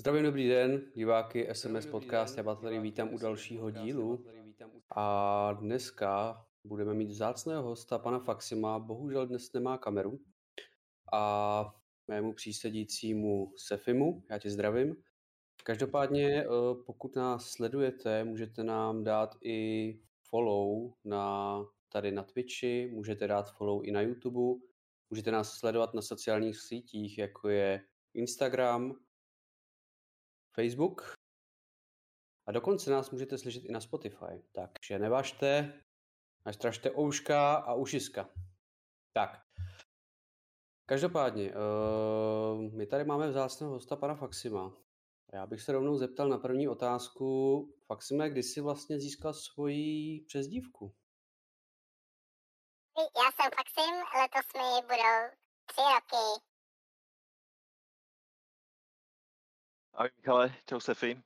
Zdravím, dobrý den, diváky SMS Podcast, já vás tady vítám u dalšího dílu. a dneska budeme mít vzácného hosta, pana Faxima, bohužel dnes nemá kameru. A mému přísedícímu Sefimu, já tě zdravím. Každopádně, eh, pokud nás sledujete, můžete nám dát i follow na, tady na Twitchi, můžete dát follow i na YouTube, můžete nás sledovat na sociálních sítích, jako je Instagram, Facebook a dokonce nás můžete slyšet i na Spotify. Takže nevážte, strašte ouška a ušiska. Tak. Každopádně, uh, my tady máme vzácného hosta pana Faxima. Já bych se rovnou zeptal na první otázku. Faxime, kdy jsi vlastně získal svoji přezdívku? Já jsem Faxim, letos mi budou tři roky. Ahoj Michale, čau Sefi.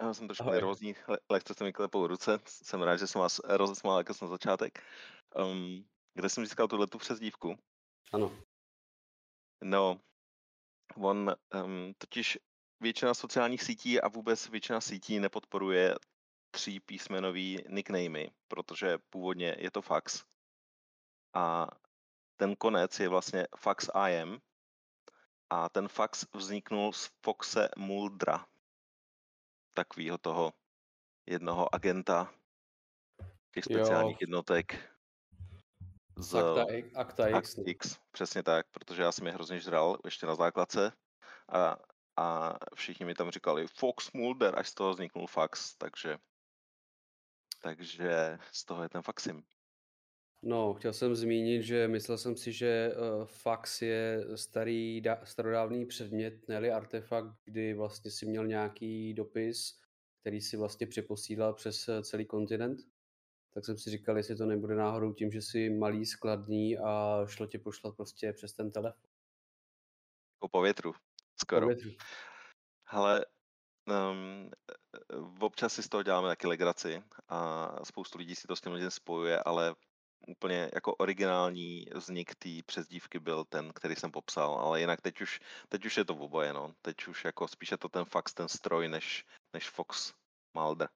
Já jsem trošku nervózní, lehce se mi klepou ruce. Jsem rád, že jsem vás rozesmál jako na začátek. Um, kde jsem získal tuhle tu přezdívku? Ano. No, on um, totiž většina sociálních sítí a vůbec většina sítí nepodporuje tří písmenový nicknamey, protože původně je to fax. A ten konec je vlastně fax IM, a ten fax vzniknul z Foxe Muldra, takového toho jednoho agenta těch speciálních jo. jednotek z Acta, Acta X. X. Přesně tak, protože já jsem je hrozně žral ještě na základce a, a všichni mi tam říkali Fox Mulder, až z toho vzniknul fax, takže takže z toho je ten faxim. No, chtěl jsem zmínit, že myslel jsem si, že uh, fax je starý, da, starodávný předmět, ne artefakt, kdy vlastně si měl nějaký dopis, který si vlastně přeposílal přes eh, celý kontinent. Tak jsem si říkal, jestli to nebude náhodou tím, že si malý, skladný a šlo tě pošlat prostě přes ten telefon. Po větru, skoro. Po větru. Ale um, občas si z toho děláme taky legraci a spoustu lidí si to s tím spojuje, ale úplně jako originální vznik té přezdívky byl ten, který jsem popsal, ale jinak teď už, teď už je to oboje, no. Teď už jako spíše to ten fax, ten stroj, než, než Fox Mulder.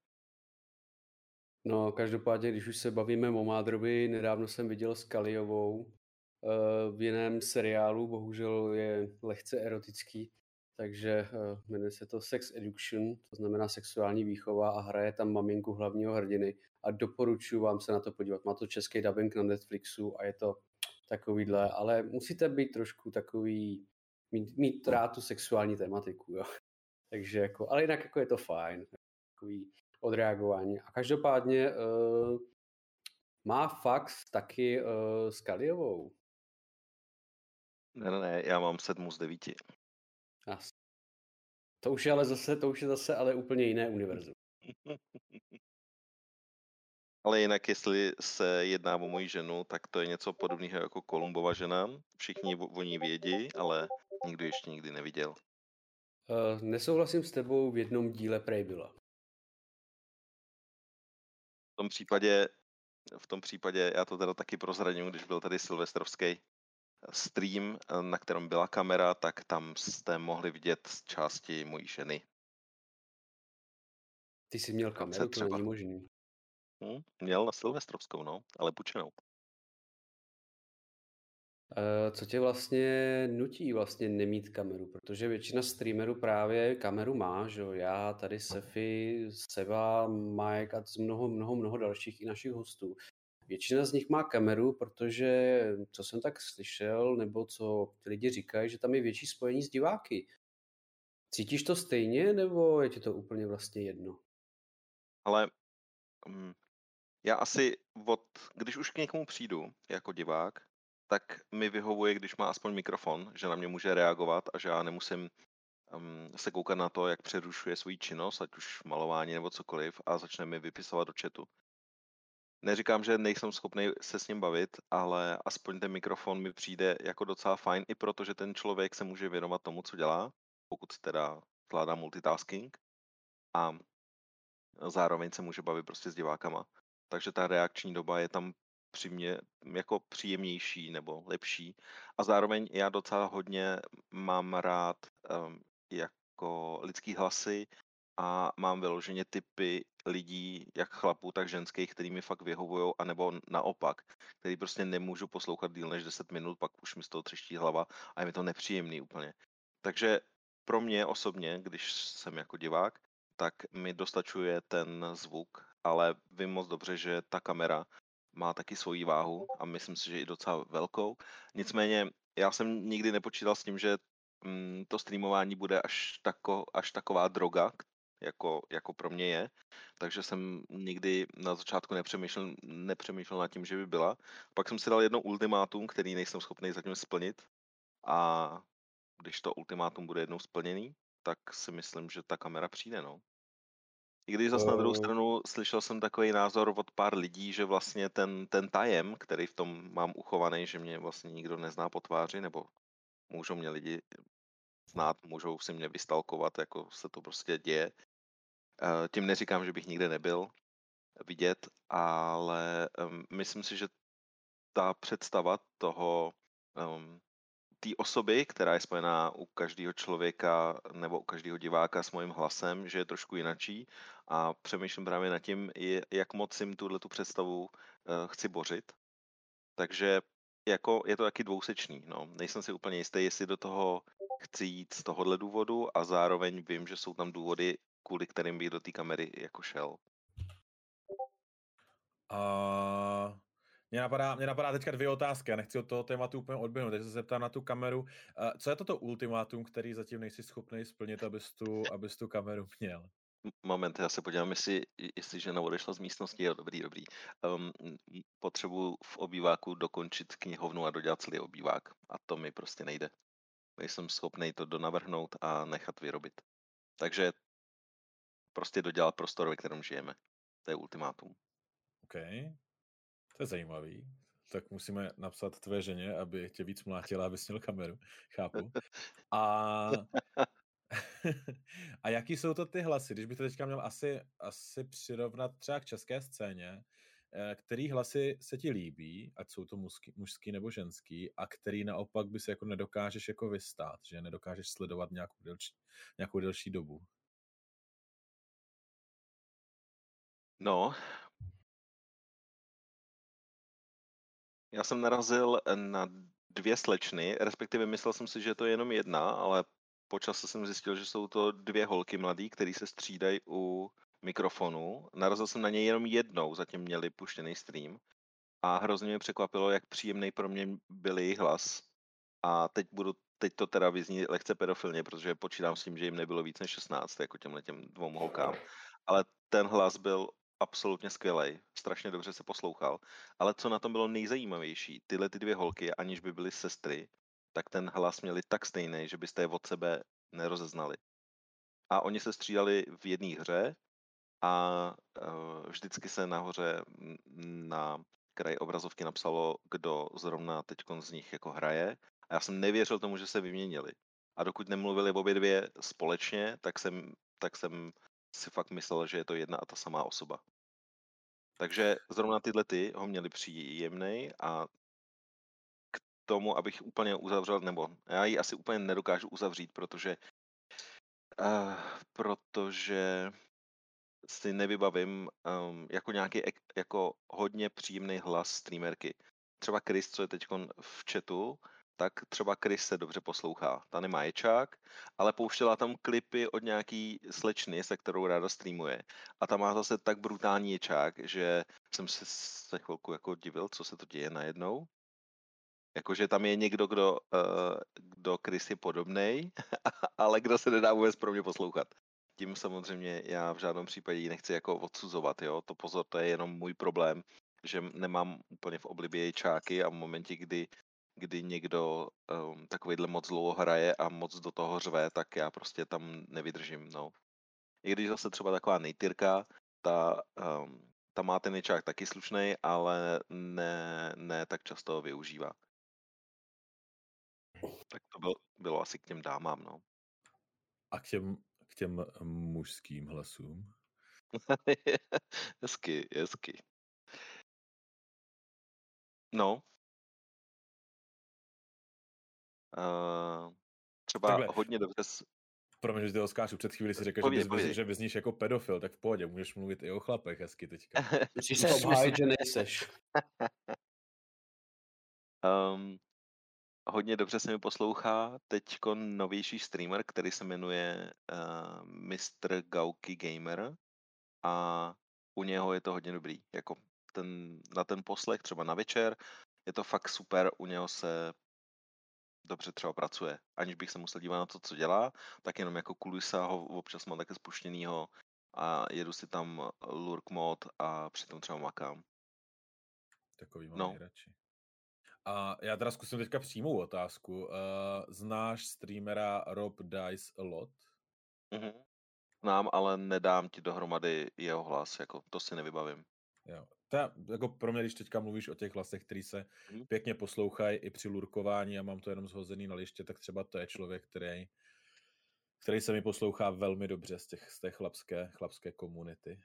No, každopádně, když už se bavíme o Mádrovi, nedávno jsem viděl s Kaliovou uh, v jiném seriálu, bohužel je lehce erotický, takže uh, jmenuje se to Sex Education, to znamená sexuální výchova a hraje tam maminku hlavního hrdiny a doporučuji vám se na to podívat. Má to český dubbing na Netflixu a je to takovýhle, ale musíte být trošku takový, mít, mít rád tu sexuální tematiku, jo. Takže jako, ale jinak jako je to fajn, takový odreagování. A každopádně uh, má fax taky uh, s Kaliovou. Ne, ne, ne, já mám sedm z devíti. As. To už je ale zase, to už je zase ale úplně jiné univerzum. Ale jinak, jestli se jedná o moji ženu, tak to je něco podobného jako Kolumbova žena. Všichni o ní vědí, ale nikdo ještě nikdy neviděl. Uh, nesouhlasím s tebou, v jednom díle prej byla. V tom případě, v tom případě, já to teda taky prozradím, když byl tady Silvestrovský stream, na kterém byla kamera, tak tam jste mohli vidět z části mojí ženy. Ty jsi měl kameru, to není možný. Hmm, měl na Silvestrovskou, no, ale pučenou. Co tě vlastně nutí vlastně nemít kameru? Protože většina streamerů právě kameru má, že jo? Já tady Sefi, Seba, Mike a mnoho, mnoho, mnoho dalších i našich hostů. Většina z nich má kameru, protože co jsem tak slyšel, nebo co ty lidi říkají, že tam je větší spojení s diváky. Cítíš to stejně, nebo je ti to úplně vlastně jedno? Ale um, já asi od, když už k někomu přijdu jako divák, tak mi vyhovuje, když má aspoň mikrofon, že na mě může reagovat a že já nemusím um, se koukat na to, jak přerušuje svou činnost, ať už malování nebo cokoliv, a začne mi vypisovat do chatu. Neříkám, že nejsem schopný se s ním bavit, ale aspoň ten mikrofon mi přijde jako docela fajn, i protože ten člověk se může věnovat tomu, co dělá, pokud teda zvládá multitasking a zároveň se může bavit prostě s divákama. Takže ta reakční doba je tam při mě jako příjemnější nebo lepší. A zároveň já docela hodně mám rád, um, jak jako lidský hlasy a mám vyloženě typy lidí, jak chlapů, tak ženských, který mi fakt vyhovují, anebo naopak, který prostě nemůžu poslouchat díl než 10 minut, pak už mi z toho třeští hlava a je mi to nepříjemný úplně. Takže pro mě osobně, když jsem jako divák, tak mi dostačuje ten zvuk, ale vím moc dobře, že ta kamera má taky svoji váhu a myslím si, že i docela velkou. Nicméně já jsem nikdy nepočítal s tím, že mm, to streamování bude až, tako, až taková droga, jako, jako pro mě je. Takže jsem nikdy na začátku nepřemýšlel, nepřemýšlel nad tím, že by byla. Pak jsem si dal jedno ultimátum, který nejsem schopný zatím splnit. A když to ultimátum bude jednou splněný, tak si myslím, že ta kamera přijde, no. I když zase na druhou Eh. stranu slyšel jsem takový názor od pár lidí, že vlastně ten, ten tajem, který v tom mám uchovaný, že mě vlastně nikdo nezná po tváři, nebo můžou mě lidi znát, můžou si mě vystalkovat, jako se to prostě děje. Eh, Tím neříkám, že bych nikde nebyl vidět, ale myslím si, že ta představa toho té osoby, která je spojená u každého člověka nebo u každého diváka s mojím hlasem, že je trošku jinačí a přemýšlím právě nad tím, jak moc jim tuhle tu představu uh, chci bořit. Takže jako je to taky dvousečný. No. Nejsem si úplně jistý, jestli do toho chci jít z tohohle důvodu a zároveň vím, že jsou tam důvody, kvůli kterým bych do té kamery jako šel. A mě napadá, mě napadá teďka dvě otázky, já nechci od toho tématu úplně odběhnout, takže se zeptám na tu kameru. A Co je toto ultimátum, který zatím nejsi schopný splnit, abys tu, abys tu kameru měl? Moment, já se podívám, jestli, jestli žena odešla z místnosti. Jo, dobrý, dobrý. Um, potřebuji v obýváku dokončit knihovnu a dodělat celý obývák. A to mi prostě nejde. Nejsem schopný to donavrhnout a nechat vyrobit. Takže prostě dodělat prostor, ve kterém žijeme. To je ultimátum. OK, to je zajímavý. Tak musíme napsat tvé ženě, aby tě víc mlátila, abys měl kameru. Chápu. A, a jaký jsou to ty hlasy? Když bych to teďka měl asi, asi přirovnat třeba k české scéně, eh, který hlasy se ti líbí, ať jsou to mužský, mužský nebo ženský, a který naopak bys jako nedokážeš jako vystát, že nedokážeš sledovat nějakou delší, nějakou delší dobu. No, já jsem narazil na dvě slečny, respektive myslel jsem si, že to je jenom jedna, ale po čase jsem zjistil, že jsou to dvě holky mladý, které se střídají u mikrofonu. Narazil jsem na ně jenom jednou, zatím měli puštěný stream. A hrozně mě překvapilo, jak příjemný pro mě byl jejich hlas. A teď budu, teď to teda vyzní lehce pedofilně, protože počítám s tím, že jim nebylo víc než 16, jako těmhle těm dvou holkám. Ale ten hlas byl absolutně skvělý, strašně dobře se poslouchal. Ale co na tom bylo nejzajímavější, tyhle ty dvě holky, aniž by byly sestry, tak ten hlas měli tak stejný, že byste je od sebe nerozeznali. A oni se střídali v jedné hře a uh, vždycky se nahoře m, na kraji obrazovky napsalo, kdo zrovna teď z nich jako hraje. A já jsem nevěřil tomu, že se vyměnili. A dokud nemluvili obě dvě společně, tak jsem, tak jsem si fakt myslel, že je to jedna a ta samá osoba. Takže zrovna tyhle ty ho měli příjemný a tomu, abych úplně uzavřel, nebo já ji asi úplně nedokážu uzavřít, protože uh, protože si nevybavím um, jako nějaký jako hodně příjemný hlas streamerky. Třeba Chris, co je teď v chatu, tak třeba Chris se dobře poslouchá. Ta nemá ječák, ale pouštěla tam klipy od nějaký slečny, se kterou ráda streamuje. A ta má zase tak brutální ječák, že jsem se se chvilku jako divil, co se to děje najednou. Jakože tam je někdo, kdo, uh, kdo Chris je podobnej, ale kdo se nedá vůbec pro mě poslouchat. Tím samozřejmě já v žádném případě ji nechci jako odsuzovat, jo. To pozor, to je jenom můj problém, že nemám úplně v oblibě ječáky a v momentě, kdy kdy někdo um, takovýhle moc dlouho hraje a moc do toho řve, tak já prostě tam nevydržím, no. I když zase třeba taková nejtyrka, ta, um, ta má ten ječák taky slušný, ale ne, ne tak často ho využívá. Tak to bylo, bylo asi k těm dámám, no. A k těm, k těm mužským hlasům? hezky, hezky. No. Uh, třeba Takhle. hodně dobře, s- Promiň, že ty Oskářu, před chvíli si řekl, že, bys, že vyzníš jako pedofil, tak v pohodě, můžeš mluvit i o chlapech hezky teďka. Musíš se obhájit, že nejseš. Um, hodně dobře se mi poslouchá teďko novější streamer, který se jmenuje uh, Mr. Gauky Gamer a u něho je to hodně dobrý. Jako ten, na ten poslech, třeba na večer, je to fakt super, u něho se dobře třeba pracuje. Aniž bych se musel dívat na to, co dělá, tak jenom jako kulisa ho občas mám také spuštěnýho a jedu si tam lurk mod a přitom třeba makám. Takový mám No. nejradši. A já teda zkusím teďka přímou otázku. Uh, znáš streamera Rob Dice a lot? Mhm. Znám, ale nedám ti dohromady jeho hlas, jako to si nevybavím. Jo. Je, jako pro mě, když teďka mluvíš o těch hlasech, který se Mhm. pěkně poslouchají i při lurkování a mám to jenom zhozený na liště, tak třeba to je člověk, který, který se mi poslouchá velmi dobře z, těch, z té chlapské, chlapské komunity.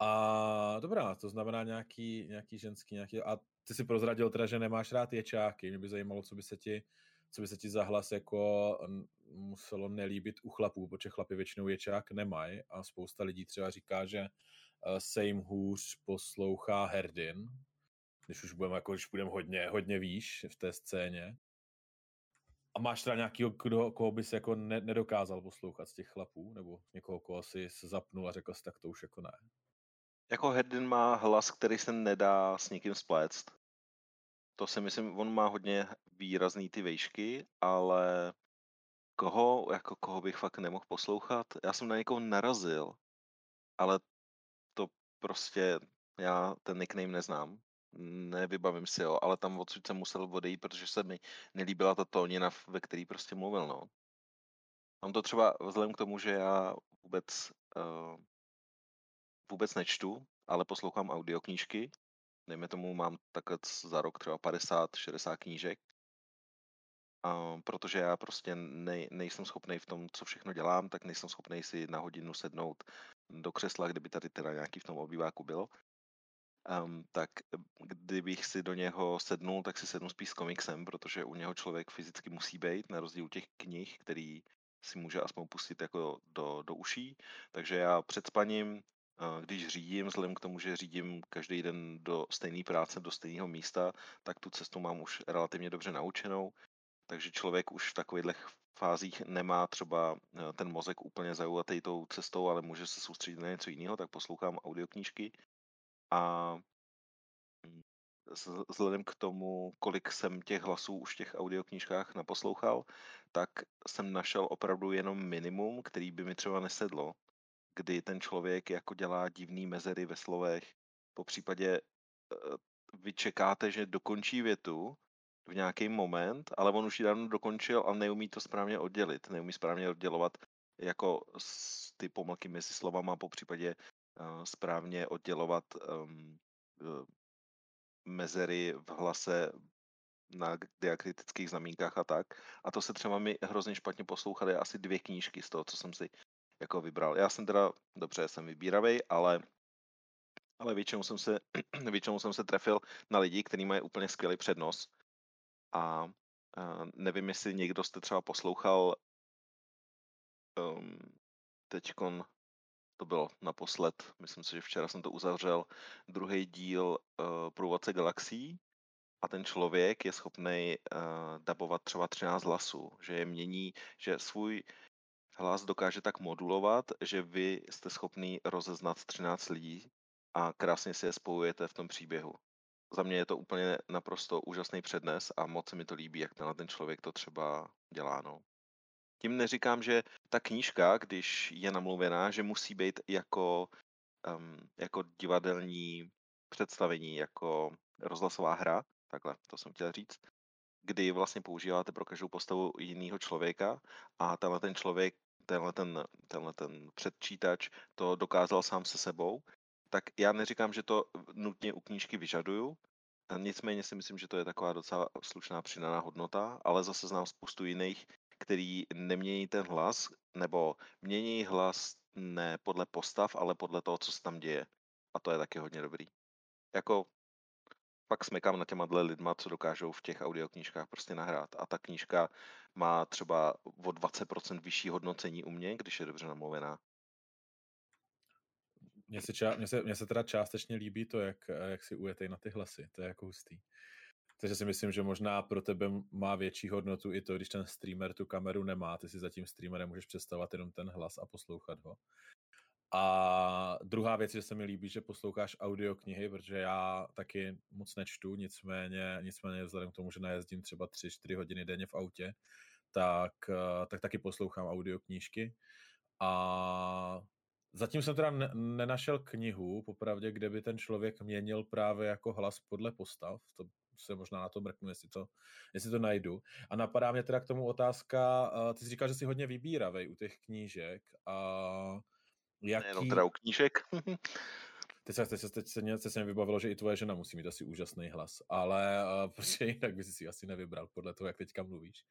A dobrá, to znamená nějaký, nějaký ženský, nějaký, a ty si prozradil teda, že nemáš rád ječáky, mě by zajímalo, co by se ti, co by se ti za hlas jako muselo nelíbit u chlapů, protože chlapi většinou ječák nemají a spousta lidí třeba říká, že uh, se jim hůř poslouchá Herdin, když už budeme, jako, když budeme hodně, hodně výš v té scéně. A máš teda nějakého, kdo, koho bys jako ne, nedokázal poslouchat z těch chlapů? Nebo někoho, koho si zapnul a řekl jsi, tak to už jako ne. Jako Herdin má hlas, který se nedá s nikým spléct. To si myslím, on má hodně výrazný ty vejšky, ale koho, jako koho bych fakt nemohl poslouchat? Já jsem na někoho narazil, ale to prostě, já ten nickname neznám. Nevybavím si ho, ale tam odsud jsem musel odejít, protože se mi nelíbila ta tónina, ve který prostě mluvil, no. Mám to třeba vzhledem k tomu, že já vůbec uh, vůbec nečtu, ale poslouchám audioknížky. Dejme tomu, mám takhle za rok třeba 50-60 knížek. A protože já prostě nej, nejsem schopný v tom, co všechno dělám, tak nejsem schopný si na hodinu sednout do křesla, kdyby tady teda nějaký v tom obýváku byl. Um, tak kdybych si do něho sednul, tak si sednu spíš s komiksem, protože u něho člověk fyzicky musí být, na rozdíl těch knih, který si může aspoň pustit jako do, do uší. Takže já před spaním, eh, když řídím, vzhledem k tomu, že řídím každý den do stejné práce, do stejného místa, tak tu cestu mám už relativně dobře naučenou. Takže člověk už v takových fázích nemá třeba eh, ten mozek úplně zaujatý tou cestou, ale může se soustředit na něco jiného, tak poslouchám audioknížky. A mm, vzhledem k tomu, kolik jsem těch hlasů už v těch audioknížkách naposlouchal, tak jsem našel opravdu jenom minimum, který by mi třeba nesedlo, kdy ten člověk jako dělá divný mezery ve slovech. Po případě eh, vy čekáte, že dokončí větu v nějaký moment, ale on už ji dávno dokončil a neumí to správně oddělit. Neumí správně oddělovat jako ty pomlky mezi slovama, po případě eh, správně oddělovat um, mezery v hlase na diakritických znamínkách a tak. A to se třeba mi hrozně špatně poslouchaly asi dvě knížky z toho, co jsem si jako vybral. Já jsem teda, dobře, jsem vybíravej, ale ale většinou jsem se, většinou jsem se trefil na lidi, kteří mají úplně skvělý přednos. A uh, nevím, jestli někdo jste třeba poslouchal um, teďkon, to bylo naposled, myslím si, že včera jsem to uzavřel, druhý díl uh, Průvodce galaxií a ten člověk je schopný uh, dabovat třeba 13 hlasů, že je mění, že svůj hlas dokáže tak modulovat, že vy jste schopný rozeznat 13 lidí a krásně si je spojujete v tom příběhu. Za mě je to úplně naprosto úžasný přednes a moc se mi to líbí, jak tenhle ten člověk to třeba dělá. No. Tím neříkám, že ta knížka, když je namluvená, že musí být jako, um, jako divadelní představení, jako rozhlasová hra, takhle, to jsem chtěl říct, kdy vlastně používáte pro každou postavu jiného člověka a tenhle ten člověk, tenhle ten, tenhle ten předčítač to dokázal sám se sebou, tak já neříkám, že to nutně u knížky vyžaduju, nicméně si myslím, že to je taková docela slušná přidaná hodnota, ale zase znám spoustu jiných, který nemění ten hlas, nebo mění hlas ne podle postav, ale podle toho, co se tam děje. A to je taky hodně dobrý. Jako fakt smekám na těma lidma, co dokážou v těch audioknížkách prostě nahrát. A ta knížka má třeba o 20% vyšší hodnocení u mě, když je dobře namluvená. Mně se, ča- mně se, mně se teda částečně líbí to, jak, jak si ujetej na ty hlasy. To je jako hustý. Takže si myslím, že možná pro tebe má větší hodnotu i to, když ten streamer tu kameru nemá, ty si za tím streamerem můžeš představovat jenom ten hlas a poslouchat ho. A druhá věc, že se mi líbí, že posloucháš audioknihy, protože já taky moc nečtu, nicméně, nicméně vzhledem k tomu, že najezdím třeba 3-4 hodiny denně v autě, tak, eh, tak taky poslouchám audioknížky. A zatím jsem teda ne- nenašel knihu, popravdě, kde by ten člověk měnil právě jako hlas podle postav. To se možná na to mrknu, jestli to, jestli to najdu. A napadá mě teda k tomu otázka, eh, ty jsi říkal, že jsi hodně vybíravej u těch knížek a Jaký... Nejenom teda u knížek. Teď se, teď, se, teď, se, teď se mě vybavilo, že i tvoje žena musí mít asi úžasný hlas, ale uh, protože jinak bys si asi nevybral podle toho, jak teďka mluvíš.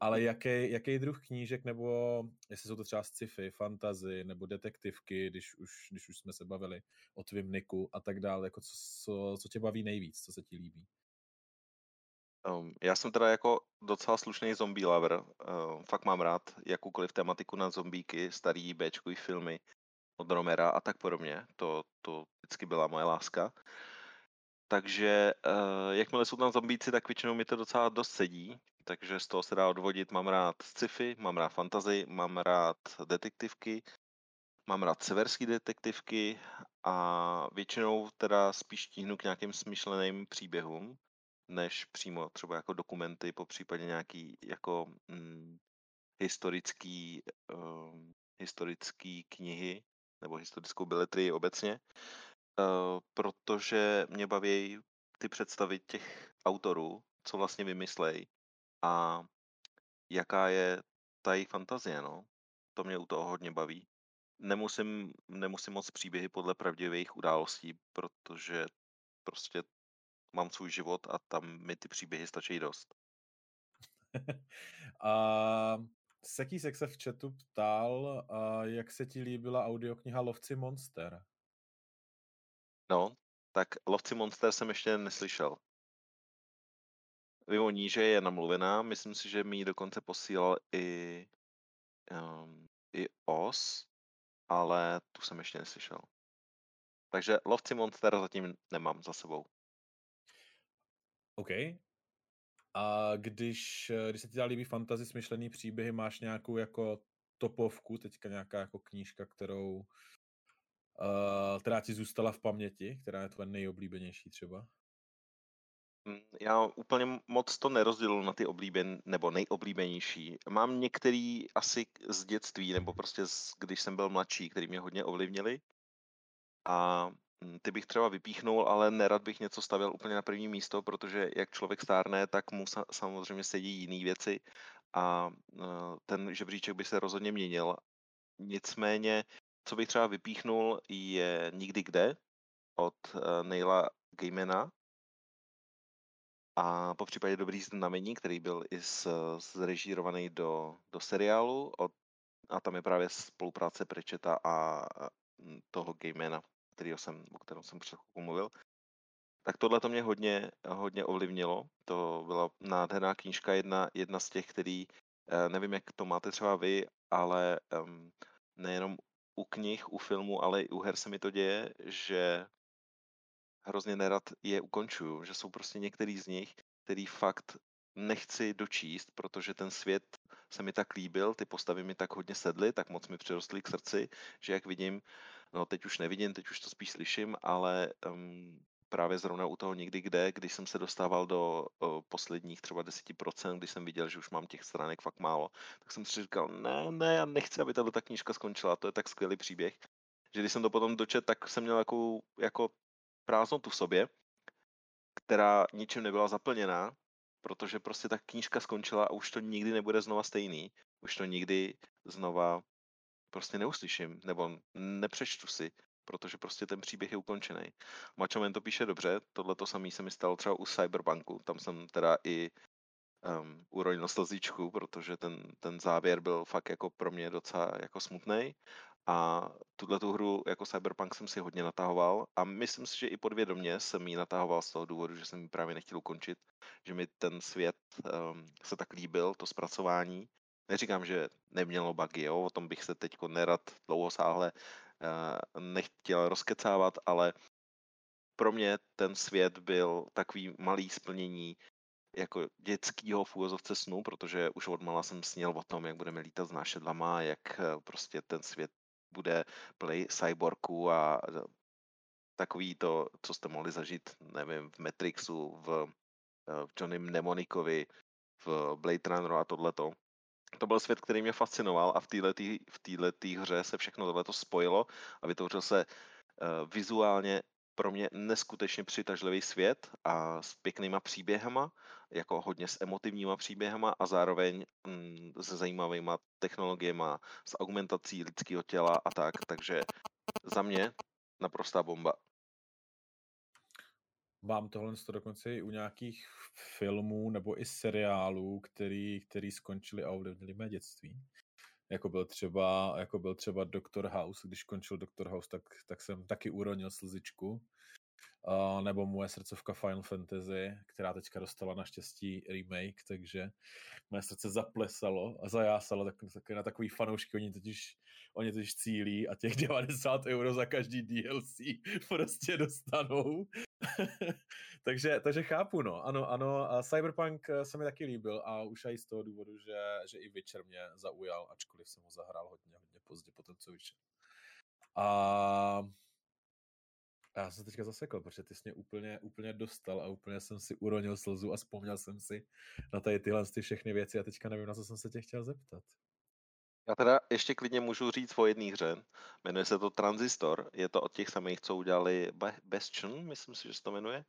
Ale jaký, jaký druh knížek, nebo jestli jsou to třeba sci-fi, fantazy, nebo detektivky, když už, když už jsme se bavili o tvým Niku a tak dále, jako co, co, co tě baví nejvíc, co se ti líbí? Um, já jsem teda jako docela slušný zombie lover. Uh, fakt mám rád jakoukoliv tematiku na zombíky, starý b filmy, od Romera a tak podobně. To, to vždycky byla moje láska. Takže uh, jakmile jsou tam zombíci, tak většinou mi to docela dost sedí, takže z toho se dá odvodit. Mám rád sci-fi, mám rád fantasy, mám rád detektivky, mám rád severský detektivky a většinou teda spíš tíhnu k nějakým smyšleným příběhům, než přímo třeba jako dokumenty, po případě nějaký jako hm, historický, um, historický knihy, nebo historickou beletrii obecně, uh, protože mě baví ty představy těch autorů, co vlastně vymyslej a jaká je ta jejich fantazie, no. To mě u toho hodně baví. Nemusím, nemusím moc příběhy podle pravdivých událostí, protože prostě mám svůj život a tam mi ty příběhy stačí dost. a Sekísek se v chatu ptal, a jak se ti líbila audiokniha Lovci Monster. No, tak Lovci Monster jsem ještě neslyšel. Vím o ní, že je namluvená, myslím si, že mi ji dokonce posílal i, um, i OS, ale tu jsem ještě neslyšel. Takže Lovci Monster zatím nemám za sebou. OK. A když, eh, když se ti dá líbí fantasy smyšlený příběhy, máš nějakou jako topovku, teďka nějaká jako knížka, kterou, uh, která ti zůstala v paměti, která je tvoje nejoblíbenější třeba? Hm, já úplně moc to nerozdělu na ty oblíben, nebo nejoblíbenější. Mám některý asi z dětství, nebo prostě z, když jsem byl mladší, který mě hodně ovlivnili. A ty bych třeba vypíchnul, ale nerad bych něco stavěl úplně na první místo, protože jak člověk stárne, tak mu samozřejmě sedí jiné věci a e, ten žebříček by se rozhodně měnil. Nicméně, co bych třeba vypíchnul, je Nikdy kde od e, Neila Gaimena a po případě Dobrý znamení, který byl i zrežírovaný do, do seriálu od, a tam je právě spolupráce Prečeta a toho Gaimena kterýho jsem, o kterém jsem před chvilkou mluvil, tak tohle to mě hodně, hodně ovlivnilo. To byla nádherná knížka, jedna, jedna z těch, který, eh, nevím, jak to máte třeba vy, ale um, nejenom u knih, u filmu, ale i u her se mi to děje, že hrozně nerad je ukončuju, že jsou prostě některý z nich, který fakt nechci dočíst, protože ten svět se mi tak líbil, ty postavy mi tak hodně sedly, tak moc mi přirostly k srdci, že jak vidím, no teď už nevidím, teď už to spíš slyším, ale um, právě zrovna u toho někdy kde, když jsem se dostával do o, posledních třeba 10%, když jsem viděl, že už mám těch stránek fakt málo, tak jsem si říkal, ne, ne, já nechci, aby tato knížka skončila, to je tak skvělý příběh, že když jsem to potom dočet, tak jsem měl jako, jako prázdnotu v sobě, která ničím nebyla zaplněná, protože prostě ta knížka skončila a už to nikdy nebude znova stejný. Už to nikdy znova prostě neuslyším, nebo nepřečtu si, protože prostě ten příběh je ukončený. Mačomen to píše dobře, tohle to samé se mi stalo třeba u Cyberbanku, tam jsem teda i um, uronil slzičku, protože ten, ten závěr byl fakt jako pro mě docela jako smutný. A tuhle tu hru jako Cyberpunk jsem si hodně natahoval a myslím si, že i podvědomě jsem ji natahoval z toho důvodu, že jsem ji právě nechtěl ukončit, že mi ten svět um, se tak líbil, to zpracování. Neříkám, že nemělo bugy, jo? o tom bych se teď nerad dlouhosáhle uh, nechtěl rozkecávat, ale pro mě ten svět byl takový malý splnění jako dětskýho v úvozovce snu, protože už od mala jsem sněl o tom, jak budeme lítat s nášedlama, jak eh, prostě ten svět bude play cyborgů a takový to, co jste mohli zažít, nevím, v Matrixu, v, eh, v Johnny Mnemonikovi, v Blade Runneru a tohleto. To byl svět, který mě fascinoval a v této v hře se všechno tohleto spojilo a vytvořil se uh, vizuálně pro mě neskutečně přitažlivý svět a s pěknýma příběhama, jako hodně s emotivníma příběhama a zároveň mm, se zajímavýma technologiemi, s augmentací lidského těla a tak, takže za mě naprostá bomba. Mám tohle dokonce i u nějakých filmů nebo i seriálů, který, který skončili a ovlivnili mé dětství. Jako byl třeba, jako byl třeba Doktor House, když končil Doktor House, tak, tak jsem taky uronil slzičku. Uh, nebo moje srdcovka Final Fantasy, která teďka dostala naštěstí remake, takže moje srdce zaplesalo a zajásalo tak, tak na takový fanoušky, oni totiž, oni totiž cílí a těch 90 euro za každý DLC prostě dostanou. takže, takže chápu, no. Ano, ano, a Cyberpunk eh, se mi taky líbil a už i z toho důvodu, že, že i Witcher mě zaujal, ačkoliv jsem ho zahrál hodně, hodně pozdě po tom, co vyšel. A já jsem teďka zasekl, protože ty jsi mě úplně, úplně dostal a úplně jsem si uronil slzu a vzpomněl jsem si na tady tyhle ty všechny věci a teďka nevím, na co jsem se tě chtěl zeptat. Já teda ještě klidně můžu říct o jedné hře. Jmenuje se to Transistor. Je to od těch samých, co udělali Bastion, myslím si, že se to jmenuje.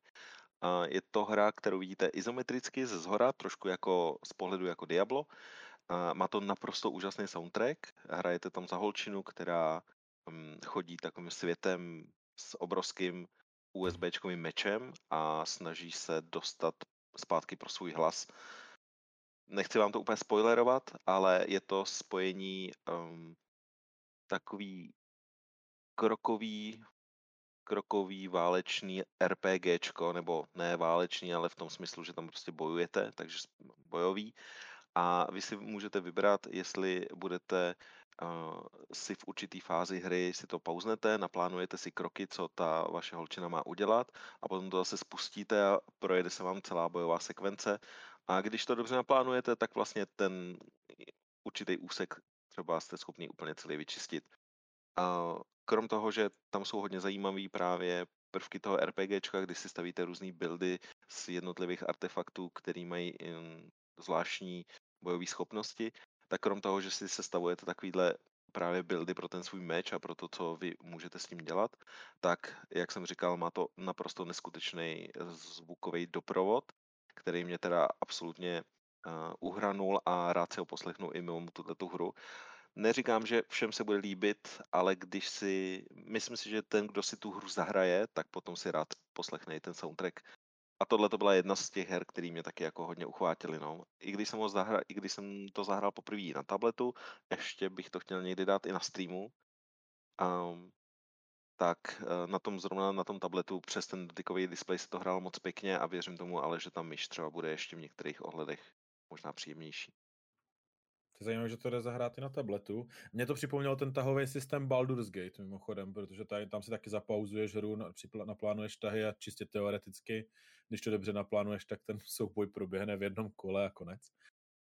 A je to hra, kterou vidíte izometricky ze zhora, trošku jako z pohledu jako Diablo. A má to naprosto úžasný soundtrack. Hrajete tam za holčinu, která um, chodí takovým světem s obrovským USBčkovým mečem a snaží se dostat zpátky pro svůj hlas. Nechci vám to úplně spoilerovat, ale je to spojení um, takový krokový, krokový válečný RPGčko, nebo ne válečný, ale v tom smyslu, že tam prostě bojujete, takže bojový. A vy si můžete vybrat, jestli budete si v určitý fázi hry si to pauznete, naplánujete si kroky, co ta vaše holčina má udělat a potom to zase spustíte a projede se vám celá bojová sekvence. A když to dobře naplánujete, tak vlastně ten určitý úsek třeba jste schopni úplně celý vyčistit. A krom toho, že tam jsou hodně zajímavý právě prvky toho RPGčka, kdy si stavíte různé buildy z jednotlivých artefaktů, který mají zvláštní bojové schopnosti, tak krom toho, že si sestavujete takovýhle právě buildy pro ten svůj meč a pro to, co vy můžete s tím dělat, tak, jak jsem říkal, má to naprosto neskutečný zvukový doprovod, který mě teda absolutně uh, uhranul a rád si ho poslechnu i mimo tuto hru. Neříkám, že všem se bude líbit, ale když si, myslím si, že ten, kdo si tu hru zahraje, tak potom si rád poslechne i ten soundtrack, a tohle to byla jedna z těch her, které mě taky jako hodně uchvátily. No. I, když jsem ho zahrál, I když jsem to zahrál poprvé na tabletu, ještě bych to chtěl někdy dát i na streamu, um, tak uh, na tom zrovna na tom tabletu přes ten dotykový displej se to hrálo moc pěkně a věřím tomu ale, že tam myš třeba bude ještě v některých ohledech možná příjemnější. To je zajímavé, že to jde zahrát i na tabletu. Mně to připomnělo ten tahový systém Baldur's Gate mimochodem, protože tady, tam si taky zapauzuješ hru, naplánuješ tahy a čistě teoreticky, když to dobře naplánuješ, tak ten souboj proběhne v jednom kole a konec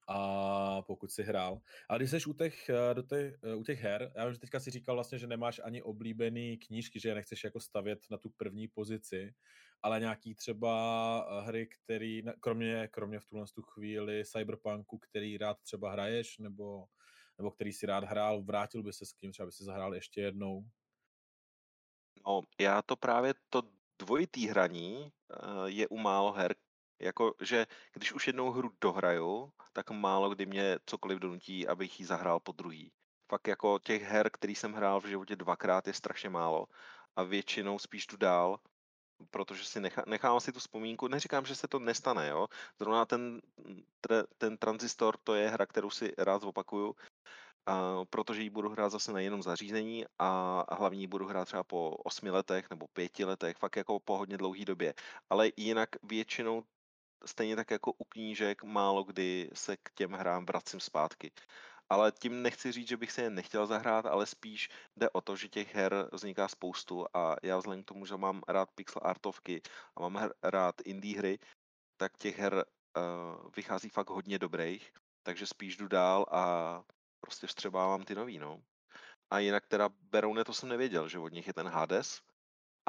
a pokud si hrál. A když jsi u těch, eh, do těch, eh, u těch her, já že teďka si říkal vlastně, že nemáš ani oblíbený knížky, že je nechceš jako stavět na tu první pozici, ale nějaký třeba eh, hry, který, kromě, kromě v tuhle tu chvíli Cyberpunku, který rád třeba hraješ, nebo, nebo který si rád hrál, vrátil by se s kým, třeba by si zahrál ještě jednou? No, já to právě to dvojitý hraní je u málo her, jako, že když už jednou hru dohraju, tak málo kdy mě cokoliv donutí, abych ji zahrál po druhý. Fakt jako těch her, který jsem hrál v životě dvakrát, je strašně málo. A většinou spíš jdu dál, protože si nechá, nechám si tu vzpomínku. Neříkám, že se to nestane, jo. Zrovna ten, ten transistor, to je hra, kterou si rád zopakuju, a protože ji budu hrát zase na jenom zařízení a hlavně ji budu hrát třeba po osmi letech nebo pěti letech, fakt jako po hodně dlouhé době. Ale jinak většinou stejně tak jako u knížek málo kdy se k těm hrám vracím zpátky. Ale tím nechci říct, že bych se je nechtěl zahrát, ale spíš jde o to, že těch her vzniká spoustu a já vzhledem k tomu, že mám rád pixel artovky a mám rád indie hry, tak těch her uh, vychází fakt hodně dobrých, takže spíš jdu dál a prostě vstřebávám ty nový, no. A jinak teda Beroune to jsem nevěděl, že od nich je ten Hades,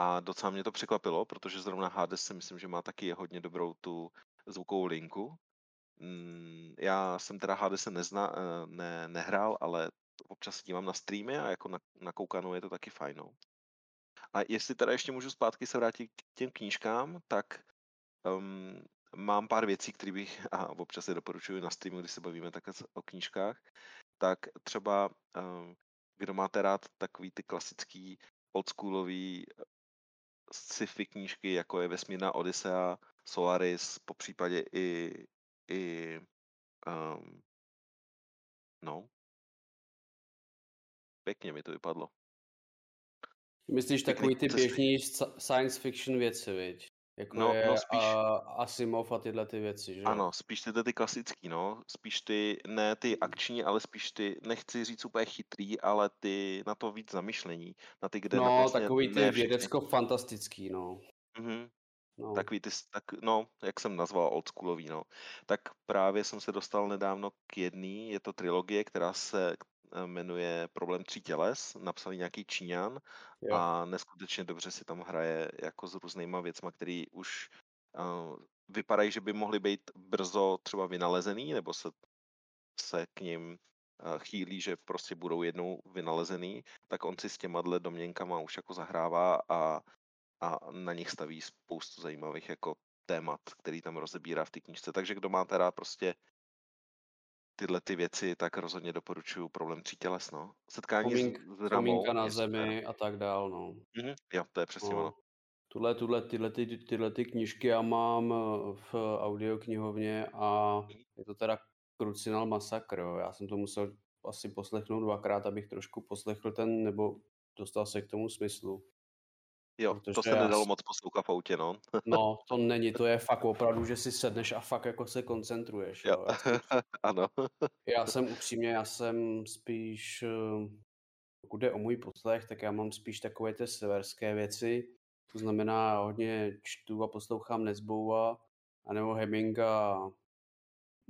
a docela mě to překvapilo, protože zrovna Hades si myslím, že má taky hodně dobrou tu zvukovou linku. Mm, já jsem teda Hades nezna, eh, ne, nehrál, ale občas se dívám na streamy a jako na, na koukanou je to taky fajn. No. A jestli teda ještě můžu zpátky se vrátit k těm knížkám, tak um, mám pár věcí, které bych, a občas je doporučuji na streamu, když se bavíme takhle o knížkách, tak třeba um, kdo máte rád takový ty klasický oldschoolový sci-fi knížky, jako je Vesmírná Odisea, Solaris, po případě i, i um, no, pěkně mi to vypadlo. Myslíš takový ty běžný science fiction věci, viď? Jako No, je no spíš, a, Asimov a tyhle ty věci, že? ano, spíš ty, ty klasický, no, spíš ty, ne ty akční, ale spíš ty, nechci říct úplně chytrý, ale ty na to víc zamyšlení, na ty, kde na No, vlastně takový ty vědecko-fantastický, no. mhm, no. Takový ty, tak, no, jak jsem nazval, oldschoolový, no. Tak právě jsem se dostal nedávno k jedný, je to trilogie, která se jmenuje Problém tří těles, napsal nějaký Číňan Jo. a neskutečně dobře si tam hraje jako s různýma věcma, který už uh, vypadají, že by mohly být brzo třeba vynalezený, nebo se, se k ním uh, chýlí, že prostě budou jednou vynalezený, tak on si s těma dle domněnkama už jako zahrává a a na nich staví spoustu zajímavých jako témat, který tam rozebírá v té knížce. Takže kdo máte rád prostě tyhle ty věci, tak rozhodně doporučuju problém tří těles, no. Setkání Komínk, s, Ramou na je zemi a tak dál, no. Mhm, jo, to je přesně ono. no. Tuhle, tuhle, tyhle, ty, tyhle ty knížky já mám eh, v audioknihovně a je to teda Crucinal Massacre, jo. Já jsem to musel asi poslechnout dvakrát, abych trošku poslechl ten, nebo dostal se k tomu smyslu. Jo, to se já nedalo moc poslouchat v autě, no. No, to není, to je fakt opravdu, že si sedneš a fakt jako se koncentruješ. Jo, Jo. Já, jsem, ano. já jsem upřímně, já jsem spíš, eh, pokud jde o můj poslech, tak já mám spíš takové ty severské věci. To znamená, hodně čtu a poslouchám Nesbouva, anebo Hemminga a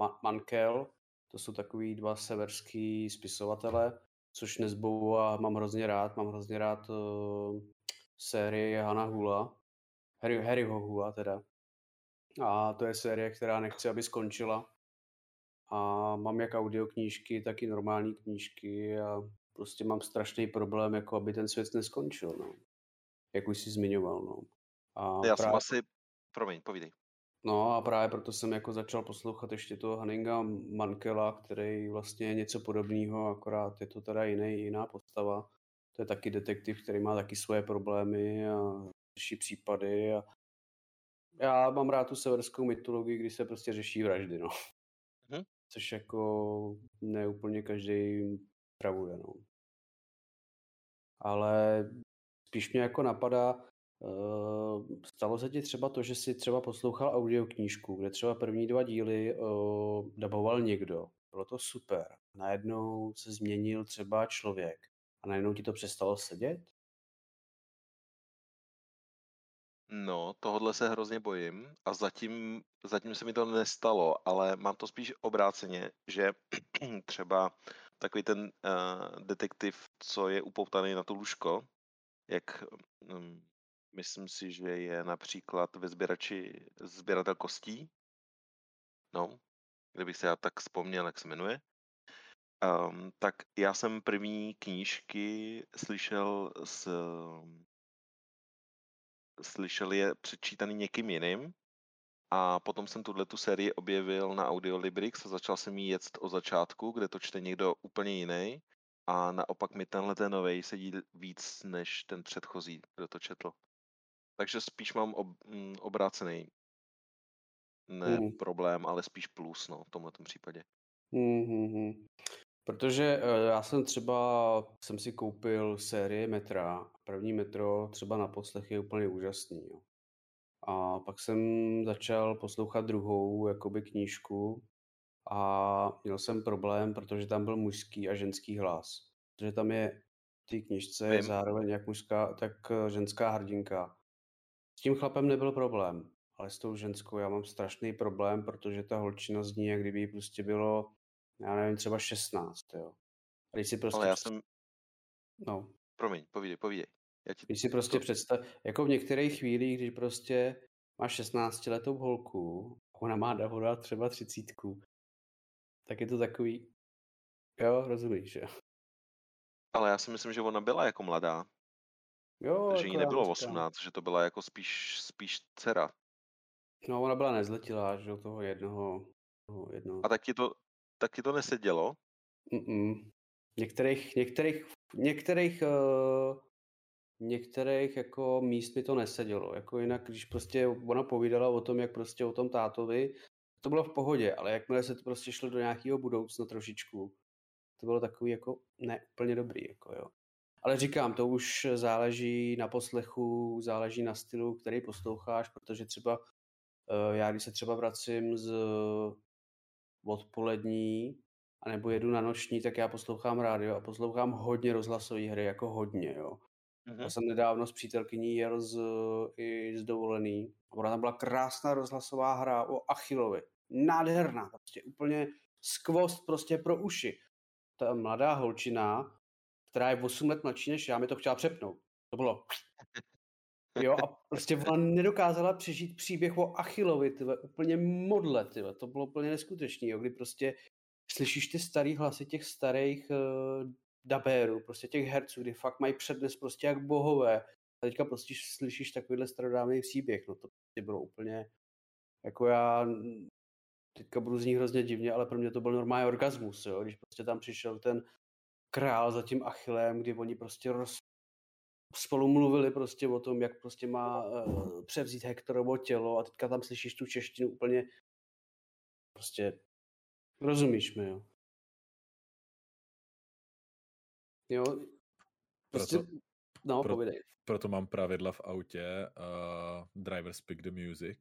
Ma- Mankel. To jsou takový dva severský spisovatele, což Nesbouva mám hrozně rád. Mám hrozně rád uh, sérii Hana Hula, Harry, Harryho Hula teda. A to je série, která nechci, aby skončila. A mám jak audioknížky, tak i normální knížky a prostě mám strašný problém, jako aby ten svět neskončil, no. Jak už jsi zmiňoval, no. A Já jsem právě, asi, promiň, povídej. no a právě proto jsem jako začal poslouchat ještě toho Hanninga Mankela, který vlastně je něco podobného, akorát je to teda jiný, jiná postava. To je taky detektiv, který má taky svoje problémy a řeší případy a já mám rád tu severskou mytologii, kdy se prostě řeší vraždy, no. Mhm. Což jako ne úplně každý travuje, no. Ale spíš mě jako napadá, uh, stalo se ti třeba to, že jsi třeba poslouchal audioknížku, kde třeba první dva díly uh, daboval někdo. Bylo to super. Najednou se změnil třeba člověk a najednou ti to přestalo sedět? No, tohodle se hrozně bojím a zatím, zatím se mi to nestalo, ale mám to spíš obráceně, že třeba takový ten uh, detektiv, co je upoutaný na to lůžko, jak um, myslím si, že je například ve sběrači sběratel kostí, no, kdybych se já tak vzpomněl, jak se jmenuje, um, tak já jsem první knížky slyšel s slyšel je přečítaný někým jiným a potom jsem tuhle tu sérii objevil na Audiolibrix a začal jsem jí jet od začátku, kde to čte někdo úplně jiný a naopak mi tenhle ten novej sedí víc než ten předchozí, kdo to četl. Takže spíš mám ob, m, obrácený ne Hmm. problém, ale spíš plus no, v tomhle případě. Hmm, hmm, hmm. Protože uh, já jsem třeba, jsem si koupil série metra, první metro třeba na poslech je úplně úžasný. Jo. A pak jsem začal poslouchat druhou jakoby knížku a měl jsem problém, protože tam byl mužský a ženský hlas. Protože tam je v té knižce Vím. zároveň jak mužská, tak eh, ženská hrdinka. S tím chlapem nebyl problém, ale s tou ženskou já mám strašný problém, protože ta holčina zní, jak kdyby jí prostě bylo, já nevím, třeba 16, jo. A když si prostě, Ale já jsem, no, promiň, povídej, povídej. Já ti, když si prostě to- představ, jako v některých chvílích, když prostě máš 16 letou holku, ona má Davoda třeba třicítku, tak je to takový, jo, rozumíš, jo. ale já si myslím, že ona byla jako mladá, Jo, že jí jako já nebylo říkám. 18, že to byla jako spíš, spíš dcera. No, ona byla nezletilá, že jo, toho jednoho, toho jednoho. A tak ti to, tak ti to nesedělo? Mm-mm. Některých, některých, některých, uh, některých jako míst mi to nesedělo. Jako jinak, když prostě ona povídala o tom, jak prostě o tom tátovi, to bylo v pohodě, ale jakmile se to prostě šlo do nějakého budoucna trošičku, to bylo takový jako ne úplně dobrý, jako jo. Ale říkám, to už záleží na poslechu, záleží na stylu, který posloucháš, protože třeba eh, já, když se třeba vracím z odpolední, anebo jedu na noční, tak já poslouchám rádio a poslouchám hodně rozhlasové hry, jako hodně, jo. Mhm. Já jsem nedávno s přítelkyní jel z, i z dovolený. A ona tam byla krásná rozhlasová hra o Achillovi. Nádherná, prostě úplně skvost prostě pro uši. Ta mladá holčina, která je 8 let mladší než já, mi to chtěla přepnout. To bylo... Jo, a prostě ona nedokázala přežít příběh o Achillovi, tyhle, úplně modle, tyhle. to bylo úplně neskutečný, jo, kdy prostě slyšíš ty starý hlasy těch starých uh, dabérů, prostě těch herců, kdy fakt mají přednes prostě jak bohové. A teďka prostě slyšíš takovýhle starodávný příběh, no to prostě bylo úplně, jako já teďka budu znít hrozně divně, ale pro mě to byl normální orgasmus, jo, když prostě tam přišel ten král za tím Achillem, kdy oni prostě roz, spolu mluvili prostě o tom, jak prostě má uh, převzít Hektorovo tělo a teďka tam slyšíš tu češtinu úplně prostě rozumíš mi, jo. Jo, prostě, Proto- no, pro- povídej. Proto mám pravidla v autě, uh, driver speak the music.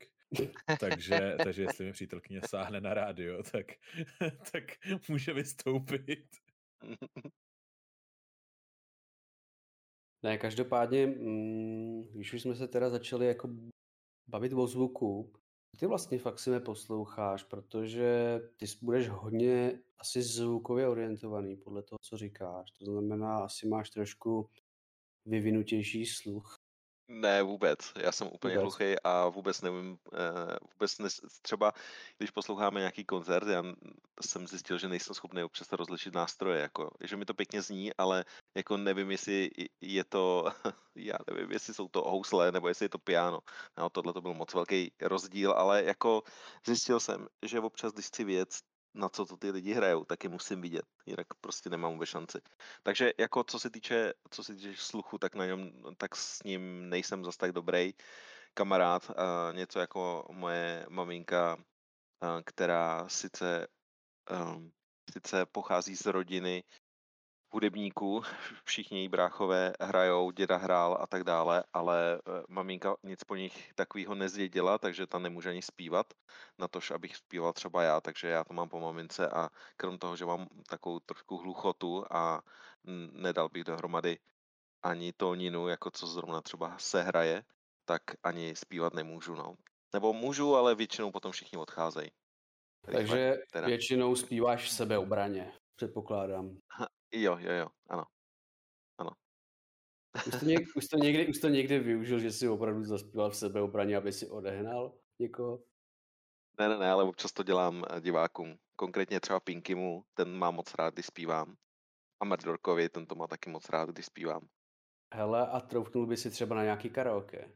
takže, takže jestli mi přítelkyně sáhne na rádio, tak, tak může vystoupit. Ne, každopádně, mm, když už jsme se teda začali jako bavit o zvuku, ty vlastně fakt si neposloucháš, protože ty budeš hodně asi zvukově orientovaný podle toho, co říkáš. To znamená, asi máš trošku vyvinutější sluch. Ne, vůbec. Já jsem úplně Vůbec. hluchý a vůbec nevím, eh, vůbec nes, třeba když posloucháme nějaký koncert, já jsem zjistil, že nejsem schopný občas rozlišit nástroje, jako, že mi to pěkně zní, ale jako nevím, jestli je to, já nevím, jestli jsou to housle, nebo jestli je to piano. No, tohle to byl moc velký rozdíl, ale jako zjistil jsem, že občas, když chci věc, na co to ty lidi hrajou, tak je musím vidět, jinak prostě nemám vůbec šanci. Takže jako co se týče, co se týče sluchu, tak na něm, tak s ním nejsem zas tak dobrý kamarád, a něco jako moje maminka, která sice, um, sice pochází z rodiny hudebníků, všichni její bráchové hrajou, děda hrál a tak dále, ale eh, maminka nic po nich takového nezdědila, takže ta nemůže ani zpívat, na tož abych zpíval třeba já, takže já to mám po mamince a krom toho, že mám takovou trošku hluchotu a nedal bych dohromady ani tóninu, jako co zrovna třeba se hraje, tak ani zpívat nemůžu, no. Nebo můžu, ale většinou potom všichni odcházejí. Takže teda. většinou zpíváš v sebeobraně, předpokládám. Jo, jo, jo, ano. Už jsi, něk, už, to někdy, už to někdy využil, že jsi opravdu zaspíval v sebeobraně, aby si odehnal někoho? Ne, ne, ne, ale občas to dělám eh, divákům. Konkrétně třeba Pinkymu, ten má moc rád, když zpívám. A Merdorkovi, ten to má taky moc rád, když zpívám. Hele, a troufnul by si třeba na nějaký karaoke?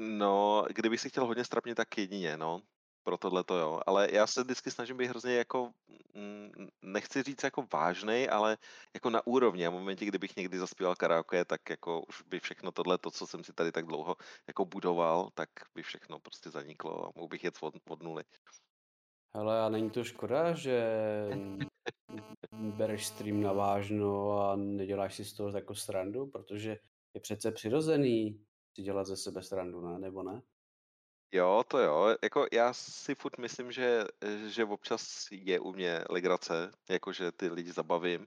No, kdybych si chtěl hodně strapně, tak jedině, no. Pro tohle to jo. Ale já se vždycky snažím být hrozně jako, mm, nechci říct jako vážnej, ale jako na úrovni. A v momentě, kdybych někdy zaspíval karaoke, tak jako už by všechno tohle, to, co jsem si tady tak dlouho jako budoval, tak by všechno prostě zaniklo a mohl bych jet od, od nuly. Hele, a není to škoda, že bereš stream na vážno a neděláš si z toho jako srandu, protože je přece přirozený si dělat ze sebe srandu, ne? Nebo ne? Jo, to jo. Jako já si furt myslím, že, že občas je u mě legrace, jakože ty lidi zabavím,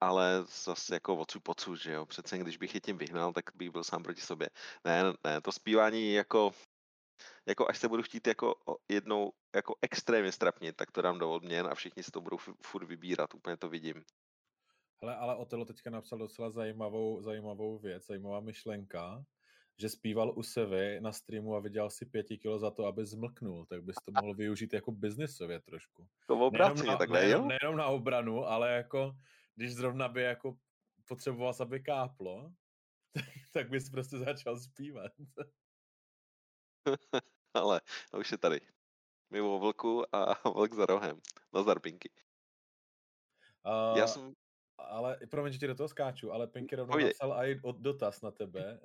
ale zase jako odsud pocud, že jo. Přece když bych je tím vyhnal, tak bych byl sám proti sobě. Ne, ne, to zpívání jako, jako až se budu chtít jako jednou jako extrémně strapnit, tak to dám do odměn a všichni si to budou furt vybírat, úplně to vidím. Hele, ale Otelo teďka napsal docela zajímavou, zajímavou věc, zajímavá myšlenka, že zpíval u Sevy na streamu a vydělal si pěti kilo za to, aby zmlknul, tak bys to mohl využít jako biznisově trošku. To nejenom na, takhle, nejenom, nejenom na obranu, ale jako, když zrovna by jako potřeboval, aby káplo, tak, tak bys prostě začal zpívat. ale už je tady. Mimo vlku a vlk za rohem. Na zarbinky. Uh, Já jsem ale promiň, že ti do toho skáču, ale Pinky rovnou napsal i od dotaz na tebe.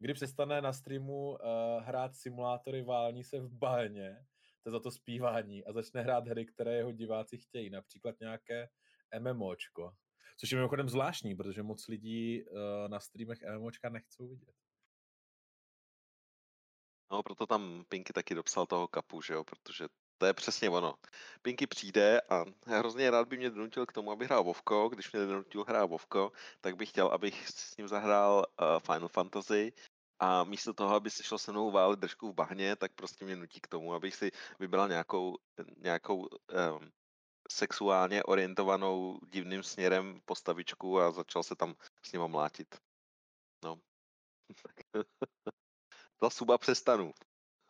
Eh, kdy přestane na streamu uh, hrát simulátory vální se v bahně, to za to zpívání, a začne hrát hry, které jeho diváci chtějí, například nějaké MMOčko. Což je mimochodem zvláštní, protože moc lidí uh, na streamech MMOčka nechcou vidět. No, proto tam Pinky taky dopsal toho kapu, že jo, protože to je přesně ono. Pinky přijde a hrozně rád by mě donutil k tomu, aby hrál Vovko. Když mě donutil hrát Vovko, tak bych chtěl, abych s ním zahrál uh, Final Fantasy a místo toho, aby se šel se mnou válit držku v bahně, tak prostě mě nutí k tomu, abych si vybral nějakou, nějakou um, sexuálně orientovanou divným směrem postavičku a začal se tam s ním mlátit. No. Za suba přestanu.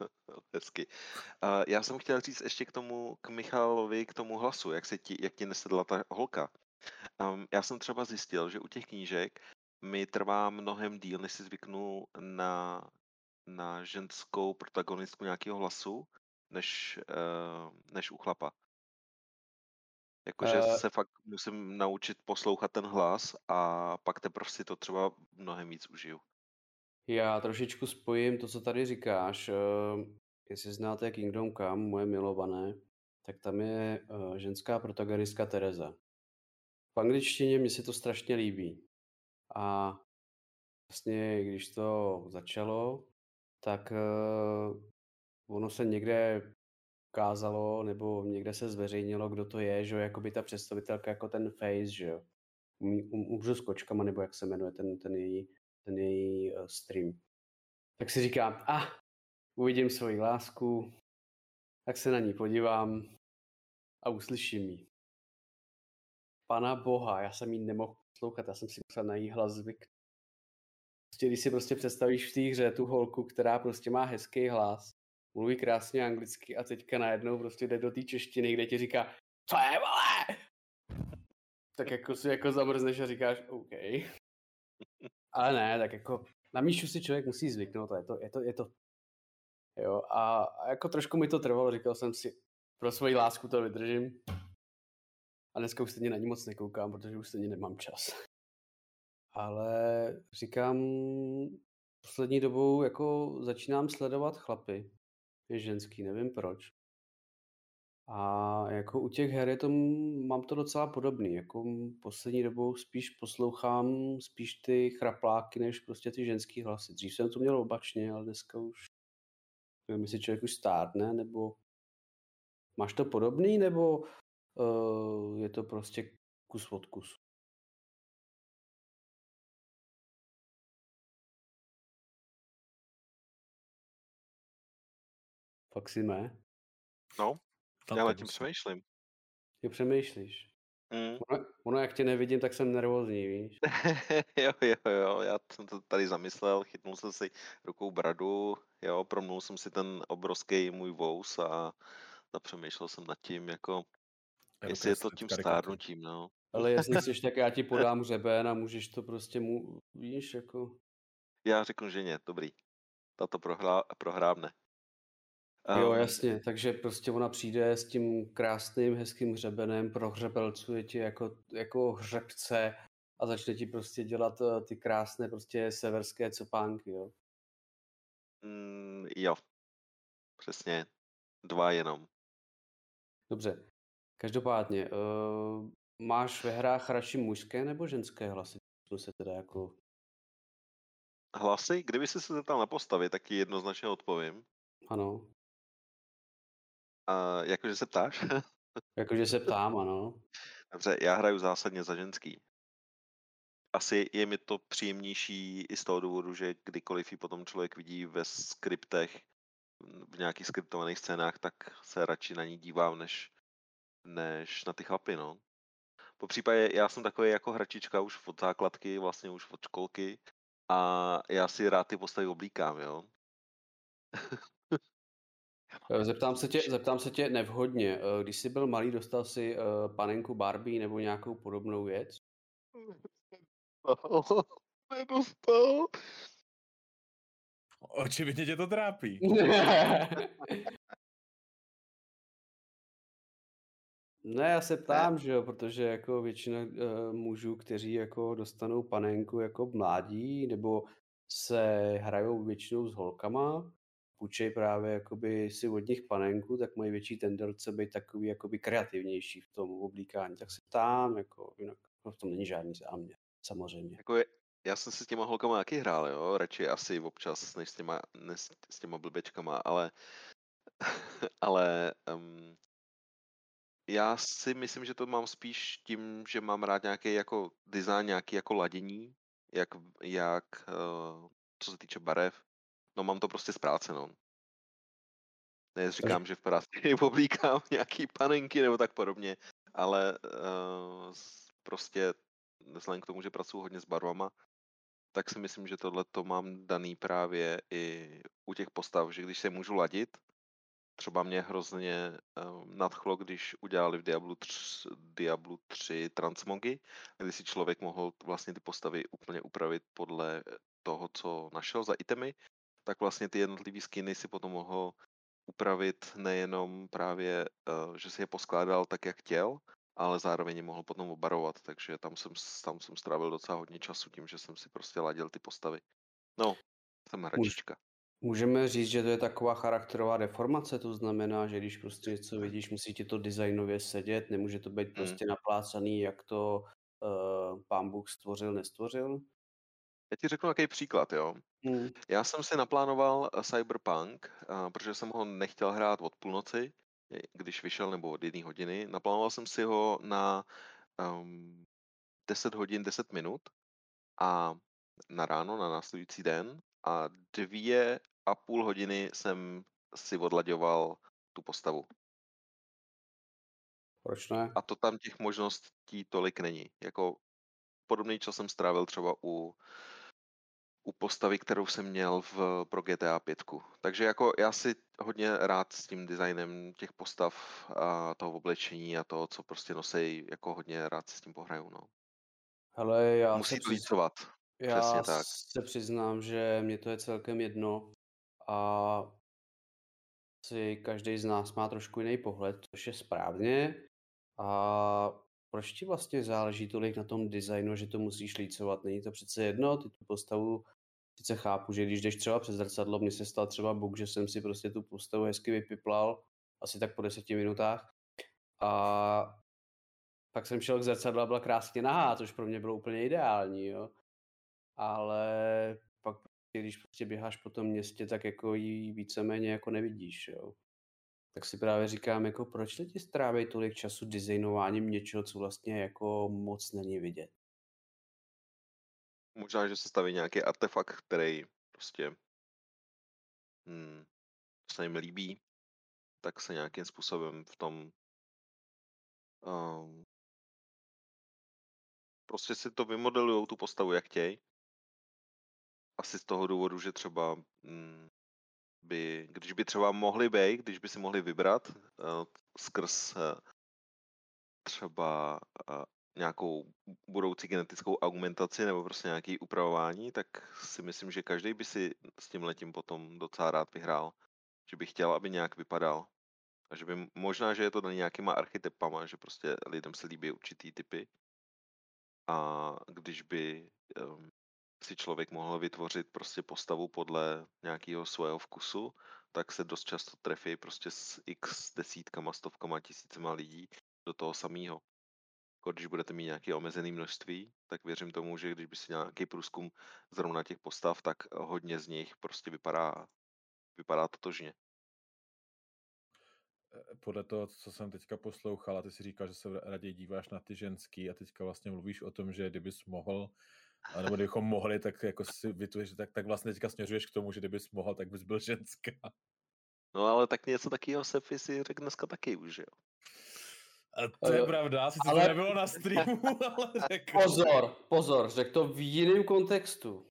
Hezky. Uh, já jsem chtěl říct ještě k tomu, k Michalovi, k tomu hlasu, jak, se ti, jak ti nesedla ta holka. Um, já jsem třeba zjistil, že u těch knížek mi trvá mnohem díl, než si zvyknu na, na ženskou protagonistku nějakého hlasu, než, uh, než u chlapa. Jakože uh, se fakt musím naučit poslouchat ten hlas a pak teprve si to třeba mnohem víc užiju. Já trošičku spojím to, co tady říkáš. Eh, jestli znáte Kingdom Come, moje milované, tak tam je eh, ženská protagonistka Tereza. V angličtině mi se to strašně líbí. A vlastně, když to začalo, tak eh, ono se někde ukázalo, nebo někde se zveřejnilo, kdo to je, že jako by ta představitelka jako ten face, že jo. Umřu s kočkama, nebo jak se jmenuje ten, ten její ten její uh, stream. Tak si říkám, a ah, uvidím svoji lásku, tak se na ní podívám a uslyším ji. Pana boha, já jsem jí nemohl poslouchat, já jsem si musel na její hlas zvyknout. Prostě, když si prostě představíš v té hře tu holku, která prostě má hezký hlas, mluví krásně anglicky a teďka najednou prostě jde do té češtiny, kde ti říká, co je, vole? Tak jako si jako zamrzneš a říkáš, OK. Ale ne, tak jako na Míšu si člověk musí zvyknout, je to, je to, je to jo, a, a jako trošku mi to trvalo, říkal jsem si, pro svoji lásku to vydržím. A dneska už stejně na ní moc nekoukám, protože už stejně nemám čas. Ale říkám, poslední dobou jako začínám sledovat chlapy, ženský, nevím proč. A jako u těch her je to, mám to docela podobný. Jako poslední dobou spíš poslouchám spíš ty chrapláky, než prostě ty ženský hlasy. Dřív jsem to měl obačně, ale dneska už nevím, jestli člověk už stárne, nebo máš to podobný, nebo je to prostě kus od kusu? Fakt si mé? No, tam Já nad tím přemýšlím. Ty přemýšlíš. Mm. Ono, ono, jak tě nevidím, tak jsem nervózní, víš? jo, jo, jo, já jsem to tady zamyslel, chytnul jsem si rukou bradu, jo, promnul jsem si ten obrovský můj vous a zapřemýšlel jsem nad tím, jako, jestli je to tím stárnutím, no. Ale jestli jsi tak já ti podám řeben a můžeš to prostě, mu, víš, jako... Já řeknu, že ne, dobrý. Tato prohrá, prohrábne. Jo, jasně, takže prostě ona přijde s tím krásným, hezkým hřebenem, prohřebelcuje ti jako, jako hřebce a začne ti prostě dělat eh, ty krásné prostě severské copánky, jo? Mm, jo, přesně. Dva jenom. Dobře. Každopádně, uh, máš ve hrách radši mužské nebo ženské hlasy? Jsme se teda jako... Hlasy? Kdyby jsi se zeptal na postavy, tak ti jednoznačně odpovím. Ano. A jakože se ptáš? Jakože se ptám, ano. Dobře, já hraju zásadně za ženský. Asi je mi to příjemnější i z toho důvodu, že kdykoliv ji potom člověk vidí ve skriptech, v nějakých skriptovaných scénách, tak se radši na ní dívám, než, než na ty chlapy, no. Po případě, já jsem takový jako hračička už od základky, vlastně už od školky a já si rád ty postavy oblíkám, jo. Eh, zeptám se, tě, zeptám se tě nevhodně. Eh, Když jsi byl malý, dostal si eh, panenku Barbie nebo nějakou podobnou věc? Nedostal. Očividně tě to trápí. Ne, já se ptám, že jo, protože jako většina uh, mužů, kteří jako dostanou panenku jako mládí, nebo se hrajou většinou s holkama, půjčej právě jakoby si od nich panenku, tak mají větší tendence být takový jakoby kreativnější v tom oblíkání. Tak se ptám, jako jinak no, v tom není žádný záměr, samozřejmě. Jako je, já jsem si s těma holkama taky hrál, jo, radši asi občas, než s těma, než s těma blbečkama, ale, ale um, já si myslím, že to mám spíš tím, že mám rád nějaký jako design, nějaký jako ladění, jak, jak uh, co se týče barev. No mám to prostě z práce, no. Ne, říkám, že v práci oblíkám nějaký panenky nebo tak podobně, ale uh, prostě vzhledem k tomu, že pracuji hodně s barvama, tak si myslím, že tohle to mám daný právě i u těch postav, že když se můžu ladit, třeba mě hrozně um, nadchlo, když udělali v Diablu 3, Diablu 3 transmogy, kdy si člověk mohl vlastně ty postavy úplně upravit podle toho, co našel za itemy, tak vlastně ty jednotlivý skiny si potom mohl upravit nejenom právě, uh, že si je poskládal tak, jak chtěl, ale zároveň je mohl potom obarovat, takže tam jsem, tam jsem strávil docela hodně času tím, že jsem si prostě ladil ty postavy. No, jsem hračička. Můžeme říct, že to je taková charakterová deformace, to znamená, že když prostě něco vidíš, musí ti to designově sedět, nemůže to být prostě naplácaný, jak to uh, pán Bůh stvořil, nestvořil. Já ti řeknu nějaký příklad, jo. Hmm. Já jsem si naplánoval eh, Cyberpunk, uh, protože jsem ho nechtěl hrát od půlnoci, když vyšel, nebo od jedné hodiny. Naplánoval jsem si ho na um, 10 hodin, 10 minut a na ráno, na následující den a dvě a půl hodiny jsem si odlaďoval tu postavu. Proč ne? A to tam těch možností tolik není. Jako podobný čas jsem strávil třeba u, u postavy, kterou jsem měl v, pro GTA 5. Takže jako já si hodně rád s tím designem těch postav a toho oblečení a toho, co prostě nosej, jako hodně rád si s tím pohraju, no. Hele, já Musí to lícovat. Já Přesně tak. se přiznám, že mě to je celkem jedno a si každý z nás má trošku jiný pohled, což je správně. A proč ti vlastně záleží tolik na tom designu, že to musíš lícovat? Není to přece jedno, ty tu postavu sice chápu, že když jdeš třeba přes zrcadlo, mně se stal třeba bug, že jsem si prostě tu postavu hezky vypiplal, asi tak po deseti minutách. A pak jsem šel k zrcadlu a byla krásně nahá, což pro mě bylo úplně ideální, jo ale pak když prostě běháš po tom městě, tak jako ji víceméně jako nevidíš, jo. Tak si právě říkám, jako proč lidi strávají tolik času designováním něčeho, co vlastně jako moc není vidět. Možná, že se staví nějaký artefakt, který prostě hmm, se jim líbí, tak se nějakým způsobem v tom um, prostě si to vymodelují tu postavu, jak chtějí asi z toho důvodu, že třeba mm, by, když by třeba mohli být, když by si mohli vybrat uh, skrz uh, třeba uh, nějakou budoucí genetickou augmentaci nebo prostě nějaký upravování, tak si myslím, že každý by si s tím letím potom docela rád vyhrál. Že by chtěl, aby nějak vypadal. A že by možná, že je to nějakýma archetypama, že prostě lidem se líbí určitý typy. A když by um, si člověk mohl vytvořit prostě postavu podle nějakého svého vkusu, tak se dost často trefí prostě s x desítkama, stovkama, tisícema lidí do toho samého. Jako když budete mít nějaké omezené množství, tak věřím tomu, že když by si nějaký průzkum zrovna těch postav, tak hodně z nich prostě vypadá, vypadá totožně. Eh, podle toho, co jsem teďka poslouchal, a ty si říkal, že se raději díváš na ty ženský a teďka vlastně mluvíš o tom, že kdybys mohl, nebo kdybychom mohli, tak jako si vytvoříš, tak, tak vlastně teďka směřuješ k tomu, že kdybys mohl, tak bys byl ženská. No ale tak něco takového Sefi si řekl dneska taky už, jo. A to je pravda, sice ale... to nebylo na streamu, ale řekl. Pozor, pozor, řekl to v jiném kontextu.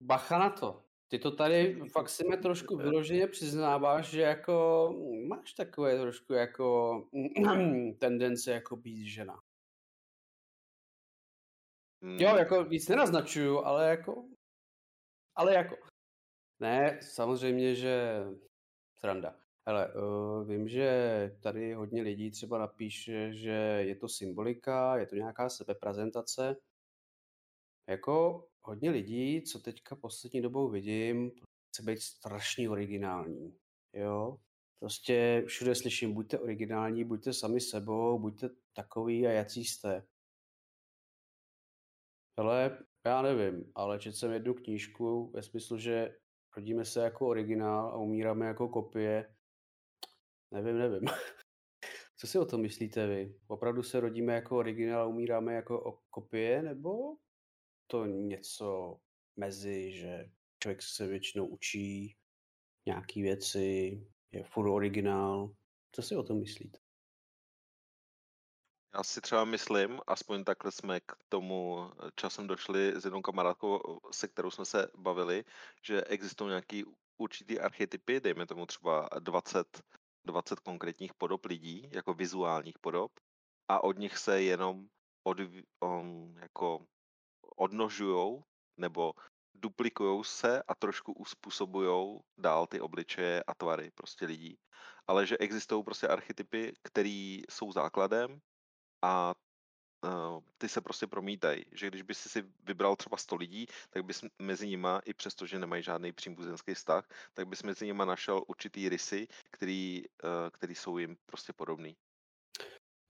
Bacha na to. Ty to tady fakt si mi trošku vyloženě přiznáváš, že jako máš takové trošku jako tendence jako být žena. Jo, hmm. jako víc nenaznačuju, ale jako, ale jako, ne, samozřejmě, že sranda. Hele, uh, vím, že tady hodně lidí třeba napíše, že je to symbolika, je to nějaká sebeprezentace. Jako hodně lidí, co teďka poslední dobou vidím, chce být strašně originální. Jo? Prostě všude slyším, buďte originální, buďte sami sebou, buďte takový a jací jste. Ale já nevím, ale četl jsem jednu knížku ve smyslu, že rodíme se jako originál a umíráme jako kopie. Nevím, nevím. Co si o tom myslíte vy? Opravdu se rodíme jako originál a umíráme jako kopie, nebo to něco mezi, že člověk se většinou učí nějaký věci, je furt originál. Co si o tom myslíte? Já si třeba myslím, aspoň takhle jsme k tomu časem došli s jednou kamarádkou, se kterou jsme se bavili, že existují nějaký určitý archetypy, dejme tomu třeba 20, 20 konkrétních podob lidí, jako vizuálních podob, a od nich se jenom od, um, jako odnožujou nebo duplikují se a trošku uspůsobují dál ty obličeje a tvary prostě lidí. Ale že existují prostě archetypy, které jsou základem a ty se prostě promítají. Že když by si vybral třeba 100 lidí, tak bys mezi nima, i přesto, že nemají žádný příbuzenský vztah, tak bys mezi nima našel určitý rysy, který, uh, který jsou jim prostě podobný.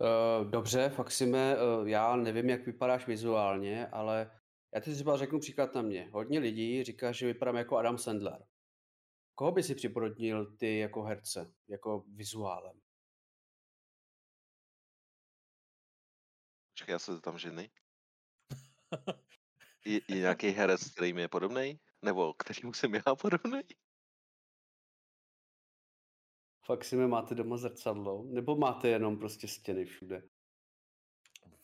Uh, dobře, Faxime, uh, já nevím, jak vypadáš vizuálně, ale já ti třeba řeknu příklad na mě. Hodně lidí říká, že vypadám jako Adam Sandler. Koho by si připodobnil ty jako herce, jako vizuálem? Já se tam ženy. Je, je nějaký herec, který mi je podobný? Nebo kterýmu jsem já podobný? Fakt si mi máte doma zrcadlo? Nebo máte jenom prostě stěny všude?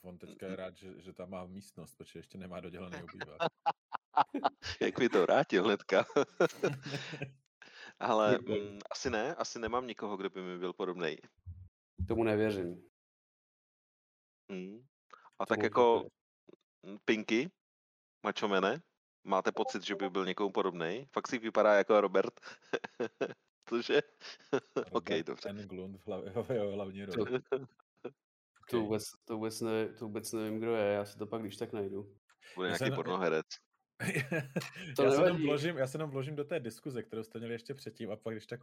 On teďka je rád, že, že tam má místnost, protože ještě nemá dodělaný obývák. Jak mi to vrátil hnedka. Ale mm, asi ne, asi nemám nikoho, kdo by mi byl podobný. Tomu nevěřím. Hmm. A tak jako Pinky, mačomene, máte pocit, že by byl někomu podobný? Fakt si vypadá jako Robert. Cože? OK, dobře. Ten Glund v hlavě, hlavní roli. To vůbec, to, vůbec ne, to vůbec nevím, kdo je, já si to pak když tak najdu. Bude nějaký pornoherec. To já, se jenom vložím, já se jenom vložím do té diskuze, kterou jste měli ještě předtím a pak když tak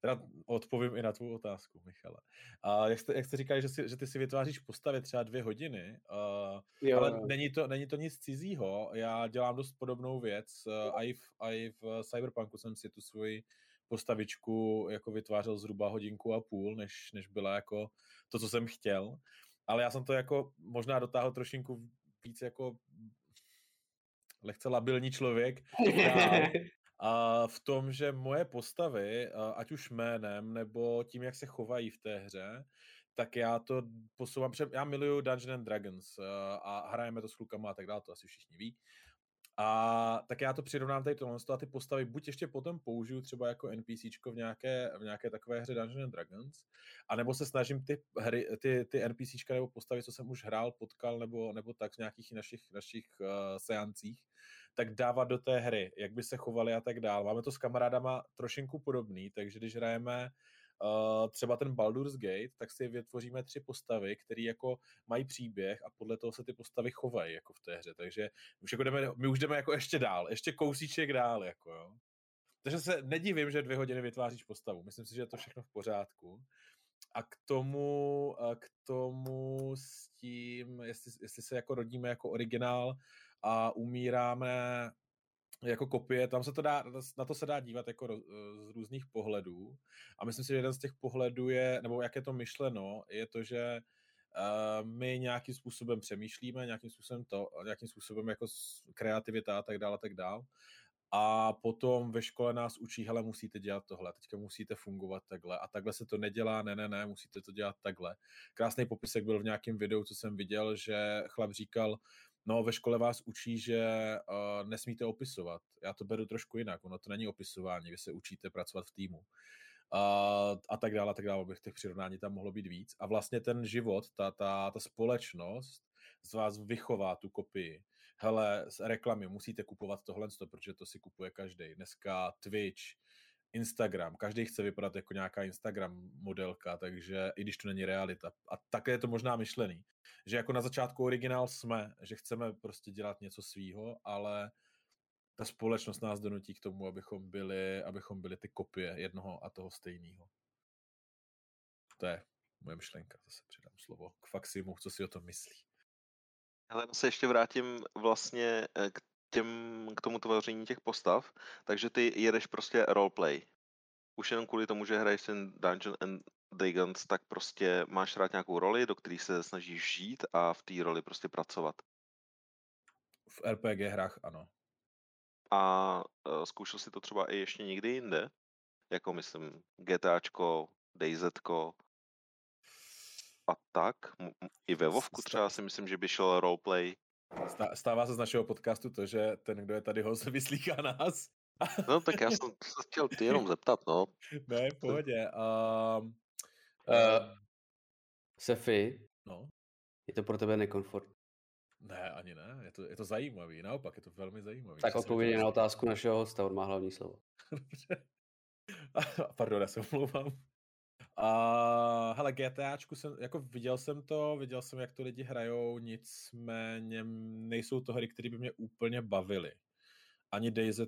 teda odpovím i na tvou otázku, Michale. A jak jste, jak jste říkali, že, si, že ty si vytváříš postavy třeba dvě hodiny, uh, jo, ale jo. Není, to, není to nic cizího. Já dělám dost podobnou věc. Uh, a, i v, a i v Cyberpunku jsem si tu svoji postavičku jako vytvářel zhruba hodinku a půl, než, než byla jako to, co jsem chtěl. Ale já jsem to jako možná dotáhl trošinku víc jako lehce labilní člověk. A v tom, že moje postavy, ať už jménem nebo tím, jak se chovají v té hře, tak já to posouvám, já miluju Dungeons and Dragons a hrajeme to s klukama a tak dále, to asi všichni ví. A tak já to přirovnám tady tohle a ty postavy buď ještě potom použiju třeba jako NPCčko v nějaké, v nějaké takové hře Dungeons and Dragons, anebo se snažím ty, hry, ty, ty NPCčka nebo postavy, co jsem už hrál, potkal, nebo, nebo tak v nějakých našich, našich uh, seancích, tak dávat do té hry, jak by se chovali a tak dál. Máme to s kamarádama trošinku podobný, takže když hrajeme uh, třeba ten Baldur's Gate, tak si vytvoříme tři postavy, které jako mají příběh a podle toho se ty postavy chovají jako v té hře. Takže už jako jdeme, my už jdeme jako ještě dál, ještě kousíček dál, jako jo. Takže se nedivím, že dvě hodiny vytváříš postavu. Myslím si, že je to všechno v pořádku. A k tomu, a k tomu s tím, jestli, jestli se jako rodíme jako originál a umíráme jako kopie, tam se to dá, na to se dá dívat jako z různých pohledů. A myslím si, že jeden z těch pohledů je, nebo jak je to myšleno, je to, že uh, my nějakým způsobem přemýšlíme, nějakým způsobem to, nějakým způsobem jako kreativita a tak dále, a tak dále. A potom ve škole nás učí, hele, musíte dělat tohle, teďka musíte fungovat takhle. A takhle se to nedělá, ne, ne, ne, musíte to dělat takhle. Krásný popisek byl v nějakém videu, co jsem viděl, že chlap říkal, no ve škole vás učí, že uh, nesmíte opisovat. Já to beru trošku jinak, ono to není opisování, vy se učíte pracovat v týmu. Uh, a tak dále, a tak dále, bych těch přirovnání tam mohlo být víc. A vlastně ten život, ta, ta, ta společnost z vás vychová tu kopii hele, z reklamy musíte kupovat tohle, protože to si kupuje každý. Dneska Twitch, Instagram, každý chce vypadat jako nějaká Instagram modelka, takže i když to není realita. A také je to možná myšlený, že jako na začátku originál jsme, že chceme prostě dělat něco svýho, ale ta společnost nás donutí k tomu, abychom byli, abychom byli ty kopie jednoho a toho stejného. To je moje myšlenka, zase přidám slovo k Faximu, co si o tom myslí. Ale se ještě vrátím vlastně eh, k, těm, k tomu tvoření těch postav. Takže ty jedeš prostě roleplay. Už jenom kvůli tomu, že hraješ ten Dungeon and Dragons, tak prostě máš rád nějakou roli, do které se snažíš žít a v té roli prostě pracovat. V RPG hrách ano. A uh, zkoušel si to třeba i ještě někdy jinde? Jako myslím GTAčko, DayZko, a tak. I ve Vovku třeba si myslím, že by šel roleplay. Stává se z našeho podcastu to, že ten, kdo je tady host, vyslýchá nás. No tak já jsem se chtěl ty jenom zeptat, no. Ne, v pohodě. Um, uh, Sefi, no? je to pro tebe nekomfort? Ne, ani ne. Je to, je to zajímavý. Naopak, je to velmi zajímavý. Tak odpověď na otázku našeho hosta, on má hlavní slovo. Pardon, já se omlouvám. A hele, GTAčku jsem, jako viděl jsem to, viděl jsem, jak to lidi hrajou, nicméně nejsou to hry, které by mě úplně bavily. Ani DayZ,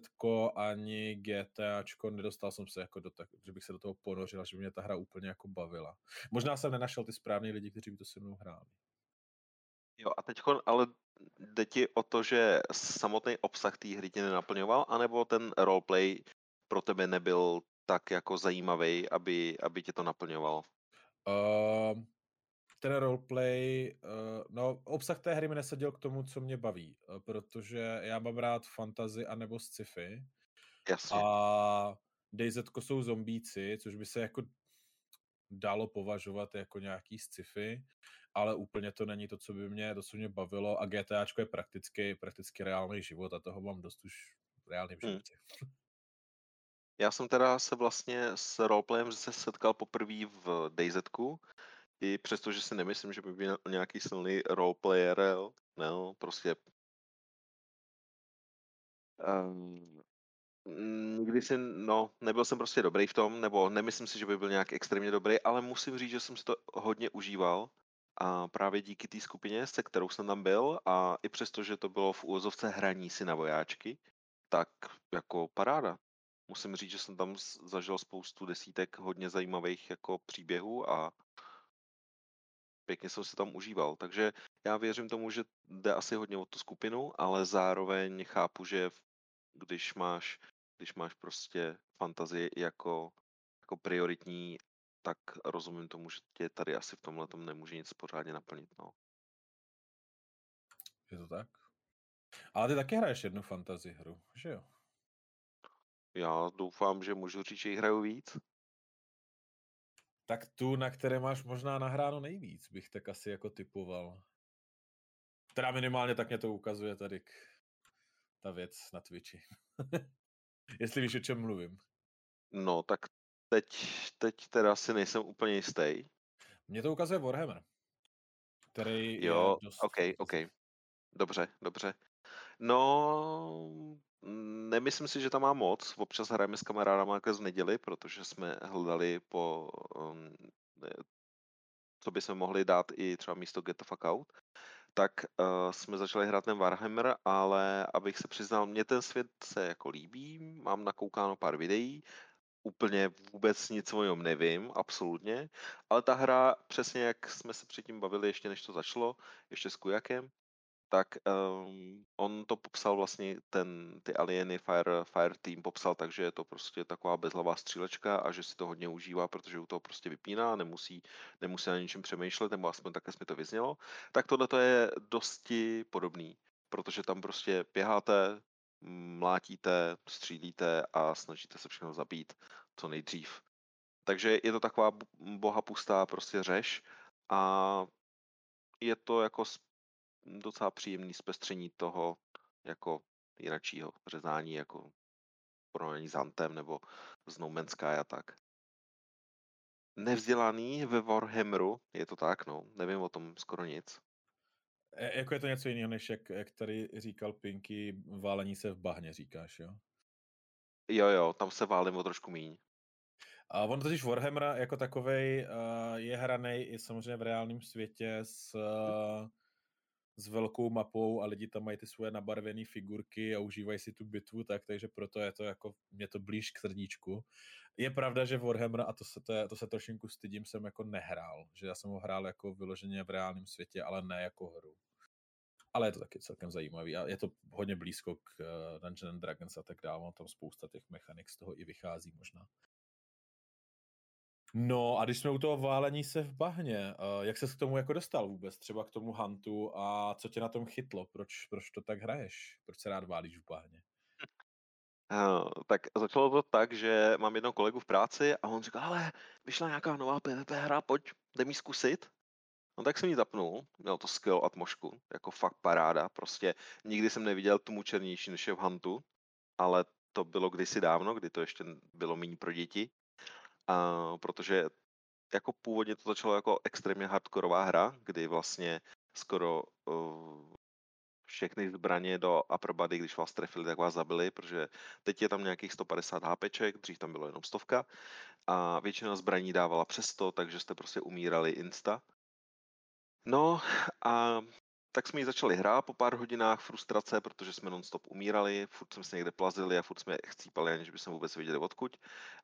ani GTAčko, nedostal jsem se jako do tak, že bych se do toho ponořil, že by mě ta hra úplně jako bavila. Možná jsem nenašel ty správné lidi, kteří by to se mnou hráli. Jo a teď ale jde ti o to, že samotný obsah té hry tě nenaplňoval, anebo ten roleplay pro tebe nebyl tak jako zajímavý, aby, aby tě to naplňovalo? Uh, ten roleplay, uh, no obsah té hry mi neseděl k tomu, co mě baví, uh, protože já mám rád fantazy anebo sci-fi. Jasně. A DayZ jsou zombíci, což by se jako dalo považovat jako nějaký sci-fi, ale úplně to není to, co by mě, to, co mě bavilo a GTAčko je prakticky, prakticky reálný život a toho mám dost už v reálném hmm. životě. Hmm. Já jsem teda se vlastně s roleplayem se setkal poprvé v DayZku, i přesto, že si nemyslím, že by byl nějaký silný roleplayer, no, prostě um, nikdy si, no, nebyl jsem prostě dobrý v tom, nebo nemyslím si, že by byl nějak extrémně dobrý, ale musím říct, že jsem si to hodně užíval. A právě díky té skupině, se kterou jsem tam byl a i přesto, že to bylo v úvozovce hraní si na vojáčky, tak jako paráda musím říct, že jsem tam zažil spoustu desítek hodně zajímavých jako příběhů a pěkně jsem si tam užíval. Takže já věřím tomu, že jde asi hodně o tu skupinu, ale zároveň chápu, že když máš, když máš prostě fantazii jako, jako prioritní, tak rozumím tomu, že tě tady asi v tomhle tom nemůže nic pořádně naplnit. No. Je to tak? Ale ty taky hraješ jednu fantazii hru, že jo? Já doufám, že můžu říct, že jich hraju víc. Tak tu, na které máš možná nahráno nejvíc, bych tak asi jako typoval. Teda minimálně tak mě to ukazuje tady k... ta věc na Twitchi. Jestli víš, o čem mluvím. No, tak teď, teď teda si nejsem úplně jistý. Mně to ukazuje Warhammer, který jo, je dost... OK, OK. Dobře, dobře. No, Nemyslím si, že tam má moc. Občas hrajeme s kamarádama jako z neděli, protože jsme hledali po um, co by jsme mohli dát i třeba místo Get the Fuck Out. tak uh, jsme začali hrát ten Warhammer, ale abych se přiznal, mě ten svět se jako líbí, mám nakoukáno pár videí, úplně vůbec nic o něm nevím, absolutně, ale ta hra, přesně jak jsme se předtím bavili, ještě než to začalo, ještě s Kujakem, tak um, on to popsal vlastně, ten, ty alieny Fire, Fire Team popsal tak, že je to prostě taková bezhlavá střílečka a že si to hodně užívá, protože u toho prostě vypíná, nemusí, nemusí na ničem přemýšlet, nebo aspoň také jsme to vyznělo. Tak tohle to je dosti podobný, protože tam prostě běháte, mlátíte, střílíte a snažíte se všechno zabít co nejdřív. Takže je to taková boha pustá prostě řeš a je to jako docela příjemný zpestření toho jako jinačího řezání, jako porovnání s Antem nebo s No Man's Sky a tak. Nevzdělaný ve Warhammeru, je to tak, no, nevím o tom skoro nic. E, jako je to něco jiného, než jak, jak tady říkal Pinky, válení se v bahně, říkáš, jo? Jo, jo, tam se válím o trošku míň. A on totiž Warhammer jako takovej uh, je hraný i samozřejmě v reálném světě s, uh, s velkou mapou a lidi tam mají ty svoje nabarvené figurky a užívají si tu bitvu tak, takže proto je to jako, mě to blíž k srdíčku. Je pravda, že Warhammer, a to se, to, to se trošinku stydím, jsem jako nehrál, že já jsem ho hrál jako vyloženě v reálném světě, ale ne jako hru. Ale je to taky celkem zajímavý a je to hodně blízko k uh, Dungeons and Dragons a tak dále, tam spousta těch mechanik z toho i vychází možná. No a když jsme u toho válení se v bahně, uh, jak se k tomu jako dostal vůbec, třeba k tomu huntu a co tě na tom chytlo, proč, proč to tak hraješ, proč se rád válíš v bahně? Uh, tak začalo to tak, že mám jednoho kolegu v práci a on říkal, ale vyšla nějaká nová PvP hra, pojď, jdem ji zkusit. No tak jsem ji zapnul, měl to skvělou atmošku, jako fakt paráda, prostě nikdy jsem neviděl tomu černější než je v Huntu, ale to bylo kdysi dávno, kdy to ještě bylo méně pro děti a protože jako původně to začalo jako extrémně hardkorová hra, kdy vlastně skoro uh, všechny zbraně do upper body, když vás trefili, tak vás zabili, protože teď je tam nějakých 150 HPček, dřív tam bylo jenom stovka a většina zbraní dávala přes 100, takže jste prostě umírali insta. No a tak jsme ji začali hrát po pár hodinách frustrace, protože jsme non-stop umírali, furt jsme se někde plazili a furt jsme chcípali, aniž bychom vůbec věděli odkud.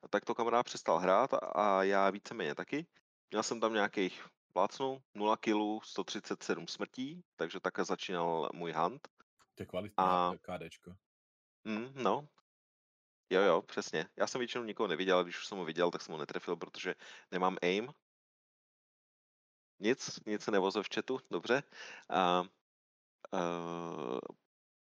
Tak to kamarád přestal hrát a já víceméně taky. Měl jsem tam nějakých plácnu, 0 kg, 137 smrtí, takže také začínal můj hunt. To je kvalitní a... KDčko. Mm, no, Jo, jo, přesně. Já jsem většinou nikoho neviděl, ale když už jsem ho viděl, tak jsem ho netrefil, protože nemám aim, nic, nic se nevozil v chatu, dobře. A, a,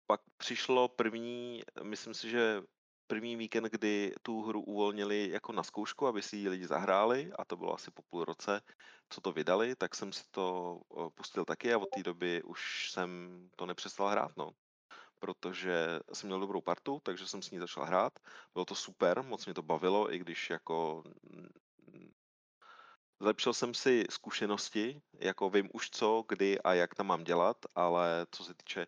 pak přišlo první, myslím si, že první víkend, kdy tu hru uvolnili jako na zkoušku, aby si ji lidi zahráli, a to bylo asi po půl roce, co to vydali, tak jsem si to pustil taky a od té doby už jsem to nepřestal hrát, no. Protože jsem měl dobrou partu, takže jsem s ní začal hrát. Bylo to super, moc mě to bavilo, i když jako Zlepšil jsem si zkušenosti, jako vím už co, kdy a jak tam mám dělat, ale co se týče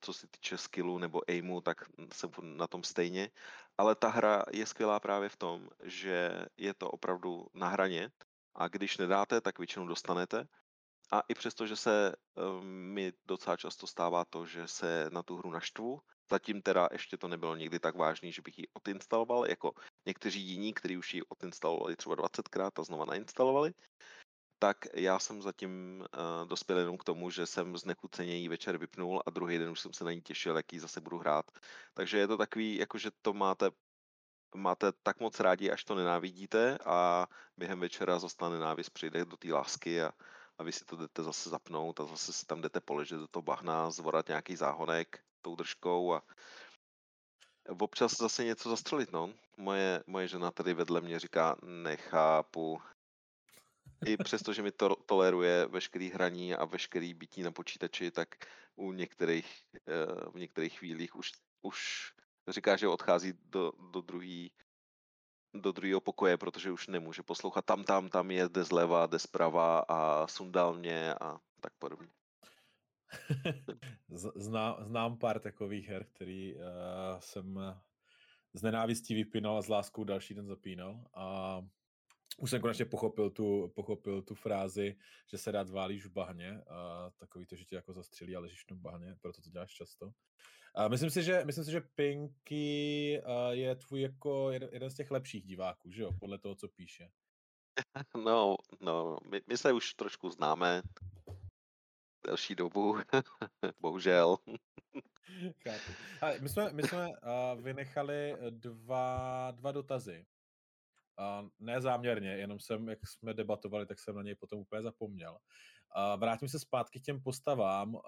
co se týče skillu nebo aimu, tak jsem na tom stejně. Ale ta hra je skvělá právě v tom, že je to opravdu na hraně a když nedáte, tak většinou dostanete. A i přesto, že se um, mi docela často stává to, že se na tu hru naštvu, zatím teda ještě to nebylo nikdy tak vážný, že bych ji odinstaloval, jako někteří jiní, kteří už ji odinstalovali třeba 20krát a znova nainstalovali, tak já jsem zatím uh, dospěl jenom k tomu, že jsem znechuceně ji večer vypnul a druhý den už jsem se na ní těšil, jaký zase budu hrát. Takže je to takový, jako že to máte máte tak moc rádi, až to nenávidíte a během večera zase nenávist přijde do té lásky a, a vy si to jdete zase zapnout a zase si tam jdete položit do toho bahna, zvorat nějaký záhonek tou držkou a občas zase něco zastřelit, no. Moje, moje žena tady vedle mě říká, nechápu. I přesto, že mi to toleruje veškerý hraní a veškerý bytí na počítači, tak u některých, eh, v některých chvílích už, už říká, že odchází do, do druhý do druhého pokoje, protože už nemůže poslouchat tam, tam, tam je, jde zleva, jde zprava a sundal mě a tak podobně. Zná, znám pár takových her, který uh, jsem z nenávistí vypínal a s láskou další den zapínal. A Už jsem konečně pochopil tu, pochopil tu frázi, že se rád válíš v bahně a takový to, že tě jako zastřelí a ležíš v tom bahně, proto to děláš často. A myslím si, že, myslím si, že Pinky je tvůj jako jeden, jeden z těch lepších diváků, že jo, podle toho, co píše. No, no, my, my se už trošku známe delší dobu, bohužel. Chápu. Ale my jsme, my jsme uh, vynechali dva, dva dotazy. Uh, ne záměrně, jenom jsem, jak jsme debatovali, tak jsem na něj potom úplně zapomněl. Uh, vrátím se zpátky k těm postavám. Uh,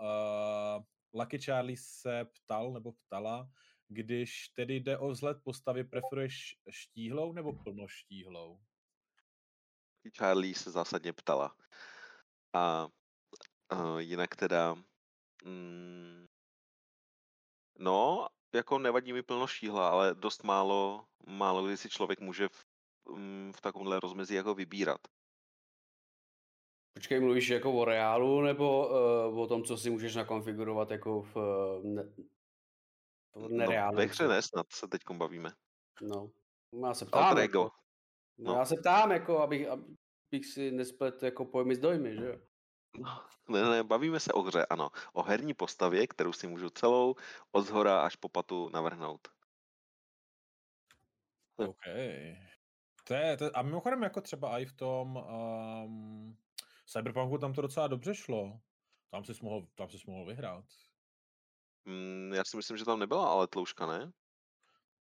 Lucky Charlie se ptal nebo ptala, když tedy jde o vzhled postavy, preferuješ štíhlou nebo plnoštíhlou? Charlie se zásadně ptala. A uh, jinak teda... Mm, no, jako nevadí mi plno štíhla, ale dost málo, málo kdy si člověk může v, mm, v takovémhle rozmezí jako vybírat. Počkej, mluvíš jako o reálu nebo uh, o tom, co si můžeš nakonfigurovat jako v, ne, v nereálu? No, ve hře ne, snad se teď bavíme. No, já se ptám. Jako, no. Já se ptám, jako, abych, abych si nesplet jako pojmy s dojmy, že jo? No, ne, ne, bavíme se o hře, ano. O herní postavě, kterou si můžu celou od zhora až po patu navrhnout. OK. To je, to, a mimochodem jako třeba i v tom um, Cyberpunku tam to docela dobře šlo. Tam jsi mohl, tam jsi mohl vyhrát. Mm, já si myslím, že tam nebyla ale tlouška, ne?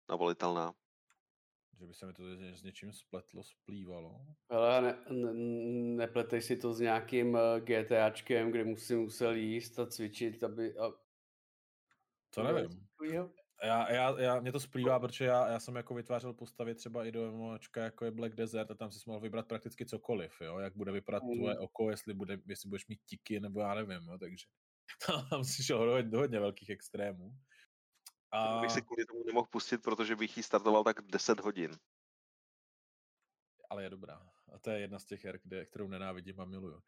Navolitelná. Že by se mi to s něčím spletlo, splývalo. Ale ne, ne, nepletej si to s nějakým eh, GTAčkem, kde musím musel jíst a cvičit, aby... A... To nevím. Já, já, já, mě to splývá, protože já, já jsem jako vytvářel postavy třeba i do MMOčka, jako je Black Desert a tam si mohl vybrat prakticky cokoliv, jo? jak bude vypadat mm. tvoje oko, jestli, bude, jestli budeš mít tiky, nebo já nevím, jo? takže tam si šel do, do hodně velkých extrémů. A... Bych si kvůli tomu nemohl pustit, protože bych ji startoval tak 10 hodin. Ale je dobrá. A to je jedna z těch her, kde, kterou nenávidím a miluju.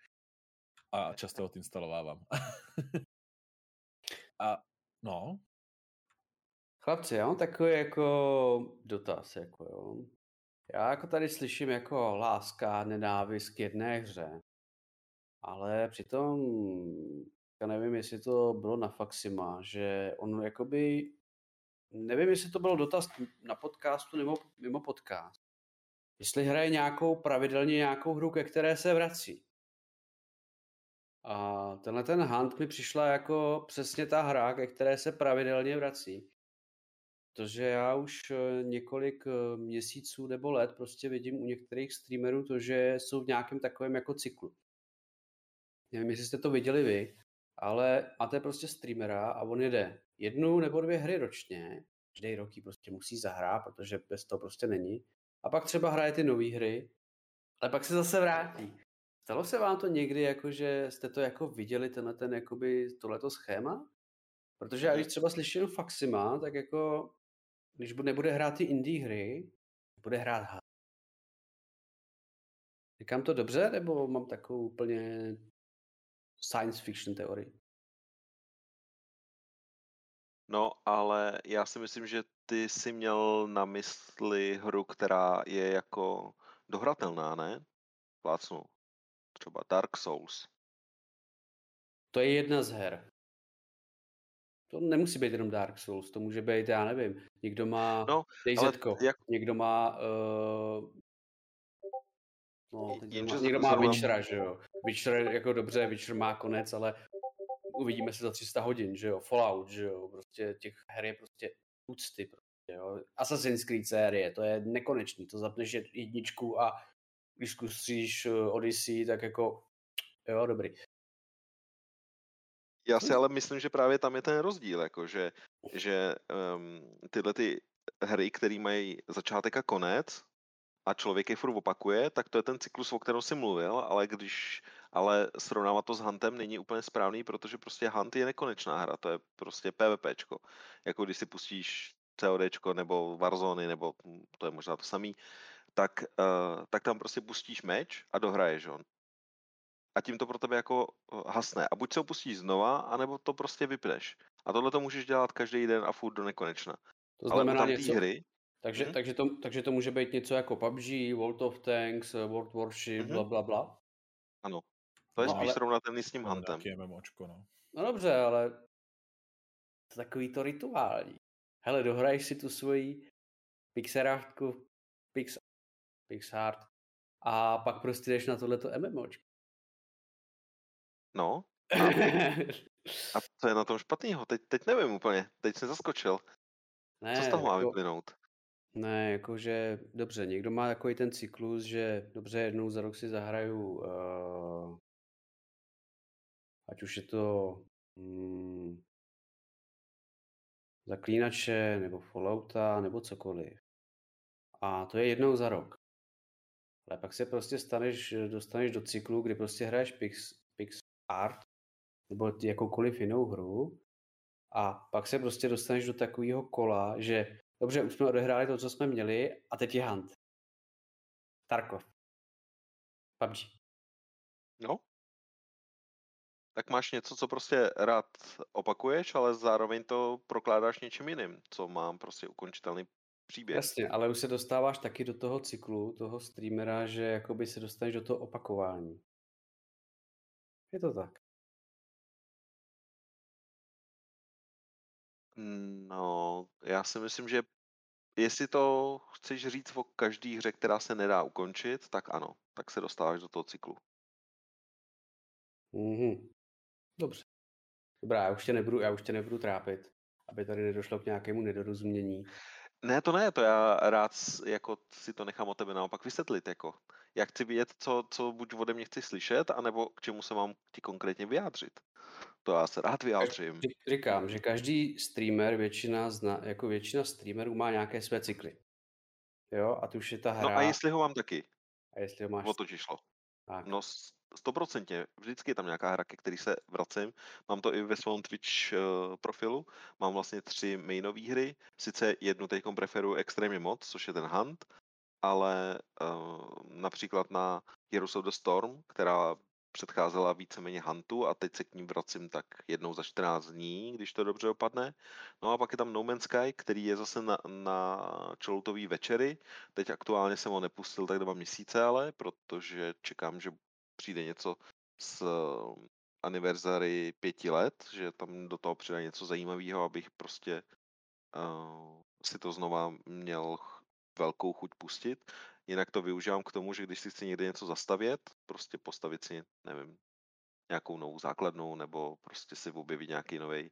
A často odinstalovávám. a no, Chlapci, já mám takový jako dotaz, jako jo. Já jako tady slyším jako láska, nenávist k jedné hře, ale přitom, já nevím, jestli to bylo na Faxima, že on jakoby, nevím, jestli to byl dotaz na podcastu nebo mimo podcast, jestli hraje nějakou pravidelně nějakou hru, ke které se vrací. A tenhle ten Hunt mi přišla jako přesně ta hra, ke které se pravidelně vrací. Protože já už eh, několik eh, měsíců nebo let prostě vidím u některých streamerů to, že jsou v nějakém takovém jako cyklu. Nevím, jestli jste to viděli vy, ale máte prostě streamera a on jede jednu nebo dvě hry ročně, každý rok prostě musí zahrát, protože bez toho prostě není. A pak třeba hraje ty nové hry, ale pak se zase vrátí. Stalo se vám to někdy, jako že jste to jako viděli, tenhle ten, jakoby, tohleto schéma? Protože já když třeba slyším Faxima, tak jako když nebude hrát ty indie hry, bude hrát hard. Říkám to dobře, nebo mám takovou úplně science fiction teorii? No, ale já si myslím, že ty jsi měl na mysli hru, která je jako dohratelná, ne? Plácnu. Třeba Dark Souls. To je jedna z her. To nemusí být jenom Dark Souls, to může být, já nevím, někdo má no, DayZ, jak... někdo má uh, no, někdo, má, má Witchera, že jo. Witcher jako dobře, Witcher má konec, ale uvidíme se za 300 hodin, že jo. Fallout, že jo. Prostě těch her je prostě úcty, prostě, jo. Assassin's Creed série, to je nekonečný, to zapneš jedničku a když zkusíš eh, Odyssey, tak jako jo, dobrý. Já si ale myslím, že právě tam je ten rozdíl, jako že, že um, tyhle ty hry, které mají začátek a konec a člověk je furt opakuje, tak to je ten cyklus, o kterém jsi mluvil, ale když ale srovnávat to s Huntem není úplně správný, protože prostě Hunt je nekonečná hra, to je prostě PvPčko. Jako když si pustíš CODčko nebo Warzone, nebo to je možná to samý, tak, uh, tak tam prostě pustíš meč a dohraješ on a tím to pro tebe jako eh, hasne. A buď se opustíš znova, anebo to prostě vypneš. A tohle to můžeš dělat každý den a furt do nekonečna. To znamená Ale něco, hry... Takže, Mhm. takže, to, takže to může být něco jako PUBG, World of Tanks, eh, World Warship, Mhm. bla, bla, bla. Ano. To je No, spíš ale- srovnatelný s tím Huntem. MMOčko, no. No dobře, ale to takový to rituální. Hele, dohraješ si tu svoji pixarátku, pix, pixart a pak prostě jdeš na tohleto MMOčko. No, a co je na tom špatného? Teď, teď nevím úplně, teď jsem zaskočil. ne, Co z toho má jako, vyplynout? ne, jakože, dobře, někdo má takový ten cyklus, že dobře, jednou za rok si zahraju, uh, ať už je to hmm, zaklínače, nebo Fallouta, nebo cokoliv. A to je jednou za rok. Ale pak se prostě staneš, dostaneš do cyklu, kdy prostě hraješ Pix Art nebo jakoukoliv jinou hru a pak se prostě dostaneš do takového kola, že dobře, už jsme odehráli to, co jsme měli a teď je Hunt. Tarkov. PUBG. No. Tak máš něco, co prostě rád opakuješ, ale zároveň to prokládáš něčím jiným, co má prostě ukončitelný příběh. Jasně, ale už se dostáváš taky do toho cyklu, toho streamera, že jakoby se dostaneš do toho opakování. Je to tak. No, já si myslím, že jestli to chceš říct o každý hře, která se nedá ukončit, tak ano, tak se dostáváš do toho cyklu. Mhm. Dobře. Dobrá, já už tě nebudu, já už tě nebudu trápit, aby tady nedošlo k nějakému nedorozumění. Ne, to ne, to já rád jako si to nechám o tebe naopak vysvětlit, jako. Já chci vědět, co, co buď ode mě chci slyšet, anebo k čemu se mám ti konkrétně vyjádřit. To já se rád vyjádřím. Říkám, že každý streamer, většina, zna, jako většina streamerů má nějaké své cykly. Jo, a tu už je ta hra. No a jestli ho mám taky, a jestli ho máš... o to šlo. Tak. No stoprocentně, vždycky je tam nějaká hra, ke který se vracím. Mám to i ve svém Twitch uh, profilu. Mám vlastně tři mainové hry. Sice jednu teď preferuji extrémně moc, což je ten Hunt, ale uh, například na Heroes of the Storm, která předcházela víceméně Huntu a teď se k ním vracím tak jednou za 14 dní, když to dobře dopadne. No a pak je tam No Man's Sky, který je zase na, na čeloutový večery. Teď aktuálně jsem ho nepustil tak dva měsíce, ale protože čekám, že přijde něco s eh, aniverzary pěti let, že tam do toho přidá něco zajímavého, abych prostě uh, si to znova měl velkou chuť pustit. Jinak to využívám k tomu, že když si chci někde něco zastavět, prostě postavit si, nevím, nějakou novou základnu nebo prostě si objevit nějaký nový,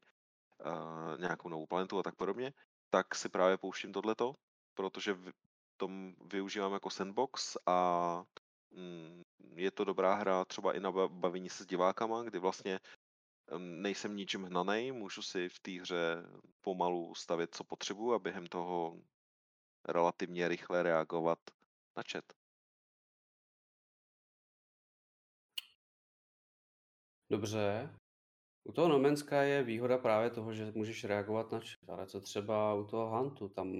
uh, nějakou novou planetu a tak podobně, tak si právě pouštím tohleto, protože v tom využívám jako sandbox a mm, je to dobrá hra třeba i na ba- bavení se s divákama, kdy vlastně em, nejsem ničím hnanej, můžu si v té hře pomalu stavět, co potřebuji a během toho relativně rychle reagovat na chat. Dobře. U toho No Man's Sky je výhoda právě toho, že můžeš reagovat na chat, ale co třeba u toho Huntu, tam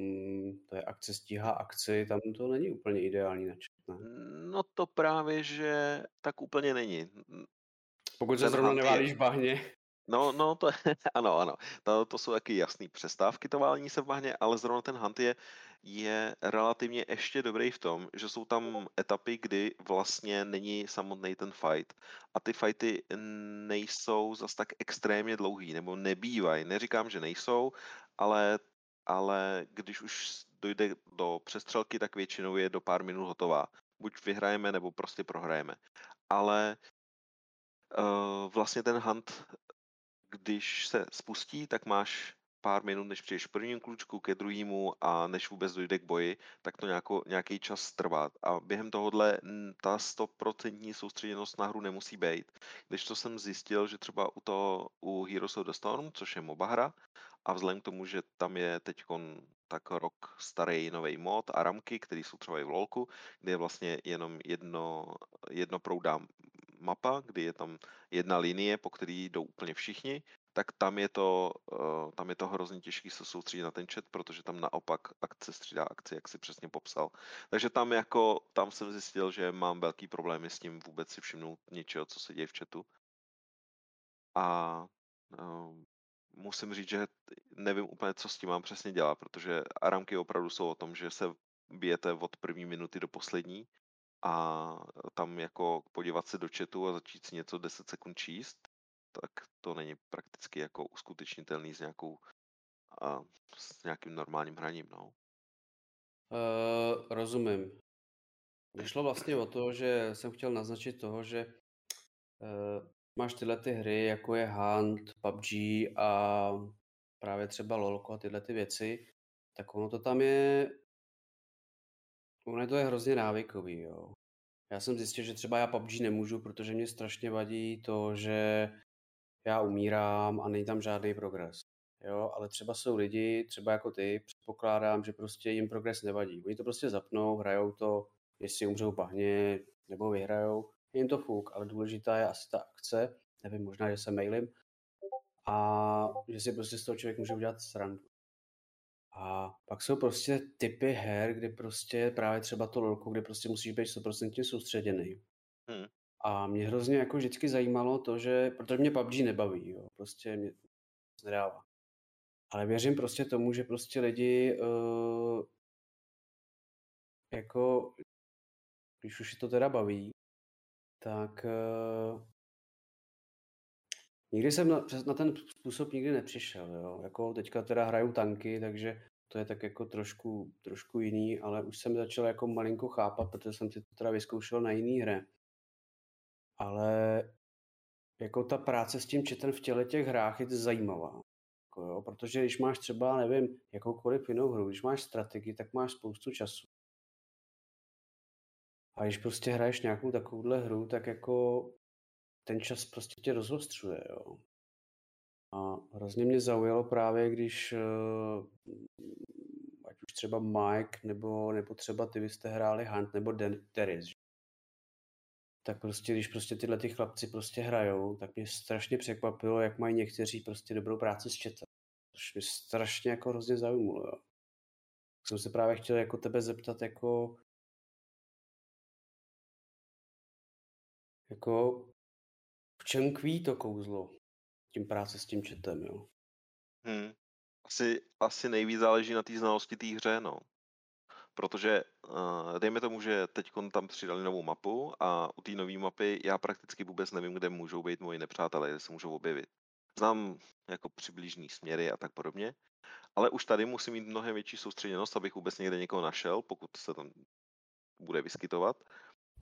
to je akce stíhá akci, tam to není úplně ideální na chat, ne? No to právě, že tak úplně není. Pokud se zrovna Hunt je- neválíš v bahně. No, no, to ano, ano. To, to jsou taky jasný přestávky, to válení se v bahně, ale zrovna ten hunt je, je relativně ještě dobrý v tom, že jsou tam etapy, kdy vlastně není samotný ten fight. A ty fighty nejsou zas tak extrémně dlouhý, nebo nebývají. Neříkám, že nejsou, ale, ale když už dojde do přestřelky, tak většinou je do pár minut hotová. Buď vyhrajeme, nebo prostě prohrajeme. Ale uh, vlastně ten hunt když se spustí, tak máš pár minut, než přijdeš prvním klučku, ke druhému a než vůbec dojde k boji, tak to nějako, nějaký čas trvá. A během tohohle ta stoprocentní soustředěnost na hru nemusí být. Když to jsem zjistil, že třeba u toho, u Heroes of the Storm, což je MOBA hra, a vzhledem k tomu, že tam je teď tak rok starý nový mod a ramky, které jsou třeba i v LoLku, kde je vlastně jenom jedno, jednoproudá mapa, kdy je tam jedna linie, po který jdou úplně všichni, tak tam je to, uh, tam je to hrozně těžký se soustředit na ten chat, protože tam naopak akce střídá akci, jak si přesně popsal. Takže tam jako, tam jsem zjistil, že mám velký problémy s tím vůbec si všimnout něčeho, co se děje v chatu. A um, musím říct, že nevím úplně, co s tím mám přesně dělat, protože aramky opravdu jsou o tom, že se bijete od první minuty do poslední a tam jako podívat se do chatu a začít si něco 10 sekund číst, tak to není prakticky jako uskutečnitelný s nějakou a s nějakým normálním hraním, no. Uh, rozumím. Vyšlo vlastně o to, že jsem chtěl naznačit toho, že uh, máš tyhle ty hry, jako je Hunt, PUBG a právě třeba LoLko a tyhle ty věci, tak ono to tam je, ono to je hrozně návykový, jo. Já jsem zjistil, že třeba já PUBG nemůžu, protože mě strašně vadí to, že já umírám a není tam žádný progres. Jo, ale třeba jsou lidi, třeba jako ty, předpokládám, že prostě jim progres nevadí. Oni to prostě zapnou, hrajou to, jestli umřou bahně nebo vyhrajou, je jim to fuk, ale důležitá je asi ta akce, nevím, možná, že se mailím, a že si prostě z toho člověk může udělat srandu. A pak jsou prostě typy her, kdy prostě právě třeba to lolko, kde prostě musíš být 100% soustředěný. Hmm. A mě hrozně jako vždycky zajímalo to, že, protože mě PUBG nebaví, jo, prostě mě nedává. Ale věřím prostě tomu, že prostě lidi uh, jako, když už je to teda baví, tak uh, nikdy jsem na, na ten způsob nikdy nepřišel, jo. Jako teďka teda hraju tanky, takže to je tak jako trošku, trošku jiný, ale už jsem začal jako malinko chápat, protože jsem si to teda vyzkoušel na jiný hře. Ale jako ta práce s tím četem v těle těch hrách je zajímavá. Jako jo, protože když máš třeba, nevím, jakoukoliv jinou hru, když máš strategii, tak máš spoustu času. A když prostě hraješ nějakou takovouhle hru, tak jako ten čas prostě tě rozostřuje, jo. A hrozně mě zaujalo právě, když eh, ať už třeba Mike nebo, nebo třeba ty vy jste hráli Hunt nebo Deris, tak prostě, když prostě tyhle ty chlapci prostě hrajou, tak mě strašně překvapilo, jak mají někteří prostě dobrou práci s chatem. Což mě strašně jako hrozně zaujmulo, jo. Jsem se právě chtěl jako tebe zeptat, jako jako v čem kví to kouzlo? Tím práce s tím chatem, jo? Hmm. Asi, asi nejvíc záleží na té znalosti té hře, no protože uh, dejme tomu, že teď tam přidali novou mapu a u té nové mapy já prakticky vůbec nevím, kde můžou být moji nepřátelé, kde se můžou objevit. Znám jako přibližní směry a tak podobně, ale už tady musím mít mnohem větší soustředěnost, abych vůbec někde někoho našel, pokud se tam bude vyskytovat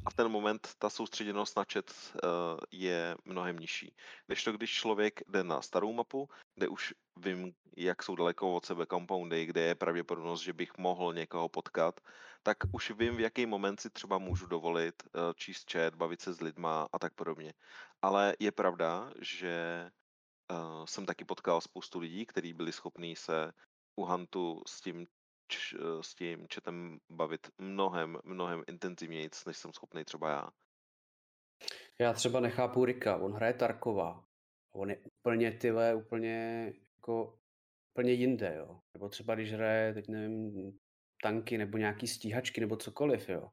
a v ten moment ta soustředěnost na chat uh, je mnohem nižší. Když to, když člověk jde na starou mapu, kde už vím, jak jsou daleko od sebe compoundy, kde je pravděpodobnost, že bych mohl někoho potkat, tak už vím, v jaký moment si třeba můžu dovolit uh, číst chat, bavit se s lidma a tak podobně. Ale je pravda, že uh, jsem taky potkal spoustu lidí, kteří byli schopní se u Huntu s tím č, eh, s tím chatem bavit mnohem, mnohem intenzivněji, než jsem schopný třeba já. Já třeba nechápu Rika, on hraje Tarkova. On je úplně tyhle, úplně jako úplně jinde, jo. Nebo třeba když hraje, teď nevím, tanky nebo nějaký stíhačky nebo cokoliv, jo.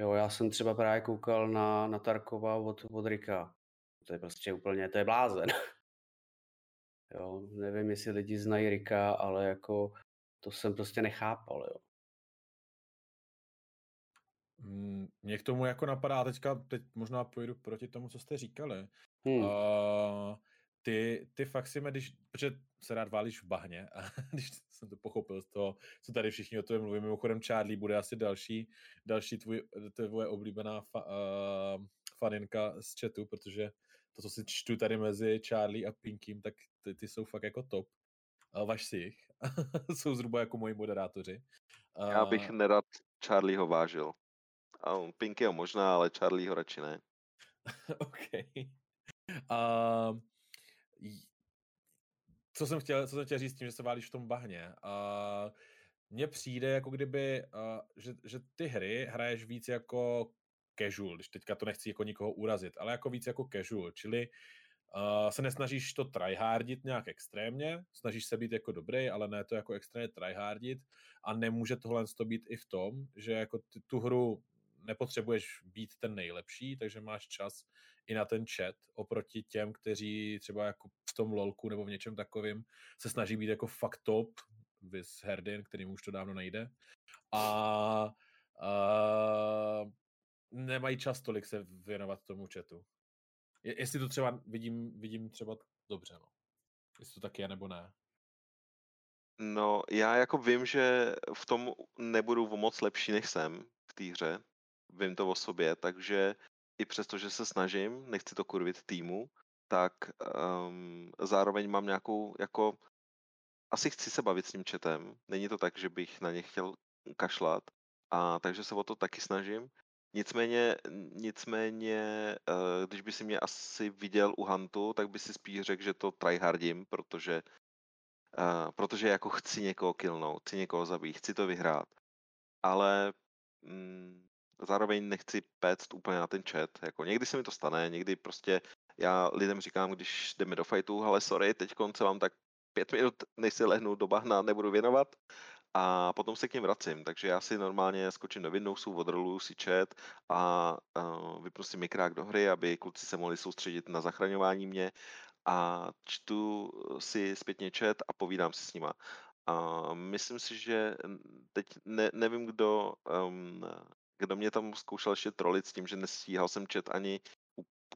Jo, já jsem třeba právě koukal na, na Tarkova od, od Rika. To je prostě úplně, to je blázen. jo, nevím, jestli lidi znají Rika, ale jako to jsem prostě nechápal, jo. Mm, mě k tomu jako napadá, teďka teď možná pojdu proti tomu, co jste říkali. Hmm. Uh, ty, ty fakt si když, protože se rád válíš v bahně, a když jsem to pochopil z toho, co tady všichni o tom mluví, mimochodem Charlie bude asi další, další tvůj, tvoje oblíbená fa, uh, faninka z chatu, protože to, co si čtu tady mezi Charlie a Pinkym, tak ty, ty jsou fakt jako top. Uh, vaš si jich. jsou zhruba jako moji moderátoři. Já bych nerad Charlieho vážil. A Pinkyho možná, ale Charlieho radši ne. OK. Uh, co jsem chtěl, co jsem chtěl říct tím, že se válíš v tom bahně. Uh, mně přijde, jako kdyby, uh, že, že ty hry hraješ víc jako casual, když teďka to nechci jako nikoho urazit, ale jako víc jako casual, čili Se nesnažíš to tryhardit nějak extrémně, snažíš se být jako dobrý, ale ne to jako extrémně tryhardit a nemůže tohle to být i v tom, že jako ty, tu hru nepotřebuješ být ten nejlepší, takže máš čas i na ten chat, oproti těm, kteří třeba jako v tom lolku nebo v něčem takovým se snaží být jako fakt top, vys Herdin, kterým už to dávno nejde. A, a nemají čas tolik se věnovat tomu chatu. Je, jestli to třeba vidím, vidím třeba dobře, no. Jestli to tak je, nebo ne. No, já jako vím, že v tom nebudu moc lepší, než jsem v té hře. Vím to o sobě, takže i přesto, že se snažím, nechci to kurvit týmu, tak um, zároveň mám nějakou, jako, asi chci se bavit s tím četem. Není to tak, že bych na ně chtěl kašlat, a takže se o to taky snažím. Nicméně, nicméně, eh, když by si mě asi viděl u Huntu, tak by si spíš řekl, že to tryhardím, protože, uh, protože jako chci někoho killnout, chci někoho zabít, chci to vyhrát. Ale mm, zároveň nechci péct úplně na ten chat. Jako někdy se mi to stane, někdy prostě já lidem říkám, když jdeme do fightu, ale sorry, teď konce vám tak pět minut, než si lehnu do bahna, nebudu věnovat a potom se k něm vracím. Takže já si normálně skočím do Windowsu, odroluju si chat a uh, vypnu si mikrák do hry, aby kluci se mohli soustředit na zachraňování mě a čtu si zpětně chat a povídám si s nima. A myslím si, že teď ne, nevím, kdo, um, kdo mě tam zkoušel ještě trolit s tím, že nestíhal jsem chat ani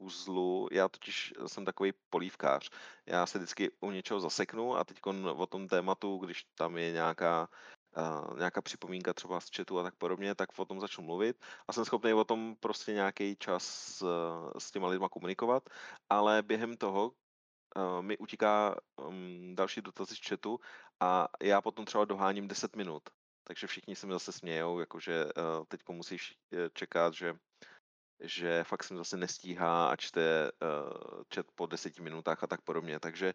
u puzlu. Já totiž jsem takový polívkář. Já se vždycky u něčeho zaseknu a teď o tom tématu, když tam je nějaká uh, nějaká připomínka třeba z chatu a tak podobně, tak o tom začnu mluvit a jsem schopný o tom prostě nějaký čas s, s těma lidma komunikovat, ale během toho uh, mi utíká um, další dotazy z chatu a já potom třeba doháním 10 minut. Takže všichni se mi zase smějou, jakože uh, teď musíš čekat, že že fakt jsem zase nestíhá a čte uh, chat po deseti minutách a tak podobně. Takže,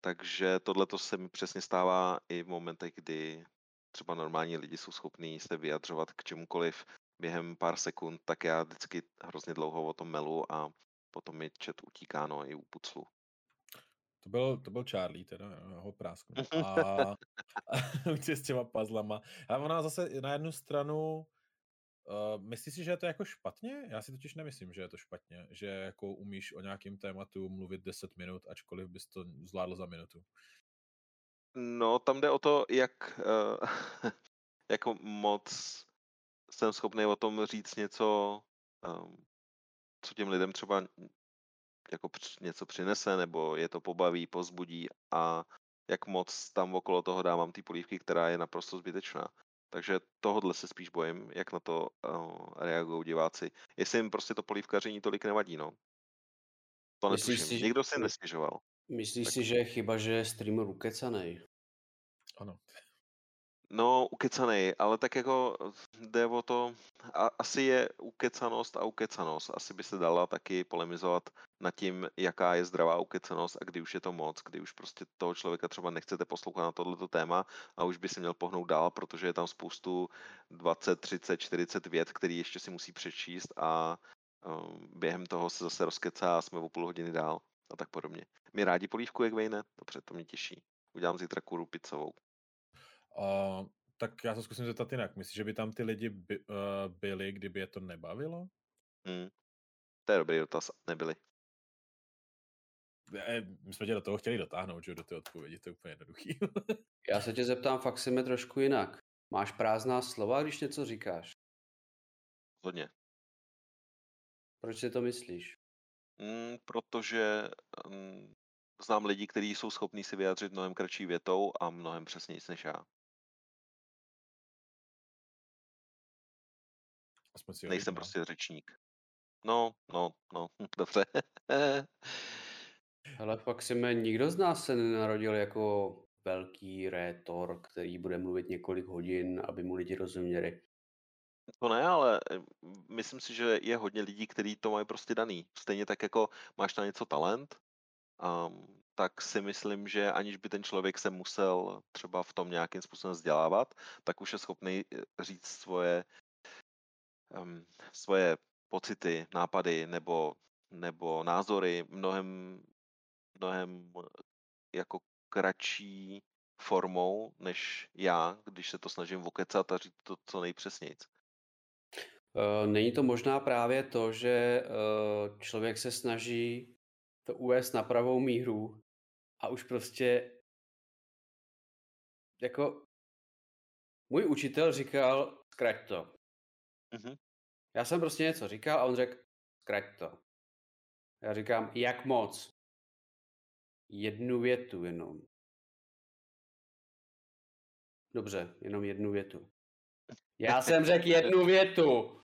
takže tohle to se mi přesně stává i v momentech, kdy třeba normální lidi jsou schopní se vyjadřovat k čemukoliv během pár sekund, tak já vždycky hrozně dlouho o tom melu a potom mi chat utíká, no, i u puclu. To byl, to byl Charlie, teda, ho prásknu. A, a s těma puzzlama. A ona zase na jednu stranu Uh, myslíš si, že je to jako špatně? Já si totiž nemyslím, že je to špatně, že jako umíš o nějakém tématu mluvit 10 minut, ačkoliv bys to zvládl za minutu. No, tam jde o to, jak uh, jako moc jsem schopný o tom říct něco, um, co těm lidem třeba jako něco přinese, nebo je to pobaví, pozbudí a jak moc tam okolo toho dávám ty polívky, která je naprosto zbytečná. Takže tohodle se spíš bojím, jak na to uh, reagují diváci. Jestli jim prostě to polívkaření tolik nevadí, no. To netuším. Si, Nikdo si nestěžoval. Myslíš tak. si, že je chyba, že je streamer ukecanej? Ano. No, ukecanej, ale tak jako jde o to, a, asi je ukecanost a ukecanost. Asi by se dala taky polemizovat nad tím, jaká je zdravá ukecanost a kdy už je to moc, kdy už prostě toho člověka třeba nechcete poslouchat na tohleto téma a už by se měl pohnout dál, protože je tam spoustu 20, 30, 40 vět, který ještě si musí přečíst a um, během toho se zase rozkecá a jsme o půl hodiny dál a tak podobně. My rádi polívku, jak vejne, dobře, to mě těší. Udělám zítra kuru pizzovou. Uh, tak já se zkusím zeptat jinak. Myslíš, že by tam ty lidi by, uh, byli, kdyby je to nebavilo? Hmm. To je dobrý dotaz. Nebyli. Ne, my jsme tě do toho chtěli dotáhnout, že do té odpovědi, to je úplně jednoduchý. já se tě zeptám fakt si mi trošku jinak. Máš prázdná slova, když něco říkáš? Hodně. Proč si to myslíš? Mm, protože mm, znám lidi, kteří jsou schopní si vyjádřit mnohem kratší větou a mnohem přesněji než já. Aspoň si Nejsem no. prostě řečník. No, no, no, dobře. Ale fakt si mě, nikdo z nás se nenarodil jako velký rétor, který bude mluvit několik hodin, aby mu lidi rozuměli. To ne, ale eh, myslím si, že je hodně lidí, kteří to mají prostě daný. Stejně tak jako máš na něco talent, um, tak si myslím, že aniž by ten člověk se musel třeba v tom nějakým způsobem vzdělávat, tak už je schopný eh, říct svoje um, svoje pocity, nápady nebo, nebo názory mnohem, mnohem jako kratší formou než já, když se to snažím vokecat a říct to co nejpřesnějc. Uh, není to možná právě to, že uh, člověk se snaží to uvést na pravou míru a už prostě jako můj učitel říkal, zkrať to. Mhm. Já jsem prostě něco říkal a on řekl, zkrať to. Já říkám, jak moc? Jednu větu jenom. Dobře, jenom jednu větu. Já jsem řekl jednu větu.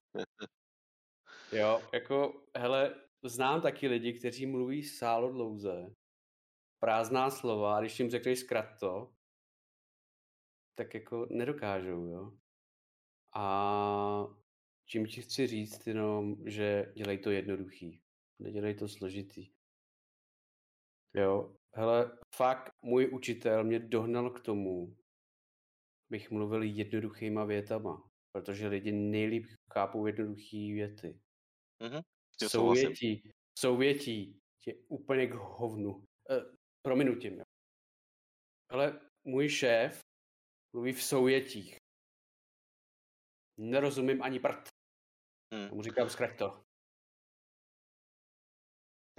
Jo, jako, hele, znám taky lidi, kteří mluví sálo dlouze, prázdná slova, a když jim řekneš zkrat to, tak jako nedokážou, jo. A čím ti chci říct jenom, že dělej to jednoduchý, nedělej to složitý. Jo, hele, fakt můj učitel mě dohnal k tomu, bych mluvil jednoduchýma větama, protože lidi nejlíp chápou jednoduchý věty. Mhm. Souvětí, souvětí je úplně k hovnu. E, prominutím, jo. Ale můj šéf mluví v souvětích. Nerozumím ani prd. Hmm. Tomu říkám to.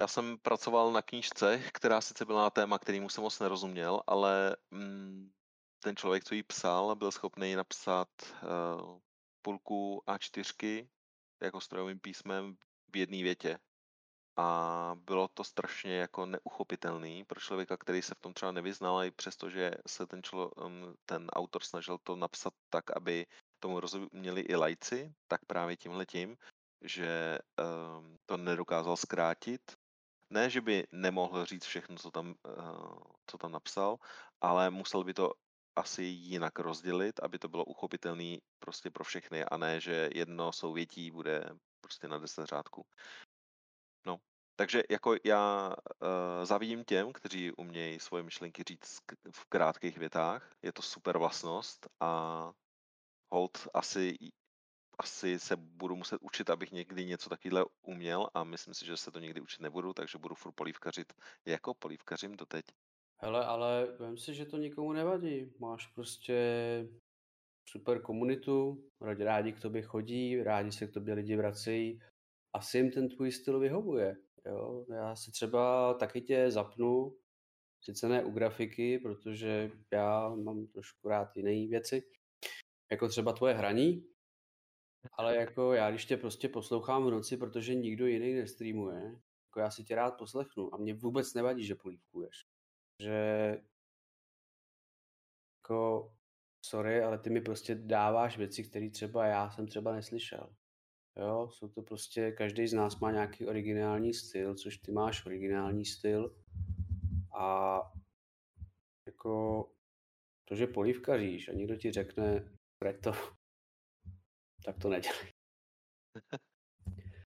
Já jsem pracoval na knížce, která sice byla na téma, kterýmu jsem moc nerozuměl, ale mm, ten člověk, co ji psal, byl schopný napsat uh, půlku A4 jako strojovým písmem v jedné větě. A bylo to strašně jako neuchopitelný pro člověka, který se v tom třeba nevyznal, i přesto, že se ten, člo, ten autor snažil to napsat tak, aby tomu rozuměli i lajci, tak právě tímhle tím, že um, to nedokázal zkrátit. Ne, že by nemohl říct všechno, co tam, uh, co tam napsal, ale musel by to asi jinak rozdělit, aby to bylo uchopitelné prostě pro všechny a ne, že jedno souvětí bude prostě na deset řádků. No, takže jako já uh, zavidím těm, kteří umějí svoje myšlenky říct v krátkých větách. Je to super vlastnost a hold asi asi se budu muset učit, abych někdy něco takového uměl a myslím si, že se to nikdy učit nebudu, takže budu furt polívkařit jako polívkařím doteď. Hele, ale vím si, že to nikomu nevadí. Máš prostě super komunitu, rádi, rádi k tobě chodí, rádi se k tobě lidi vracejí. Asi jim ten tvůj styl vyhovuje. Jo? Já si třeba taky tě zapnu, sice ne u grafiky, protože já mám trošku rád jiné věci, jako třeba tvoje hraní, ale jako já, když tě prostě poslouchám v noci, protože nikdo jiný nestreamuje, jako já si tě rád poslechnu a mě vůbec nevadí, že polívkuješ že jako sorry, ale ty mi prostě dáváš věci, které třeba já jsem třeba neslyšel. Jo, jsou to prostě, každý z nás má nějaký originální styl, což ty máš originální styl a jako to, že polívkaříš a někdo ti řekne, to, tak to nedělej.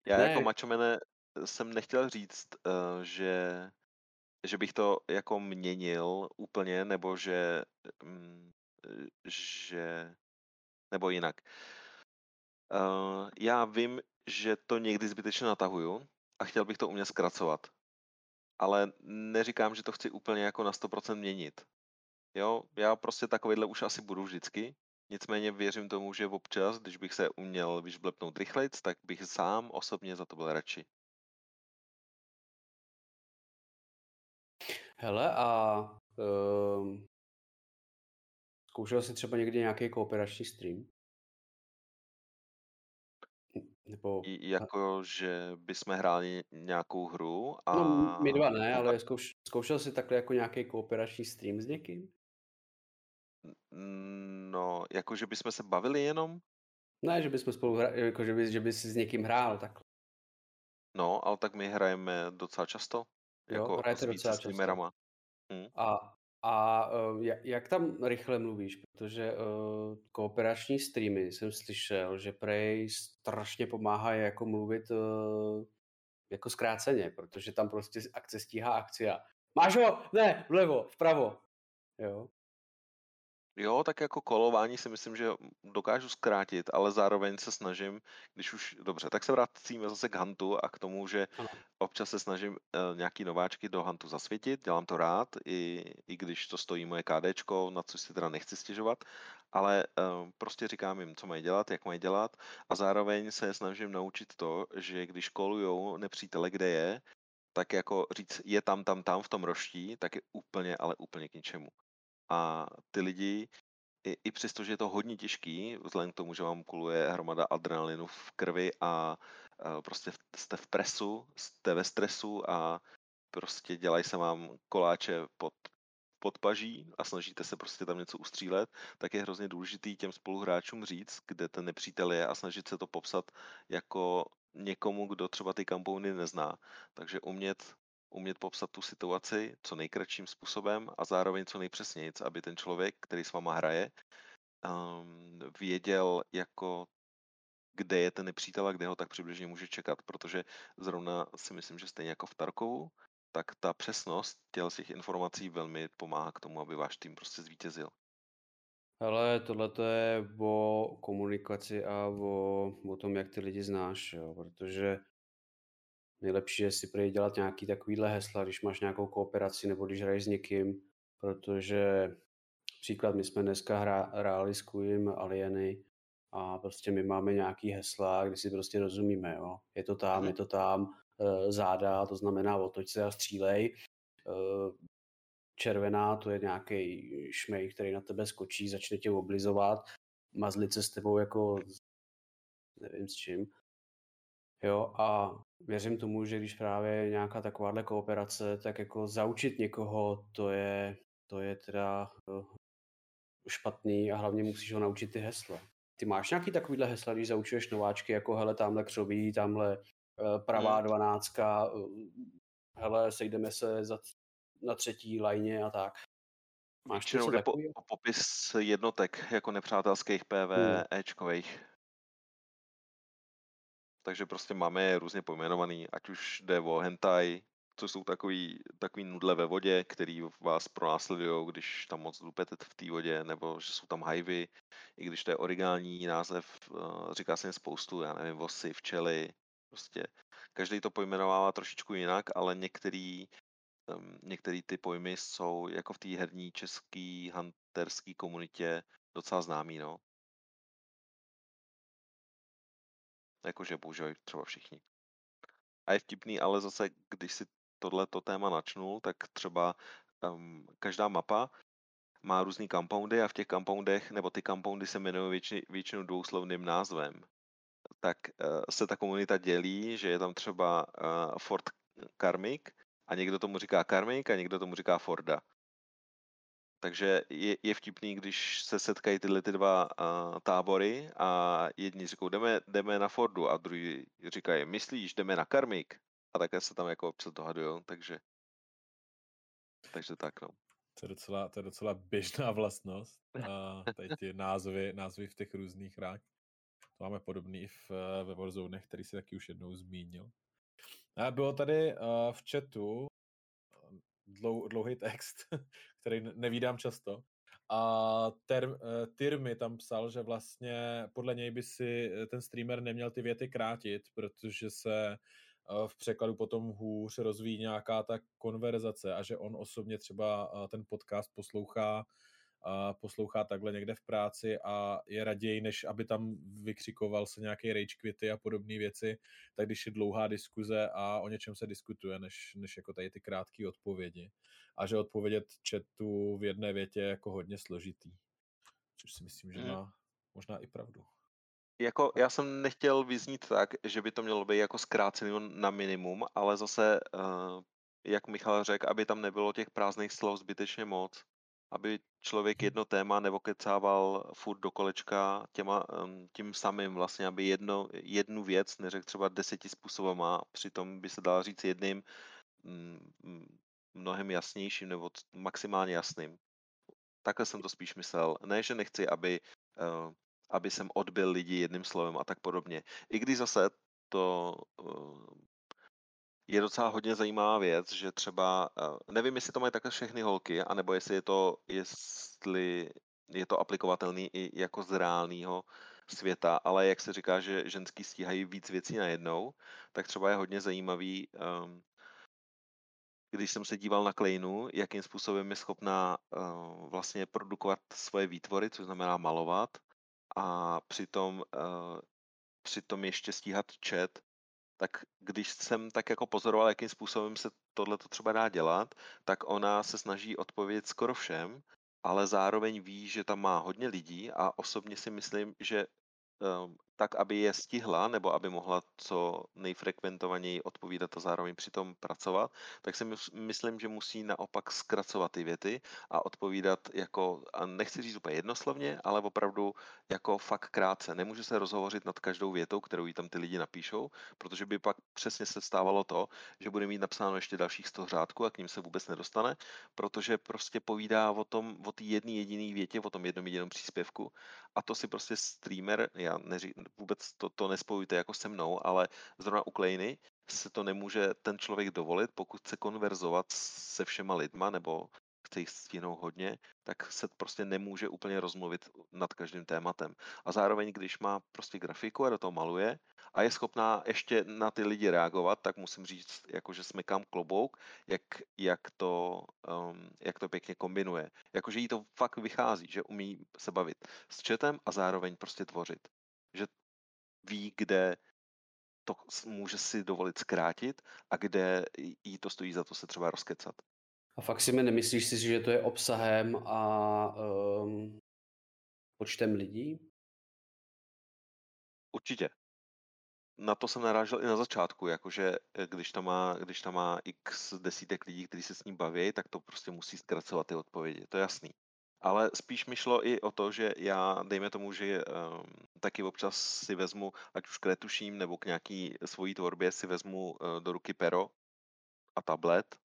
Já ne. jako mačomene jsem nechtěl říct, uh, že že bych to jako měnil úplně, nebo že, mm, že nebo jinak. Uh, já vím, že to někdy zbytečně natahuju a chtěl bych to umět zkracovat. Ale neříkám, že to chci úplně jako na 100% měnit. Jo, já prostě takovýhle už asi budu vždycky. Nicméně věřím tomu, že občas, když bych se uměl vyšblepnout rychlejc, tak bych sám osobně za to byl radši. Hele, a um, zkoušel jsi třeba někdy nějaký kooperační stream? Nebo... Jako, že bychom hráli nějakou hru a... No, my dva ne, ale zkouš, zkoušel jsi takhle jako nějaký kooperační stream s někým? No, jako, že bychom se bavili jenom? Ne, že bychom spolu hra, jako, že, by, že bys s někým hrál takhle. No, ale tak my hrajeme docela často. Jo, jako hrajete docela často. Hmm. A, a uh, jak tam rychle mluvíš? Protože uh, kooperační streamy jsem slyšel, že prej strašně pomáhá jako mluvit uh, jako zkráceně, protože tam prostě akce stíhá akcia. Máš ho? Ne, vlevo, vpravo. Jo. Jo, tak jako kolování si myslím, že dokážu zkrátit, ale zároveň se snažím, když už, dobře, tak se vracíme zase k Huntu a k tomu, že občas se snažím uh, nějaký nováčky do Huntu zasvětit, dělám to rád, i, i když to stojí moje KDčko, na což si teda nechci stěžovat, ale uh, prostě říkám jim, co mají dělat, jak mají dělat a zároveň se snažím naučit to, že když kolujou nepřítele, kde je, tak jako říct, je tam, tam, tam v tom roští, tak je úplně, ale úplně k ničemu. A ty lidi, i, i přesto, že je to hodně těžký, vzhledem k tomu, že vám kuluje hromada adrenalinu v krvi a, a prostě jste v presu, jste ve stresu a prostě dělají se vám koláče pod, pod paží a snažíte se prostě tam něco ustřílet, tak je hrozně důležitý těm spoluhráčům říct, kde ten nepřítel je a snažit se to popsat jako někomu, kdo třeba ty kampouny nezná. Takže umět umět popsat tu situaci co nejkratším způsobem a zároveň co nejpřesněji, aby ten člověk, který s váma hraje, um, věděl jako kde je ten nepřítel a kde ho tak přibližně může čekat, protože zrovna si myslím, že stejně jako v Tarkovu, tak ta přesnost těch, těch informací velmi pomáhá k tomu, aby váš tým prostě zvítězil. Ale tohle to je o komunikaci a o, o tom, jak ty lidi znáš, jo, protože nejlepší je si prý dělat nějaký takovýhle hesla, když máš nějakou kooperaci nebo když hraješ s někým, protože příklad, my jsme dneska hra, hráli s Kujim Alieny a prostě my máme nějaký hesla, kdy si prostě rozumíme, jo. Je to tam, je to tam, e, záda, to znamená otoč se a střílej. E, červená, to je nějaký šmej, který na tebe skočí, začne tě oblizovat, mazlit se s tebou jako nevím s čím. Jo, a věřím tomu, že když právě nějaká takováhle kooperace, tak jako zaučit někoho, to je, to je teda eh, špatný a hlavně musíš ho naučit ty hesla. Ty máš nějaký takovýhle hesla, když zaučuješ nováčky, jako hele, tamhle křoví, tamhle uh, pravá hmm. dvanáctka, uh, hele, sejdeme se za, na třetí lajně a tak. Máš Většinou jde po, po popis jednotek jako nepřátelských PVEčkových. Hmm. Takže prostě máme je různě pojmenovaný, ať už jde o hentai, co jsou takový, takový nudle ve vodě, který vás pronásledují, když tam moc lupete v té vodě, nebo že jsou tam hajvy, i když to je originální název, eh, říká se jen spoustu, já nevím, vosy, včely, prostě každý to pojmenovává trošičku jinak, ale některý, některý ty pojmy jsou jako v té herní české hunterské komunitě docela známý, no. Jakože používají třeba všichni. A je vtipný, ale zase, když si tohleto téma načnul, tak třeba um, každá mapa má různý compoundy a v těch compoundech, nebo ty compoundy se jmenují větši, většinou dvouslovným názvem. Tak uh, se ta komunita dělí, že je tam třeba uh, Fort Karmic a někdo tomu říká Karmic a někdo tomu říká Forda. Takže je, je vtipný, když se setkají tyhle ty dva uh, tábory a jedni říkají, jdeme, jdeme na Fordu a druhý říkají, myslíš, jdeme na Karmik? A také se tam jako občas dohadujou, takže takže tak no. To je docela, to je docela běžná vlastnost. A tady ty názvy, názvy v těch různých hrách. To máme podobný i v, eh, ve Warzone, který si taky už jednou zmínil. A bylo tady uh, v chatu dlou, dlouhý text, který nevídám často. A ter, eh, Tyr mi tam psal, že vlastně podle něj by si eh, ten streamer neměl ty věty krátit, protože se eh, v překladu potom hůř rozvíjí nějaká ta konverzace a že on osobně třeba ten podcast poslouchá a poslouchá takhle někde v práci a je raději, než aby tam vykřikoval se nějaké rage quity a podobné věci, tak když je dlouhá diskuze a o něčem se diskutuje, než, než jako tady ty krátké odpovědi. A že odpovědět chatu v jedné větě je jako hodně složitý. Což si myslím, že hmm. má možná i pravdu. Jako, já jsem nechtěl vyznít tak, že by to mělo být jako zkrácený na minimum, ale zase, uh, jak Michal řekl, aby tam nebylo těch prázdných slov zbytečně moc aby člověk jedno téma nebo kecával furt do kolečka těma, tím samým vlastně, aby jedno, jednu věc neřekl třeba deseti způsobama, přitom by se dal říct jedným mm, mm, mnohem jasnějším nebo maximálně jasným. Takhle jsem to spíš myslel. Ne, že nechci, aby, eh, aby jsem odbil lidi jedným slovem a tak podobně. I když zase to eh, je docela hodně zajímavá věc, že třeba, eh, nevím, jestli to mají takhle všechny holky, anebo jestli je to, jestli je to aplikovatelný i jako z reálného světa, ale jak se říká, že ženský stíhají víc věcí najednou, tak třeba je hodně zajímavý, um, když jsem se díval na Kleinu, jakým způsobem je schopná uh, vlastně produkovat svoje výtvory, což znamená malovat, a přitom, uh, přitom ještě stíhat chat, tak když jsem tak jako pozoroval, jakým způsobem se tohle to třeba dá dělat, tak ona se snaží odpovědět skoro všem, ale zároveň ví, že tam má hodně lidí a osobně si myslím, že um, tak, aby je stihla, nebo aby mohla co nejfrekventovaněji odpovídat a zároveň přitom pracovat, tak si myslím, že musí naopak zkracovat ty věty a odpovídat jako, a nechci říct úplně jednoslovně, ale opravdu jako fakt krátce. Nemůže se rozhovořit nad každou větou, kterou jí tam ty lidi napíšou, protože by pak přesně se stávalo to, že bude mít napsáno ještě dalších 100 řádků a k ním se vůbec nedostane, protože prostě povídá o tom, o té jedné jediné větě, o tom jednom jediném příspěvku a to si prostě streamer, já neří, vůbec to, to nespojujte jako se mnou, ale zrovna u Klejny se to nemůže ten člověk dovolit, pokud chce konverzovat se všema lidma nebo chce jich stihnout hodně, tak se prostě nemůže úplně rozmluvit nad každým tématem. A zároveň, když má prostě grafiku a do toho maluje a je schopná ještě na ty lidi reagovat, tak musím říct, jako že smekám klobouk, jak, jak, to, um, jak to pěkně kombinuje. Jakože jí to fakt vychází, že umí se bavit s chatem a zároveň prostě tvořit. Ví, kde to může si dovolit zkrátit a kde jí to stojí za to se třeba rozkecat. A fakt si mi nemyslíš si, že to je obsahem a um, počtem lidí? Určitě. Na to jsem narážel i na začátku, jakože eh, když tam má, když tam má x desítek lidí, kteří se s ním baví, tak to prostě musí zkracovat ty odpovědi, to je jasný. Ale spíš mi šlo i o to, že já, dejme tomu, že um, taky občas si vezmu, ať už k retuším nebo k nějaký svojí tvorbě si vezmu uh, do ruky pero a tablet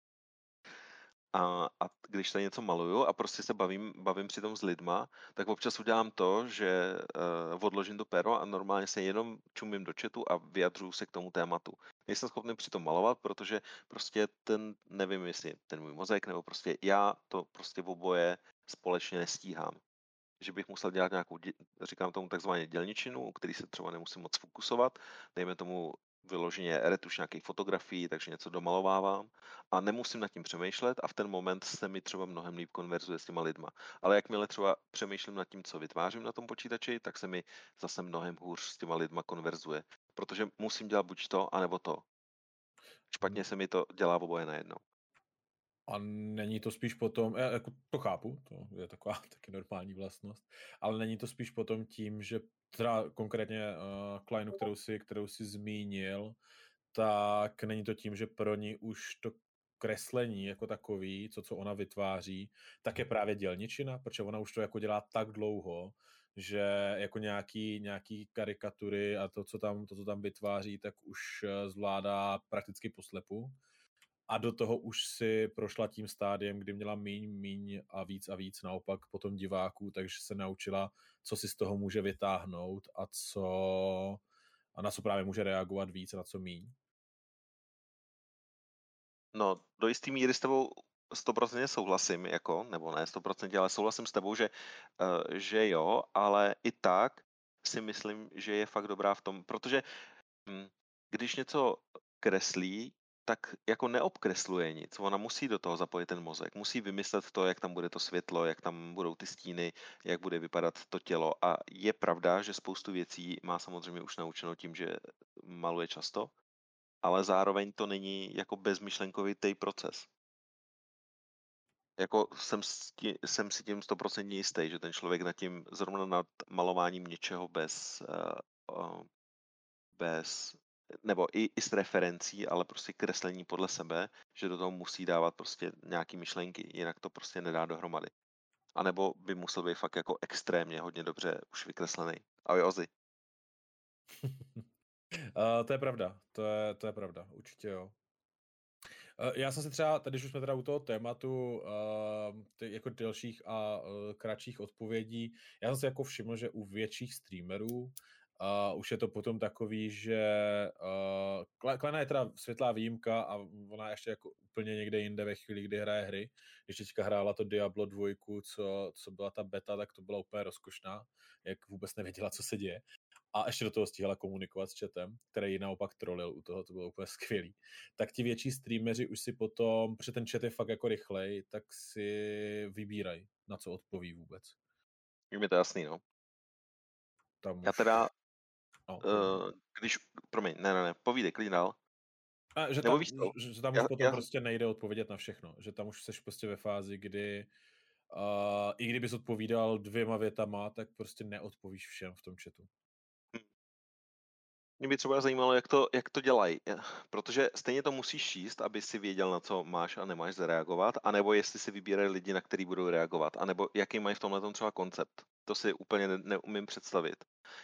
a, a když tady něco maluju a prostě se bavím, bavím přitom s lidma, tak občas udělám to, že uh, odložím to pero a normálně se jenom čumím do chatu a vyjadřuju se k tomu tématu. Nejsem schopný přitom malovat, protože prostě ten, nevím jestli ten můj mozek, nebo prostě já to prostě v oboje společně nestíhám. Že bych musel dělat nějakou, říkám tomu takzvaně dělničinu, u který se třeba nemusím moc fokusovat, dejme tomu vyloženě retuš nějakých fotografií, takže něco domalovávám a nemusím nad tím přemýšlet a v ten moment se mi třeba mnohem líp konverzuje s těma lidma. Ale jakmile třeba přemýšlím nad tím, co vytvářím na tom počítači, tak se mi zase mnohem hůř s těma lidma konverzuje. Protože musím dělat buď to, anebo to. Špatně hmm. se mi to dělá oboje najednou. A není to spíš potom, já jako to chápu, to je taková taky normální vlastnost, ale není to spíš potom tím, že teda konkrétně uh, Kleinu, kterou si, kterou si zmínil, tak není to tím, že pro ní už to kreslení jako takový, co, co ona vytváří, tak je právě dělničina, protože ona už to jako dělá tak dlouho, že jako nějaký, nějaký karikatury a to co, tam, to, co tam vytváří, tak už eh, zvládá prakticky poslepu a do toho už si prošla tím stádiem, kdy měla míň, míň a víc a víc naopak potom diváků, takže se naučila, co si z toho může vytáhnout a co a na co právě může reagovat víc a na co míň. No, do jistý míry s tebou 100% souhlasím, jako, nebo ne 100%, ale souhlasím s tebou, že, uh, že jo, ale i tak si myslím, že je fakt dobrá v tom, protože hm, když něco kreslí, tak jako neobkresluje nic. Ona musí do toho zapojit ten mozek, musí vymyslet to, jak tam bude to světlo, jak tam budou ty stíny, jak bude vypadat to tělo. A je pravda, že spoustu věcí má samozřejmě už naučeno tím, že maluje často, ale zároveň to není jako bezmyšlenkovitý proces. Jako jsem, jsem si tím stoprocentně jistý, že ten člověk nad tím, zrovna nad malováním něčeho bez, uh, uh, bez nebo i, i s referencí, ale prostě kreslení podle sebe, že do toho musí dávat prostě nějaký myšlenky, jinak to prostě nedá dohromady. A nebo by musel být fakt jako extrémně hodně dobře už vykreslený. Ahoj Ozy. uh, to je pravda, to je, to je pravda, určitě jo. Uh, já jsem si třeba, tady už jsme teda u toho tématu uh, ty, jako delších a uh, kratších odpovědí, já jsem si jako všiml, že u větších streamerů A už je to potom takový, že uh, Klena je teda světlá výjimka a ona ještě jako úplně někde jinde ve chvíli, kdy hraje hry. Když teďka hrála to Diablo 2, co, co byla ta beta, tak to byla úplně rozkošná, jak vůbec nevěděla, co se děje. A ještě do toho stíhala komunikovat s chatem, který ji naopak trolil u toho, to bylo úplně skvělý. Tak ti větší streameři už si potom, protože ten chat je fakt jako rychlej, tak si vybírají, na co odpoví vůbec. Je mi to jasný, no. Tam Já už... teda, no, uh, když, promiň, ne, ne, ne, povídej, klidně dál. A, že, tam, že, že tam Já- už potom já- prostě nejde odpovědět na všechno. Že tam už jsi prostě ve fázi, kdy uh, i kdybys odpovídal dvěma větama, tak prostě neodpovíš všem v tom chatu. Mě by třeba zajímalo, jak to, jak to dělají, eh, protože stejně to musíš číst, aby si věděl, na co máš a nemáš zareagovat, anebo jestli si vybírají lidi, na který budou reagovat, anebo jaký mají v tomhle třeba koncept. To si úplně ne, neumím představit.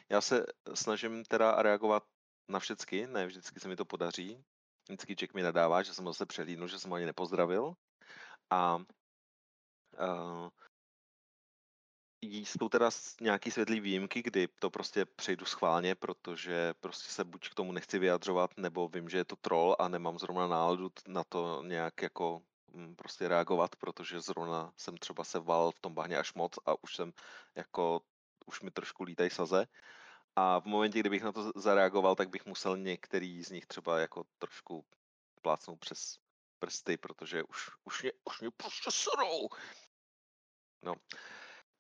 Já se snažím teda reagovat na všecky, ne vždycky se mi to podaří. Vždycky Jack mi nadává, že jsem zase přehlídnul, že jsem ho ani nepozdravil. A uh, jsou teda nějaký světlý výjimky, kdy to prostě přejdu schválně, protože prostě se buď k tomu nechci vyjadřovat, nebo vím, že je to troll a nemám zrovna náladu na to nějak jako mm, prostě reagovat, protože zrovna jsem třeba se val v tom bahně až moc a už jsem jako, už mi trošku lítají saze. A v momentě, kdybych na to zareagoval, tak bych musel některý z nich třeba jako trošku plácnout přes prsty, protože už, už mě, už mě prostě serou. No.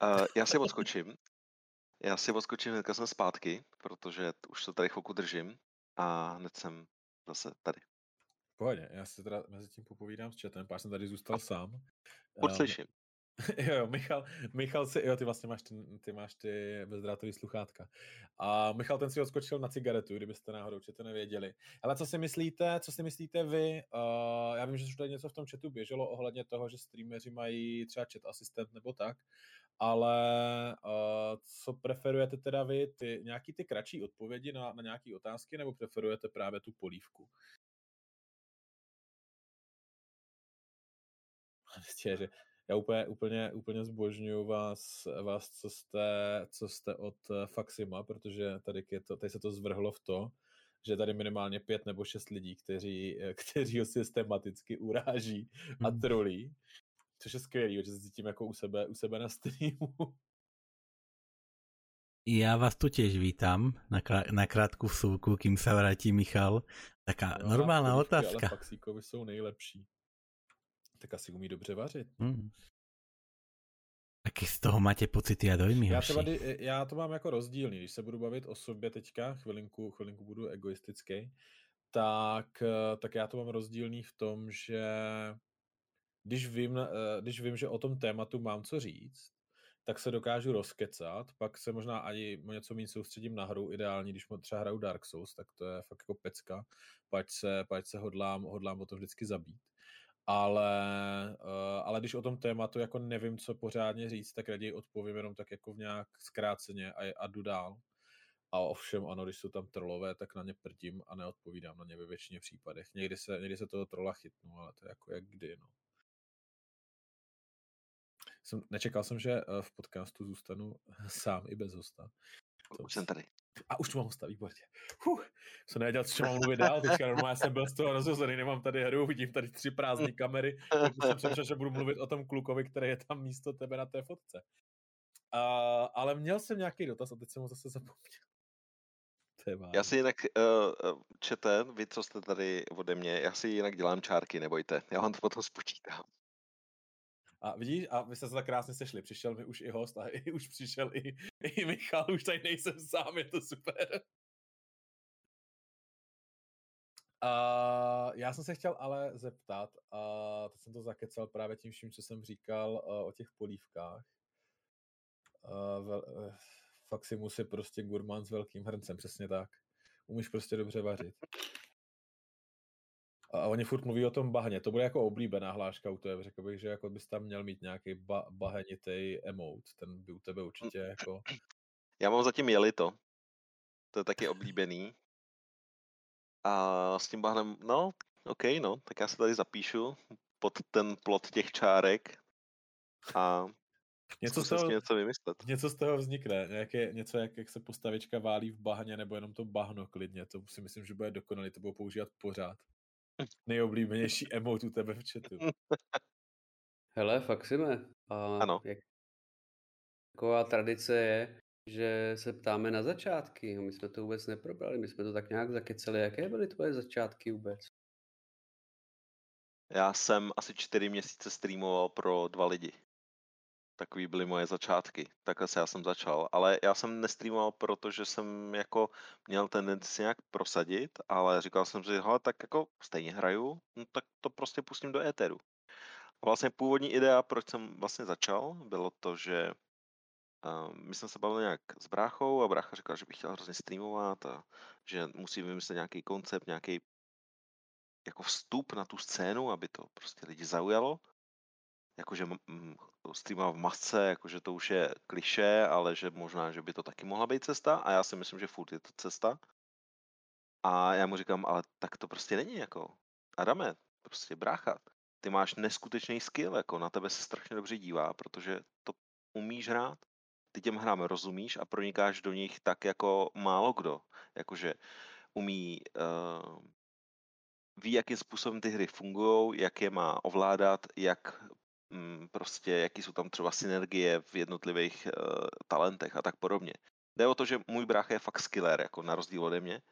Uh, já si odskočím. Já si odskočím, hnedka jsem zpátky, protože už to tady chvilku držím a hned jsem zase tady. Pohodě, já si teda mezi tím popovídám s chatem, pár jsem tady zůstal sám. Furt Ehm, slyším. jo, jo, Michal, Michal si, jo, ty vlastně máš, ten, ty máš ty bezdrátový sluchátka. A Michal ten si odskočil na cigaretu, kdybyste náhodou to nevěděli. Ale co si myslíte, co si myslíte vy? Uh, já vím, že už tady něco v tom chatu běželo ohledně toho, že streameři mají třeba chat asistent nebo tak, ale uh, co preferujete teda vy? Ty, nějaký ty kratší odpovědi na, na nějaké otázky, nebo preferujete právě tu polívku? Prostě, že já úplně, úplně, úplně zbožňuju vás, vás co, jste, co jste od eh, Faxima, protože tady, je to, tady se to zvrhlo v to, že tady minimálně pět nebo šest lidí, kteří, eh, kteří ho systematicky uráží a Hmm. trolí. Což je skvělý, že se cítím jako u sebe, u sebe na streamu. Ja vás tu tiež vítam na, krá- na krátku vsúvku, kým sa vráti Michal. Taká Jo, normálna polívky, otázka. Ale Faxíkovi jsou nejlepší. Tak asi umí dobře vařit. Hmm. Aké z toho máte pocity a dojmy, Já, třeba, kdy- já to mám jako rozdílný, když se budu bavit o sobě teďka, chvilinku, chvilinku budu egoistický, tak, eh, tak já to mám rozdílný v tom, že když vím, eh, když vím, že o tom tématu mám co říct, tak se dokážu rozkecat, pak se možná ani něco méně soustředím na hru, ideální, když třeba hraju Dark Souls, tak to je fakt jako pecka, pať se, pať se hodlám, hodlám o to vždycky zabít. Ale, uh, ale když o tom tématu jako nevím, co pořádně říct, tak raději odpovím jenom tak jako v nějak zkráceně a, a jdu dál. A ovšem, ano, když jsou tam trolové, tak na ně prdím a neodpovídám na ně ve většině případech. Někdy se, někdy se toho trola chytnu, ale to je jako jak kdy, no. Jsem, nečekal jsem, že eh, v podcastu zůstanu sám i bez hosta. To Už jsem tady. A už tu mám hosta, výborně. Huh, jsem nevěděl, co mám mluvit dál, teďka normálně jsem byl z toho rozhozený, nemám tady hru, vidím tady tři prázdné kamery, takže jsem přemýšlel, že budu mluvit o tom klukovi, který je tam místo tebe na té fotce. Uh, ale měl jsem nějaký dotaz a teď jsem ho zase zapomněl. Já si jinak, uh, čete, vy, co jste tady ode mě, já si jinak dělám čárky, nebojte. Já vám to potom spočítám. A vidíš, a vy jste se tak krásně sešli, přišel mi už i host a i, už přišel i, i Michal, už tady nejsem sám, je to super. Uh, já jsem se chtěl ale zeptat, a teď jsem to zakecal právě tím vším, co jsem říkal uh, o těch polívkách. Uh, vel, uh, Faximus je prostě gurmán s velkým hrncem, přesně tak. Umíš prostě dobře vařit. A oni furt mluví o tom bahně. To bude jako oblíbená hláška u tebe. Řekl bych, že jako bys tam měl mít nějaký ba- bahenitý emote. Ten by u tebe určitě jako... Já mám zatím jelito. To je taky oblíbený. A s tím bahnem, no, OK, no, tak já se tady zapíšu pod ten plot těch čárek. A Něco z, toho, něco vymyslet. něco z toho vznikne. Nějaké, něco, jak, jak se postavička válí v bahně, nebo jenom to bahno klidně. To si myslím, že bude dokonalý, to budou používat pořád. Nejoblíbenější emote u tebe v chatu. Hele, Faxime, a Ano. jak taková tradice je, že se ptáme na začátky. My jsme to vůbec neprobrali, my jsme to tak nějak zakeceli. Jaké byly tvoje začátky vůbec? Já jsem asi čtyři měsíce streamoval pro dva lidi. Takový byly moje začátky. Takhle se já jsem začal. Ale já jsem nestreamoval, protože jsem jako měl tendenci si nějak prosadit, ale říkal jsem si, hele, tak jako stejně hraju, no tak to prostě pustím do éteru. A vlastně původní idea, proč jsem vlastně začal, bylo to, že uh, my jsme se bavili nějak s bráchou a brácha říkal, že bych chtěl hrozně streamovat a že musí vymyslet nějaký koncept, nějaký jako vstup na tu scénu, aby to prostě lidi zaujalo. Jakože streamovat v masce, jakože to už je kliše, ale že možná, že by to taky mohla být cesta a já si myslím, že furt je to cesta. A já mu říkám, ale tak to prostě není jako. Adame, prostě brácha, ty máš neskutečný skill, jako na tebe se strašně dobře dívá, protože to umíš hrát, ty těm hrám rozumíš a pronikáš do nich tak jako málo kdo. Jakože umí, uh, ví, jakým způsobem ty hry fungují, jak je má ovládat, jak prostě, jaký jsou tam třeba synergie v jednotlivých uh, talentech a tak podobně. Jde o to, že můj brácha je fakt skiller, jako na rozdíl ode mě.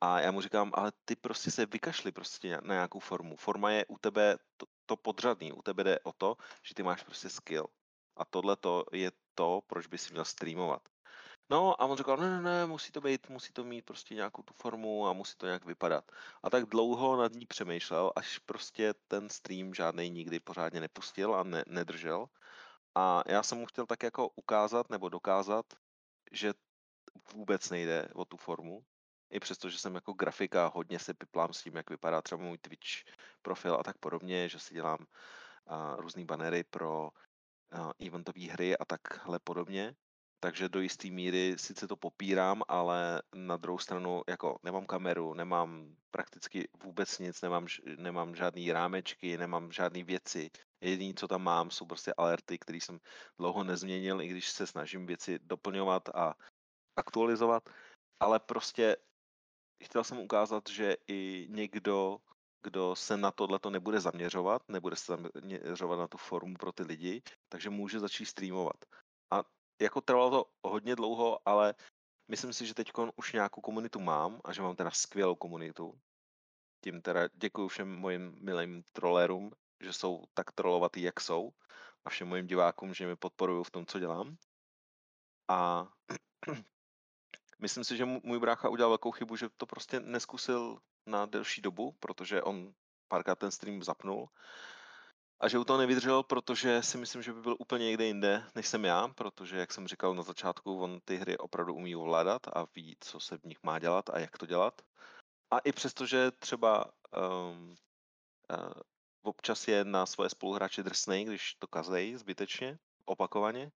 A já mu říkám, ale ty prostě se vykašli prostě na nějakou formu. Forma je u tebe to, to podřadný. U tebe jde o to, že ty máš prostě skill. A tohle to je to, proč by si měl streamovat. No a on říkal, ne, ne, ne, musí to být, musí to mít prostě nějakou tu formu a musí to nějak vypadat. A tak dlouho nad ní přemýšlel, až prostě ten stream žádnej nikdy pořádně nepustil a ne, nedržel. A já jsem mu chtěl tak jako ukázat nebo dokázat, že vůbec nejde o tu formu. I přesto, že jsem jako grafika hodně se piplám s tím, jak vypadá třeba můj Twitch profil a tak podobně, že si dělám uh, různé banery pro uh, eventové hry a takhle podobně takže do jisté míry sice to popírám, ale na druhou stranu jako nemám kameru, nemám prakticky vůbec nic, nemám, nemám žádný rámečky, nemám žádné věci. Jediné, co tam mám, jsou prostě alerty, které jsem dlouho nezměnil, i když se snažím věci doplňovat a aktualizovat. Ale prostě chtěl jsem ukázat, že i někdo, kdo se na tohle to nebude zaměřovat, nebude se zaměřovat na tu formu pro ty lidi, takže může začít streamovat. A jako trvalo to hodně dlouho, ale myslím si, že teď už nějakou komunitu mám a že mám teda skvělou komunitu. Tím teda děkuji všem mojim milým trollerům, že jsou tak trolovatý, jak jsou a všem mojim divákům, že mi podporují v tom, co dělám. A myslím si, že můj brácha udělal velkou chybu, že to prostě neskusil na delší dobu, protože on párkrát ten stream zapnul a že u toho nevydržel, protože si myslím, že by byl úplně někde jinde, než jsem já, protože, jak jsem říkal na začátku, on ty hry opravdu umí ovládat a ví, co se v nich má dělat a jak to dělat. A i přesto, že třeba um, uh, občas je na svoje spoluhráče drsnej, když to kazej zbytečně, opakovaně,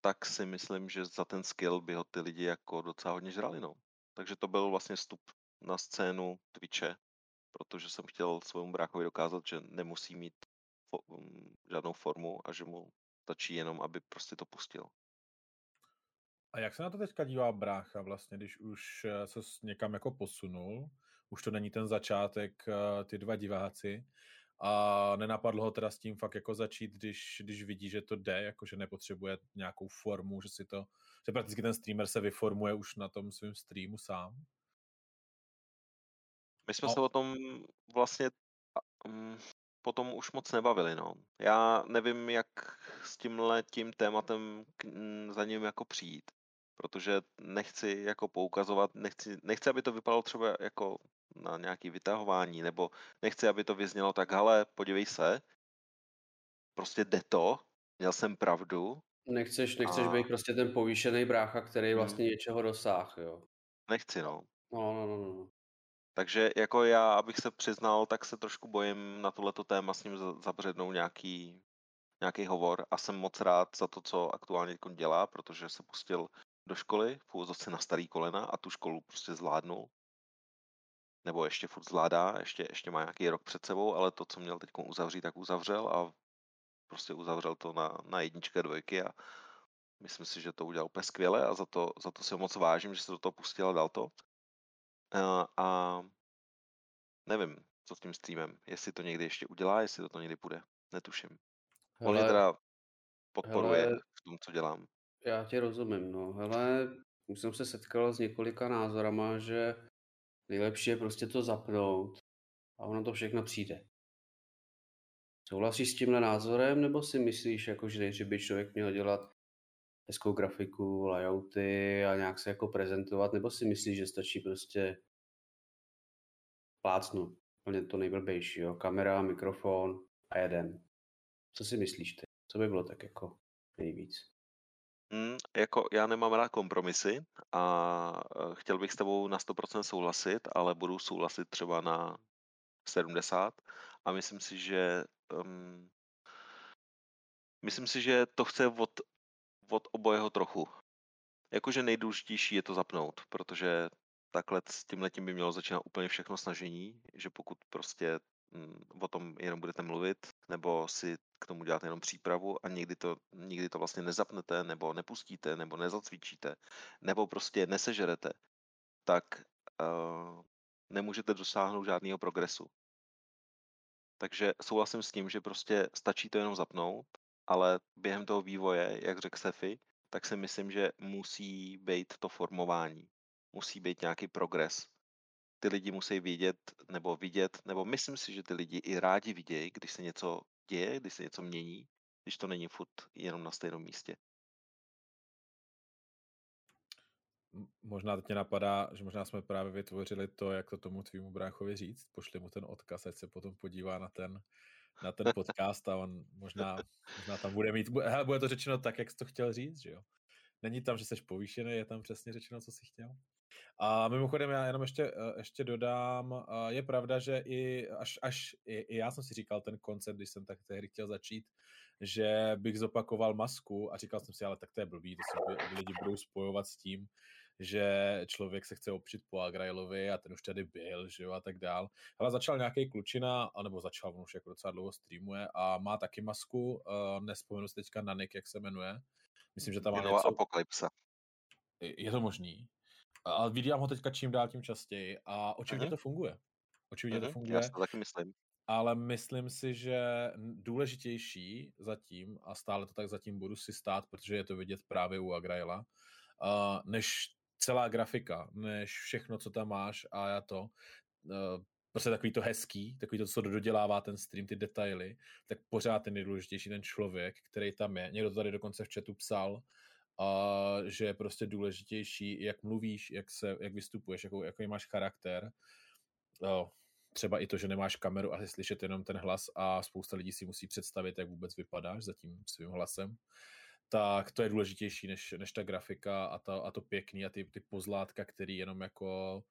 tak si myslím, že za ten skill by ho ty lidi jako docela hodně žrali. No. Takže to byl vlastně vstup na scénu Twitche, protože jsem chtěl svému bráchovi dokázat, že nemusí mít Mm, žádnou formu a že mu stačí jenom, aby prostě to pustil. A jak se na to teďka dívá brácha vlastně, když už eh, se někam jako posunul, už to není ten začátek, eh, ty dva diváci, a nenapadlo ho teda s tím fakt jako začít, když, když vidí, že to jde, jako že nepotřebuje nějakou formu, že si to, že prakticky ten streamer se vyformuje už na tom svém streamu sám? My jsme no. se o tom vlastně um, potom už moc nebavili, no. Já nevím, jak s tímhle tím tématem k, za ním jako přijít, protože nechci jako poukazovat, nechci, nechci, aby to vypadalo třeba jako na nějaký vytahování, nebo nechci, aby to vyznělo tak, ale podívej se, prostě jde to, měl jsem pravdu. Nechceš, nechceš a... být prostě ten povýšený brácha, který hmm. vlastně hmm. něčeho dosáhl, jo? Nechci, no. No, no, no, no. Takže jako já, abych se přiznal, tak se trošku bojím na tohleto téma s ním zabřednout nějaký, nějaký hovor a jsem moc rád za to, co aktuálně dělá, protože se pustil do školy, v úvozovce na starý kolena a tu školu prostě zvládnul. Nebo ještě furt zvládá, ještě, ještě má nějaký rok před sebou, ale to, co měl teď uzavřít, tak uzavřel a prostě uzavřel to na, na jedničky dvojky a myslím si, že to udělal úplně skvěle a za to, za to si moc vážím, že se do toho pustil a dal to. A, a nevím, co s tím streamem, jestli to někdy ještě udělá, jestli to, to někdy půjde, netuším. Hele, On mě teda podporuje hele, v tom, co dělám. Já ti rozumím, no. Hele, už jsem se setkal s několika názorama, že nejlepší je prostě to zapnout a ono to všechno přijde. Souhlasíš s tímhle názorem, nebo si myslíš, jako, že nejdřív by člověk měl dělat hezkou grafiku, layouty a nějak se jako prezentovat, nebo si myslíš, že stačí prostě plácnout úplně to nejblbější, jo? kamera, mikrofon a jeden. Co si myslíš ty? Co by bylo tak jako nejvíc? Mm, jako já nemám rád kompromisy a e, chtěl bych s tebou na 100% souhlasit, ale budu souhlasit třeba na 70 a myslím si, že um, myslím si, že to chce od, od obojeho trochu. Jakože nejdůležitější je to zapnout, protože takhle s tím letím by mělo začínat úplně všechno snažení, že pokud prostě mm, o tom jenom budete mluvit, nebo si k tomu děláte jenom přípravu a nikdy to, nikdy to vlastně nezapnete, nebo nepustíte, nebo nezacvičíte, nebo prostě nesežerete, tak uh, nemůžete dosáhnout žádného progresu. Takže souhlasím s tím, že prostě stačí to jenom zapnout, ale během toho vývoje, jak řekl Sefi, tak si myslím, že musí být to formování. Musí být nějaký progres. Ty lidi musí vidět nebo vidět, nebo myslím si, že ty lidi i rádi vidějí, když se něco děje, když se něco mění, když to není furt jenom na stejném místě. Možná teď mě napadá, že možná jsme právě vytvořili to, jak to tomu tvýmu bráchovi říct. Pošli mu ten odkaz, ať se potom podívá na ten, na ten podcast a on možná, možná tam bude mít, bude, to řečeno tak, jak jsi to chtěl říct, že jo? Není tam, že jsi povýšený, je tam přesně řečeno, co jsi chtěl. A mimochodem já jenom ještě, eh, ještě dodám, je pravda, že i až, až i, i já jsem si říkal ten koncept, když jsem tak tehdy chtěl začít, že bych zopakoval masku a říkal jsem si, ale tak to je blbý, to se lidi budou spojovat s tím, že člověk se chce opřít po Agrailovi a ten už tady byl, že jo, a tak dál. Ale začal nějaký klučina, anebo začal, on už jako docela dlouho streamuje a má taky masku, uh, nespomenu si teďka na nick, jak se jmenuje. Myslím, že tam má něco... Apokalypsa. Je to možný. Ale vidím ho teďka čím dál tím častěji a očividně uh-huh. to funguje. Očividně to funguje. Já to taky myslím. Ale myslím si, že důležitější zatím, a stále to tak zatím budu si stát, protože je to vidět právě u Agraila, uh, než celá grafika, než všechno, co tam máš a já to, uh, prostě takový to hezký, takový to, co dodělává ten stream, ty detaily, tak pořád ten nejdůležitější ten člověk, který tam je. Někdo to tady dokonce v chatu psal, a že je prostě důležitější, jak mluvíš, jak, se, jak vystupuješ, jakou, jaký máš charakter. Uh, třeba i to, že nemáš kameru a slyšet jenom ten hlas a spousta lidí si musí představit, jak vůbec vypadáš za tím svým hlasem tak to je důležitější než, než ta grafika a, ta, a to pěkný a ty, ty pozlátka, který jenom jako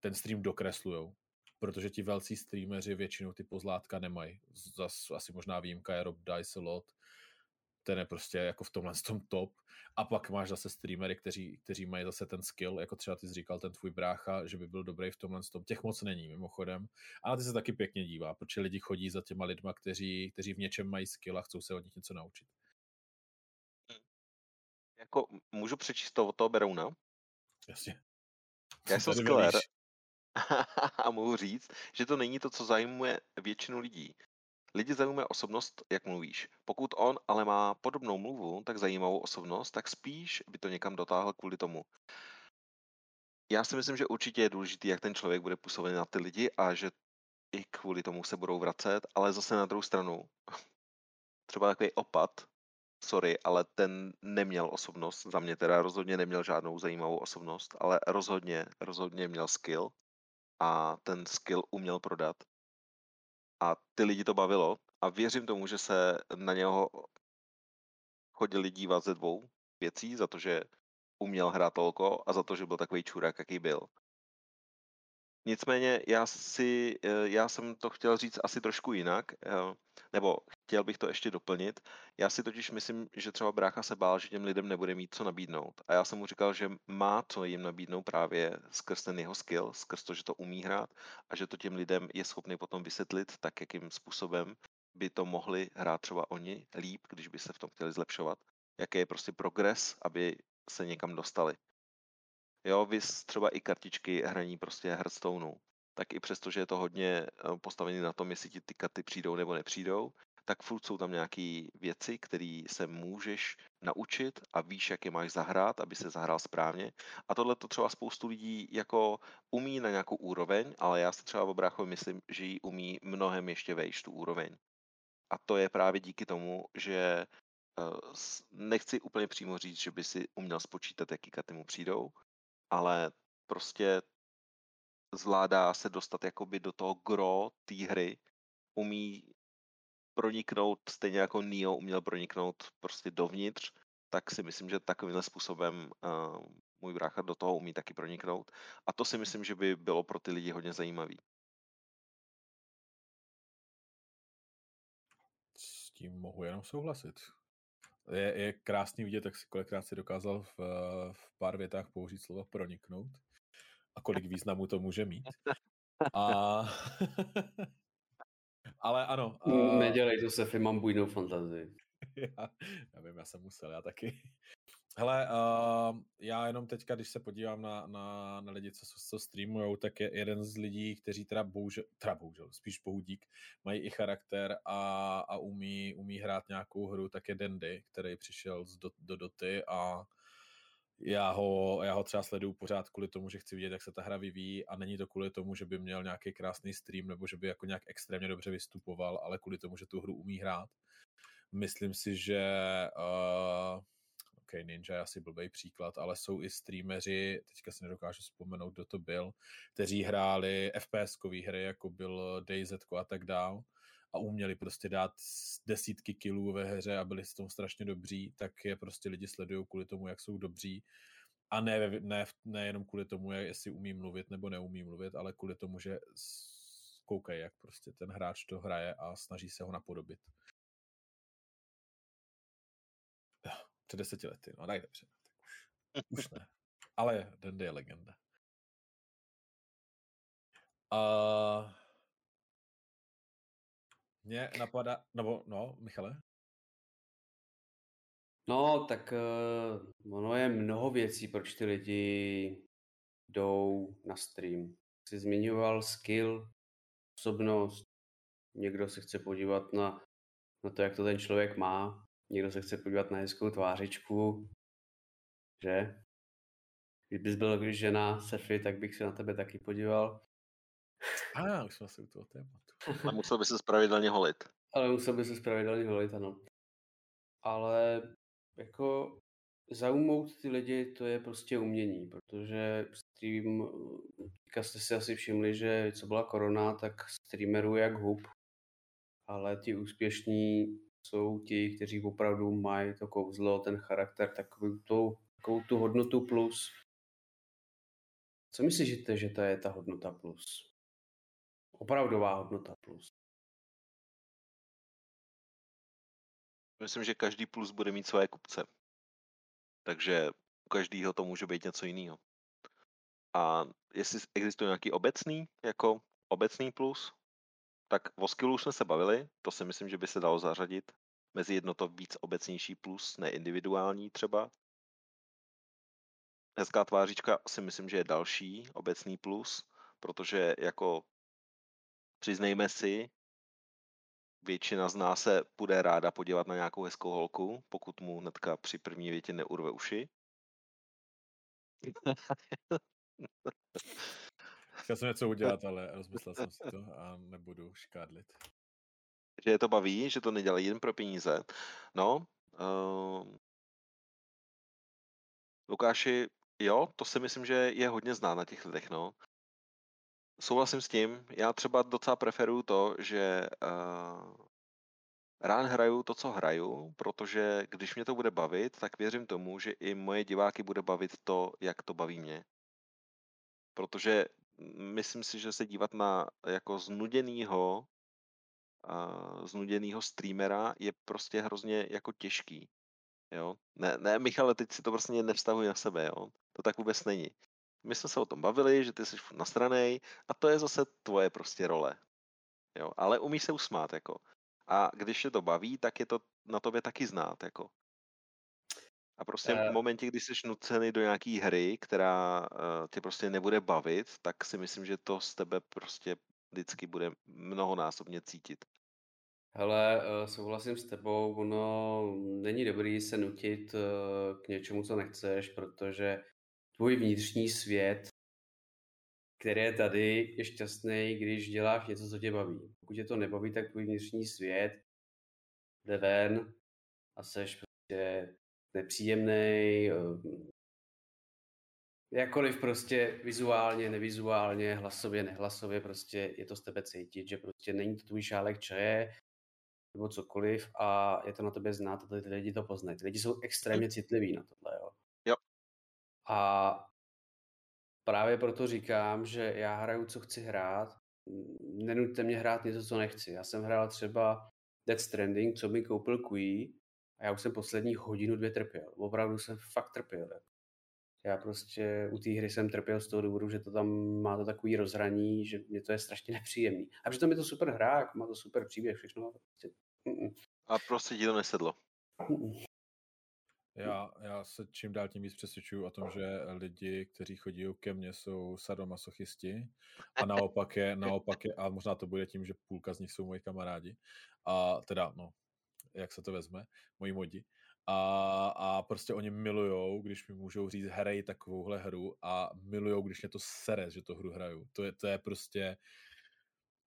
ten stream dokreslujou. Protože ti velcí streameři většinou ty pozlátka nemají. Zas asi možná výjimka je Rob Dice a lot. Ten je prostě jako v tomhle tom top. A pak máš zase streamery, kteří, kteří mají zase ten skill, jako třeba ty jsi říkal, ten tvůj brácha, že by byl dobrý v tomhle tom. Těch moc není mimochodem. Ale ty se taky pěkně dívá, protože lidi chodí za těma lidma, kteří, kteří v něčem mají skill a chcou se od nich něco naučit. Jako, můžu přečíst to od toho Berouna? Jasně. Já jsem skvěler. a mohu říct, že to není to, co zajímuje většinu lidí. Lidi zajímá osobnost, jak mluvíš. Pokud on ale má podobnou mluvu, tak zajímavou osobnost, tak spíš by to někam dotáhl kvůli tomu. Já si myslím, že určitě je důležité, jak ten člověk bude působit na ty lidi a že i kvůli tomu se budou vracet, ale zase na druhou stranu, třeba takový opad, sorry, ale ten neměl osobnost, za mě teda rozhodně neměl žádnou zajímavou osobnost, ale rozhodně, rozhodně měl skill a ten skill uměl prodat. A ty lidi to bavilo a věřím tomu, že se na něho chodili dívat ze dvou věcí, za to, že uměl hrát tolko a za to, že byl takový čurák, jaký byl. Nicméně já, si, eh, já jsem to chtěl říct asi trošku jinak, eh, nebo chtěl bych to ještě doplnit. Já si totiž myslím, že třeba brácha se bál, že těm lidem nebude mít co nabídnout. A já jsem mu říkal, že má co jim nabídnout právě skrz ten jeho skill, skrz to, že to umí hrát a že to těm lidem je schopný potom vysvětlit tak, jakým způsobem, by to mohli hrát třeba oni líp, když by se v tom chtěli zlepšovat. Jaký je prostě progres, aby se někam dostali. Jo, vy třeba i kartičky hraní prostě Hearthstoneu. Tak i přesto, že je to hodně eh, postavený na tom, jestli ti ty karty přijdou nebo nepřijdou, tak furt jsou tam nějaké věci, které se můžeš naučit a víš, jak je máš zahrát, aby se zahrál správně. A tohle to třeba spoustu lidí jako umí na nějakou úroveň, ale já si třeba v obráchovi myslím, že ji umí mnohem ještě vejš tu úroveň. A to je právě díky tomu, že uh, nechci úplně přímo říct, že by si uměl spočítat, jaký karty mu přijdou, ale prostě zvládá se dostat jakoby do toho gro té hry, umí proniknout, stejně jako Neo uměl proniknout prostě dovnitř, tak si myslím, že takovýmhle způsobem uh, můj brácha do toho umí taky proniknout. A to si myslím, že by bylo pro ty lidi hodně zajímavý. S tím mohu jenom souhlasit. Je, je krásný vidět, jak si kolikrát si dokázal v, v pár větách použít slovo proniknout a kolik významu to může mít. A Ale ano. Uh... Nedělej to se, mám bujnou fantazii. já, já vím, já jsem musel, já taky. Hele, uh, já jenom teďka, když se podívám na, na, na lidi, co, co streamujou, tak je jeden z lidí, kteří teda bohužel, teda bohužel, spíš bohudík, mají i charakter a, a umí, umí hrát nějakou hru, tak je Dendy, který přišel z do, do Doty a já ho, já ho třeba sleduju pořád kvůli tomu, že chci vidět, jak se ta hra vyvíjí a není to kvůli tomu, že by měl nějaký krásný stream nebo že by jako nějak extrémně dobře vystupoval, ale kvůli tomu, že tu hru umí hrát. Myslím si, že uh, OK, Ninja je asi blbý příklad, ale jsou i streameři, teďka si nedokážu vzpomenout, kdo to byl, kteří hráli FPS-kové hry, jako byl DayZ a tak dál a uměli prostě dát desítky kilů ve hře a byli s tom strašně dobří, tak je prostě lidi sledují kvůli tomu, jak jsou dobří a ne, ne, ne jenom kvůli tomu, jestli umí mluvit nebo neumí mluvit, ale kvůli tomu, že koukají, jak prostě ten hráč to hraje a snaží se ho napodobit. Před deseti lety, no tak dobře. Tak už, už ne. Ale Dendy je legenda. Uh, mě napadá, nebo no, Michale? No, tak uh, ono je mnoho věcí, proč ty lidi jdou na stream. Jsi zmiňoval skill, osobnost, někdo se chce podívat na, na to, jak to ten člověk má, někdo se chce podívat na hezkou tvářičku, že? Kdybys byl když žena, Sefi, tak bych se na tebe taky podíval. A, ah, už jsme se u toho tématu. A musel by se spravedlně holit. Ale musel by se spravedlně holit, ano. Ale jako zaujmout ty lidi, to je prostě umění, protože stream, teďka jste si asi všimli, že co byla korona, tak streamerů jak hub, ale ti úspěšní jsou ti, kteří opravdu mají to kouzlo, ten charakter, takovou tu, takovou tu hodnotu plus. Co myslíte, že to je ta hodnota plus? Opravdová hodnota plus. Myslím, že každý plus bude mít své kupce. Takže u každého to může být něco jiného. A jestli existuje nějaký obecný, jako obecný plus, tak o skillu jsme se bavili, to si myslím, že by se dalo zařadit mezi jedno to víc obecnější plus, ne individuální třeba. Hezká tvářička si myslím, že je další obecný plus, protože jako Přiznejme si, většina z nás se bude ráda podívat na nějakou hezkou holku, pokud mu hnedka při první větě neurve uši. Chtěl jsem něco udělat, ale rozmyslel jsem si to a nebudu škádlit. Že je to baví, že to nedělají jen pro peníze. No, uh, Lukáši, jo, to si myslím, že je hodně zná na těch lidech, no souhlasím s tím. Já třeba docela preferuju to, že uh, rád hraju to, co hraju, protože když mě to bude bavit, tak věřím tomu, že i moje diváky bude bavit to, jak to baví mě. Protože myslím si, že se dívat na jako znuděnýho uh, znuděnýho streamera je prostě hrozně jako těžký. Jo? Ne, ne, Michale, teď si to prostě nevztahuji na sebe, jo? To tak vůbec není. My jsme se o tom bavili, že ty jsi nasranej a to je zase tvoje prostě role. Jo, ale umíš se usmát, jako. A když je to baví, tak je to na tobě taky znát, jako. A prostě v Eh. momentě, kdy jsi nucený do nějaký hry, která uh, tě prostě nebude bavit, tak si myslím, že to z tebe prostě vždycky bude mnohonásobně cítit. Hele, eh, souhlasím s tebou, ono není dobrý se nutit eh, k něčemu, co nechceš, protože tvůj vnitřní svět, který je tady, je šťastný, když děláš něco, co tě baví. Pokud tě to nebaví, tak tvůj vnitřní svět jde ven a seš prostě nepříjemný, jakkoliv prostě vizuálně, nevizuálně, hlasově, nehlasově, prostě je to z tebe cítit, že prostě není to tvůj šálek čaje, nebo cokoliv a je to na tebe znát a ty lidi to poznají. Ty lidi jsou extrémně citliví na tohle, jo. A právě proto říkám, že já hraju, co chci hrát, nenuďte mě hrát něco, co nechci. Já jsem hrál třeba Dead Stranding, co mi koupil Kui a já už jsem poslední hodinu, dvě trpěl. Opravdu jsem fakt trpěl. Jako. Já prostě u té hry jsem trpěl z toho důvodu, že to tam má to takový rozhraní, že mě to je strašně nepříjemný. A přitom je to super hra, jako má to super příběh, všechno. Prostě, A prostě ti to nesedlo. Já, já se čím dál tím víc přesvědčuju o tom, že lidi, kteří chodí ke mně, jsou sadomasochisti a naopak je, naopak je, a možná to bude tím, že půlka z nich jsou moji kamarádi, a teda, no, jak se to vezme, moji modi. A, a prostě oni milujou, když mi můžou říct, hrej takovouhle hru a milujou, když mě to sere, že to hru hraju. To je, to je prostě,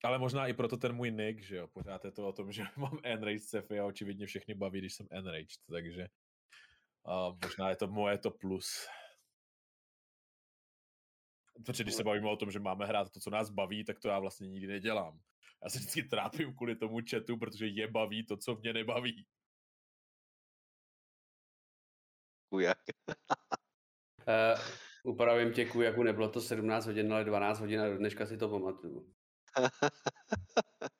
ale možná i proto ten můj nick, že jo, pořád je to o tom, že mám enraged sci a očividně všechny baví, když jsem enraged, takže a možná je to moje to plus. Protože když se bavíme o tom, že máme hrát to, co nás baví, tak to já vlastně nikdy nedělám. Já se vždycky trápím kvůli tomu chatu, protože je baví to, co mě nebaví. Chujak. Uh, upravím tě, jako nebylo to 17 hodin, ale 12 hodin a do dneška si to pamatuju.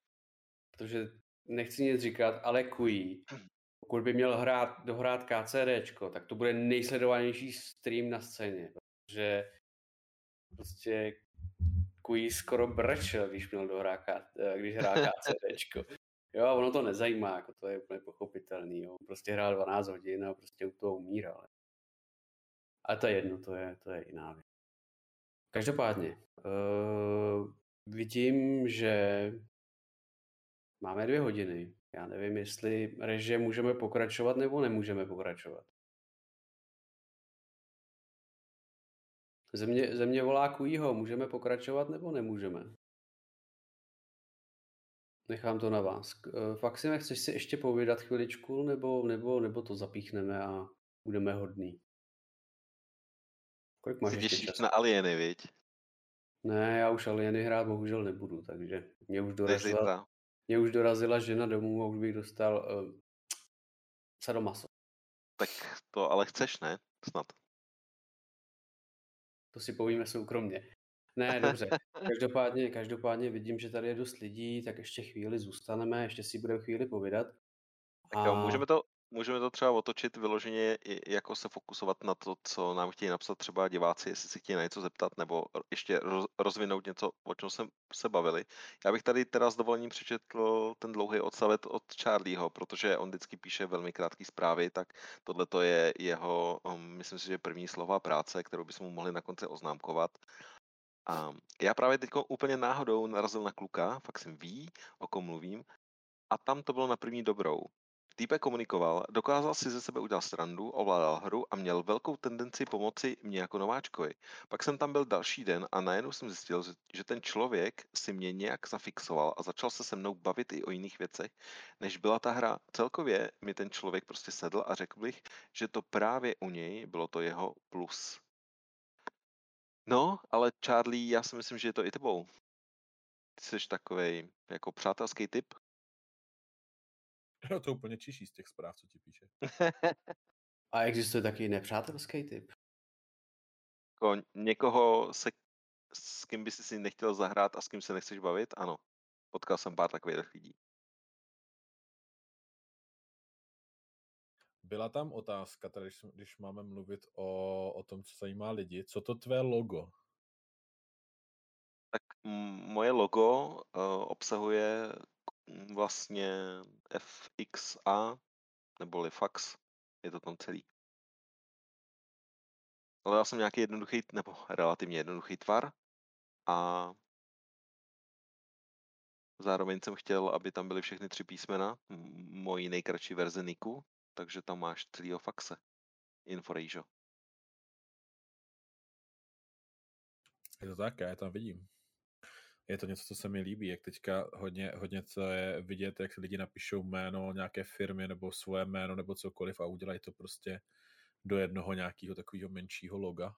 Protože nechci nic říkat, ale Kui, pokud by měl hrát, dohrát KCDčko, tak to bude nejsledovanější stream na scéně, protože prostě Kui skoro brečel, když měl dohrát, eh, když hrál KCDčko. Jo, a ono to nezajímá, jako to je úplně pochopitelný, jo. Prostě hrál 12 hodin a prostě u toho umíral. Ale to je jedno, to je, to je jiná věc. Každopádně, uh, vidím, že máme dvě hodiny. Já nevím, jestli režie můžeme pokračovat nebo nemůžeme pokračovat. Země, země volá Kujího, můžeme pokračovat nebo nemůžeme? Nechám to na vás. Eh, Faxime, chceš si ještě povídat chviličku, nebo, nebo, nebo to zapíchneme a budeme hodný? Kolik máš ještě čas? na alieny, viď? Ne, já už alieny hrát bohužel nebudu, takže mě už dorazila. Mě už dorazila žena domů a už bych dostal uh, sadomaso. Tak to ale chceš, ne? Snad. To si povíme soukromně. Ne, dobře. Každopádně, každopádně vidím, že tady je dost lidí, tak ještě chvíli zůstaneme, ještě si budeme chvíli povídat. Tak jo, můžeme to, můžeme to třeba otočit vyloženě, jako se fokusovat na to, co nám chtějí napsat třeba diváci, jestli si chtějí na něco zeptat, nebo ještě roz- rozvinout něco, o čem jsme se bavili. Já bych tady teda s dovolením přečetl ten dlouhý odstavec od Charlieho, protože on vždycky píše velmi krátké zprávy, tak tohle to je jeho, um, myslím si, že první slova práce, kterou bychom mu mohli na konci oznámkovat. A já právě teď úplně náhodou narazil na kluka, fakt jsem ví, o kom mluvím, a tam to bylo na první dobrou. Týpek komunikoval, dokázal si ze sebe udělat srandu, ovládal hru a měl velkou tendenci pomoci mě jako nováčkovi. Pak jsem tam byl další den a najednou jsem zjistil, že- že ten člověk si mě nějak zafixoval a začal se se mnou bavit i o jiných věcech, než byla ta hra. Celkově mi ten člověk prostě sedl a řekl bych, že to právě u něj bylo to jeho plus. No, ale Charlie, já si myslím, že je to i tebou. Ty jsi takovej jako přátelský typ. Jo, to úplně čiší z těch zpráv, co ti píše. A existuje taky nepřátelský typ. Jako někoho, se, s kým bys si nechtěl zahrát a s kým se nechceš bavit? Ano. Potkal jsem pár takových lidí. Byla tam otázka, tady, když, když máme mluvit o, o tom, co zajímá lidi, co to tvé logo? Tak m- moje logo uh, obsahuje mm, vlastně FXA, neboli fax, je to tam celý. Ale já jsem nějaký jednoduchý, nebo relativně jednoduchý tvar a zároveň jsem chtěl, aby tam byly všechny tři písmena, mojí nejkratší verze Niku, takže tam máš celýho faxe. Inforejžo. Je to tak, já je tam vidím. Je to něco, co se mi líbí, jak teďka hodně, hodně co je vidět, jak lidi napíšou jméno nějaké firmy nebo svoje jméno nebo cokoliv a udělají to prostě do jednoho nějakého takového menšího loga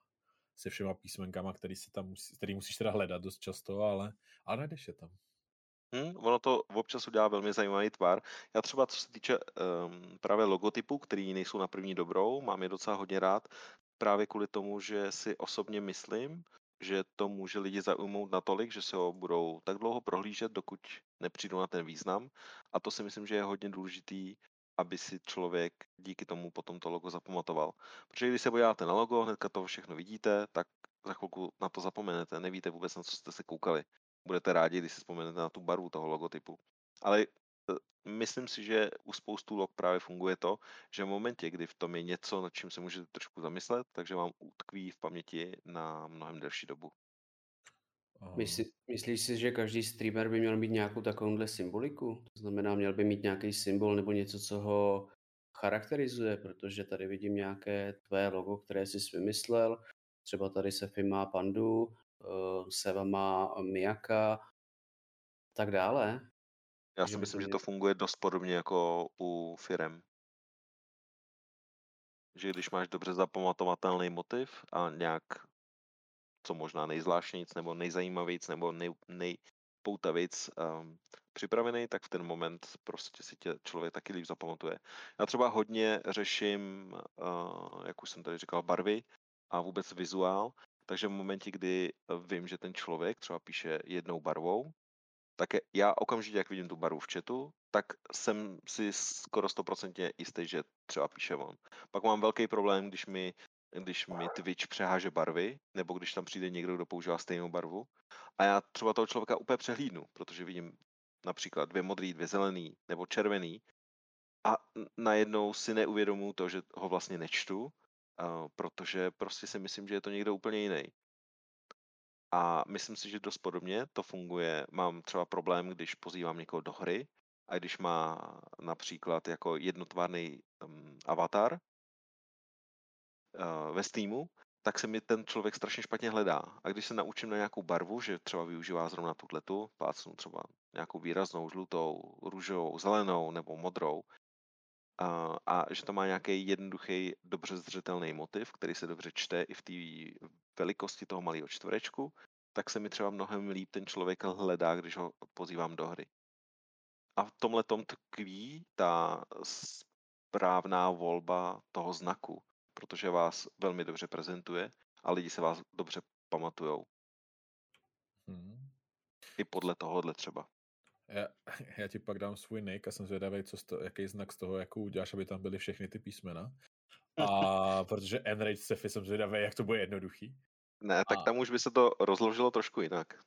se všema písmenkama, který, si tam musí, který musíš teda hledat dost často, ale, ale najdeš je tam. Hm, ono to občas udělá velmi zajímavý tvar. Já třeba, co se týče um, právě logotypů, který nejsou na první dobrou, mám je docela hodně rád, právě kvůli tomu, že si osobně myslím, že to může lidi zaujmout natolik, že se ho budou tak dlouho prohlížet, dokud nepřijdou na ten význam. A to si myslím, že je hodně důležitý, aby si člověk díky tomu potom to logo zapamatoval. Protože když se podíváte na logo, hnedka to všechno vidíte, tak za chvilku na to zapomenete, nevíte vůbec, na co jste se koukali. Budete rádi, když si vzpomenete na tu barvu toho logotypu. Ale myslím si, že u spoustu log právě funguje to, že v momentě, kdy v tom je něco, nad čím se můžete trošku zamyslet, takže vám utkví v paměti na mnohem delší dobu. Myslí, myslíš si, že každý streamer by měl mít nějakou takovouhle symboliku? To znamená, měl by mít nějaký symbol nebo něco, co ho charakterizuje, protože tady vidím nějaké tvé logo, které jsi vymyslel. Třeba tady Sefi má pandu, eh, Seva má Miyaka, tak dále. Já si myslím, že to funguje dost podobně jako u firem. Že když máš dobře zapamatovatelný motiv a nějak co možná nejzvláštnějíc nebo nejzajímavějíc nebo nej, nejpoutavějíc um, připravený, tak v ten moment prostě si tě člověk taky líp zapamatuje. Já třeba hodně řeším, uh, jak už jsem tady říkal, barvy a vůbec vizuál, takže v momentě, kdy vím, že ten člověk třeba píše jednou barvou, tak já okamžitě, jak vidím tu barvu v chatu, tak jsem si skoro stoprocentně jistý, že třeba píše on. Pak mám velký problém, když mi když mi Twitch přeháže barvy, nebo když tam přijde někdo, kdo používá stejnou barvu. A já třeba toho člověka úplně přehlídnu, protože vidím například dvě modrý, dvě zelený nebo červený a najednou si neuvědomuji to, že ho vlastně nečtu, protože prostě si myslím, že je to někdo úplně jiný. A myslím si, že dost podobně to funguje. Mám třeba problém, když pozývám někoho do hry a když má například jako jednotvárný um, avatar, uh, ve Steamu, tak se mi ten člověk strašně špatně hledá. A když se naučím na nějakou barvu, že třeba využívá zrovna tuhletu, plácnu třeba nějakou výraznou žlutou, růžovou, zelenou nebo modrou, a, a že to má nějaký jednoduchý, dobře zřetelný motiv, který se dobře čte i v té velikosti toho malého čtverečku, tak se mi třeba mnohem líp ten člověk hledá, když ho pozývám do hry. A v tomhle tom tkví ta správná volba toho znaku protože vás velmi dobře prezentuje a lidi se vás dobře pamatujou. Hmm. I podle tohohle třeba. Já, já ti pak dám svůj nick a jsem zvědavý, co to, jaký znak z toho, jakou uděláš, aby tam byly všechny ty písmena. A protože Enrage Sefy jsem zvědavý, jak to bude jednoduchý. Ne, tak a... tam už by se to rozložilo trošku jinak.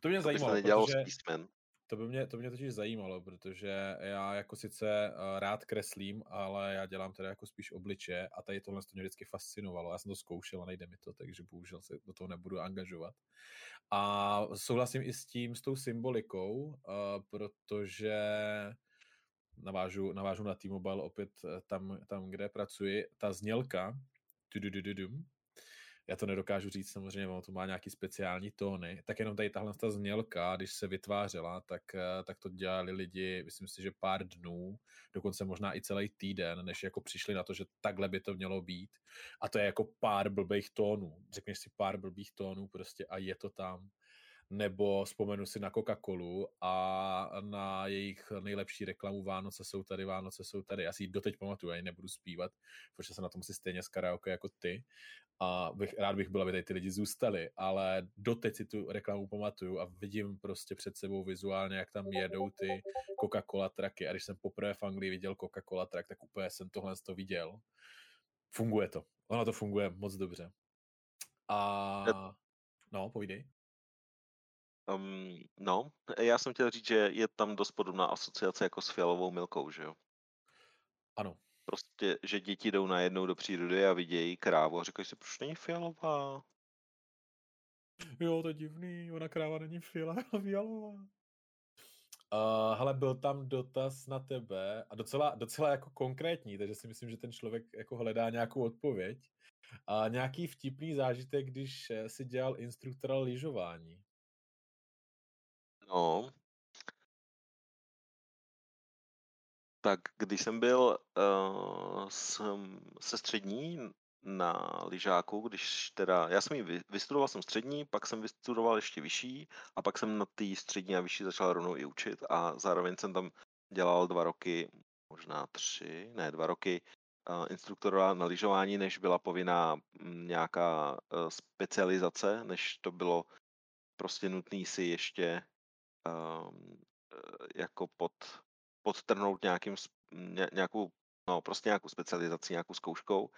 To mě to zajímalo, protože... z písmen. To by, mě, to mě totiž zajímalo, protože já jako sice uh, rád kreslím, ale já dělám teda jako spíš obliče a tady tohle to mě vždycky fascinovalo. Já jsem to zkoušel a nejde mi to, takže bohužel se do toho nebudu angažovat. A souhlasím i s tím, s tou symbolikou, uh, protože navážu, navážu na T-Mobile opět eh, tam, tam, kde pracuji, ta znělka, já to nedokážu říct samozřejmě, ono to má nějaký speciální tóny, tak jenom tady tahle ta znělka, když se vytvářela, tak, eh, tak to dělali lidi, myslím si, že pár dnů, dokonce možná i celý týden, než jako přišli na to, že takhle by to mělo být. A to je jako pár blbých tónů. Řekneš si pár blbých tónů prostě a je to tam nebo vzpomenu si na Coca-Colu a na jejich nejlepší reklamu Vánoce jsou tady, Vánoce jsou tady. Já si ji doteď pamatuju, já ji nebudu zpívat, protože se na tom si stejně z karaoke jako ty. A bych, rád bych byl, aby tady ty lidi zůstali, ale doteď si tu reklamu pamatuju a vidím prostě před sebou vizuálně, jak tam jedou ty Coca-Cola traky. A když jsem poprvé v Anglii viděl Coca-Cola trak, tak úplně jsem tohle to viděl. Funguje to. Ono to funguje moc dobře. A... No, povídej. Um, no, já jsem chtěl říct, že je tam dost podobná asociace jako s fialovou milkou, že jo? Ano. Prostě, že děti jdou najednou do přírody a vidějí krávu a říkají si, proč není fialová? Jo, to je divný, ona kráva není fialová. Uh, hele, byl tam dotaz na tebe a docela, docela jako konkrétní, takže si myslím, že ten člověk jako hledá nějakou odpověď. A nějaký vtipný zážitek, když eh, si dělal instruktora lyžování. No. Tak když jsem byl uh, s, se střední na lyžáku, když teda, já jsem ji vystudoval jsem střední, pak jsem vystudoval ještě vyšší a pak jsem na té střední a vyšší začal rovnou i učit a zároveň jsem tam dělal dva roky, možná tři, ne dva roky uh, instruktora na lyžování, než byla povinná mm, nějaká uh, specializace, než to bylo prostě nutný si ještě um, jako pod, podtrhnout nějakým, nějakou, no prostě nějakou specializací, nějakou zkouškou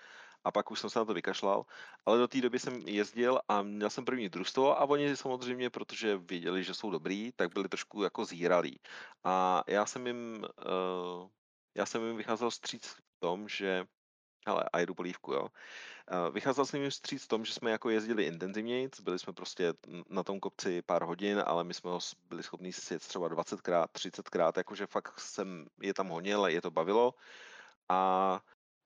a pak už jsem se na to vykašlal, ale do té doby jsem jezdil a měl jsem první družstvo a oni samozřejmě, protože věděli, že jsou dobrý, tak byli trošku jako zíralí. A já jsem jim, uh, já jsem jim vycházel stříc v tom, že ale a jedu polívku, jo. Vycházel jsem jim vstříc v tom, že jsme jako jezdili intenzivněji, byli jsme prostě na tom kopci pár hodin, ale my jsme ho byli schopni sjet třeba 20krát, 30krát, jakože fakt jsem je tam honil, je to bavilo. A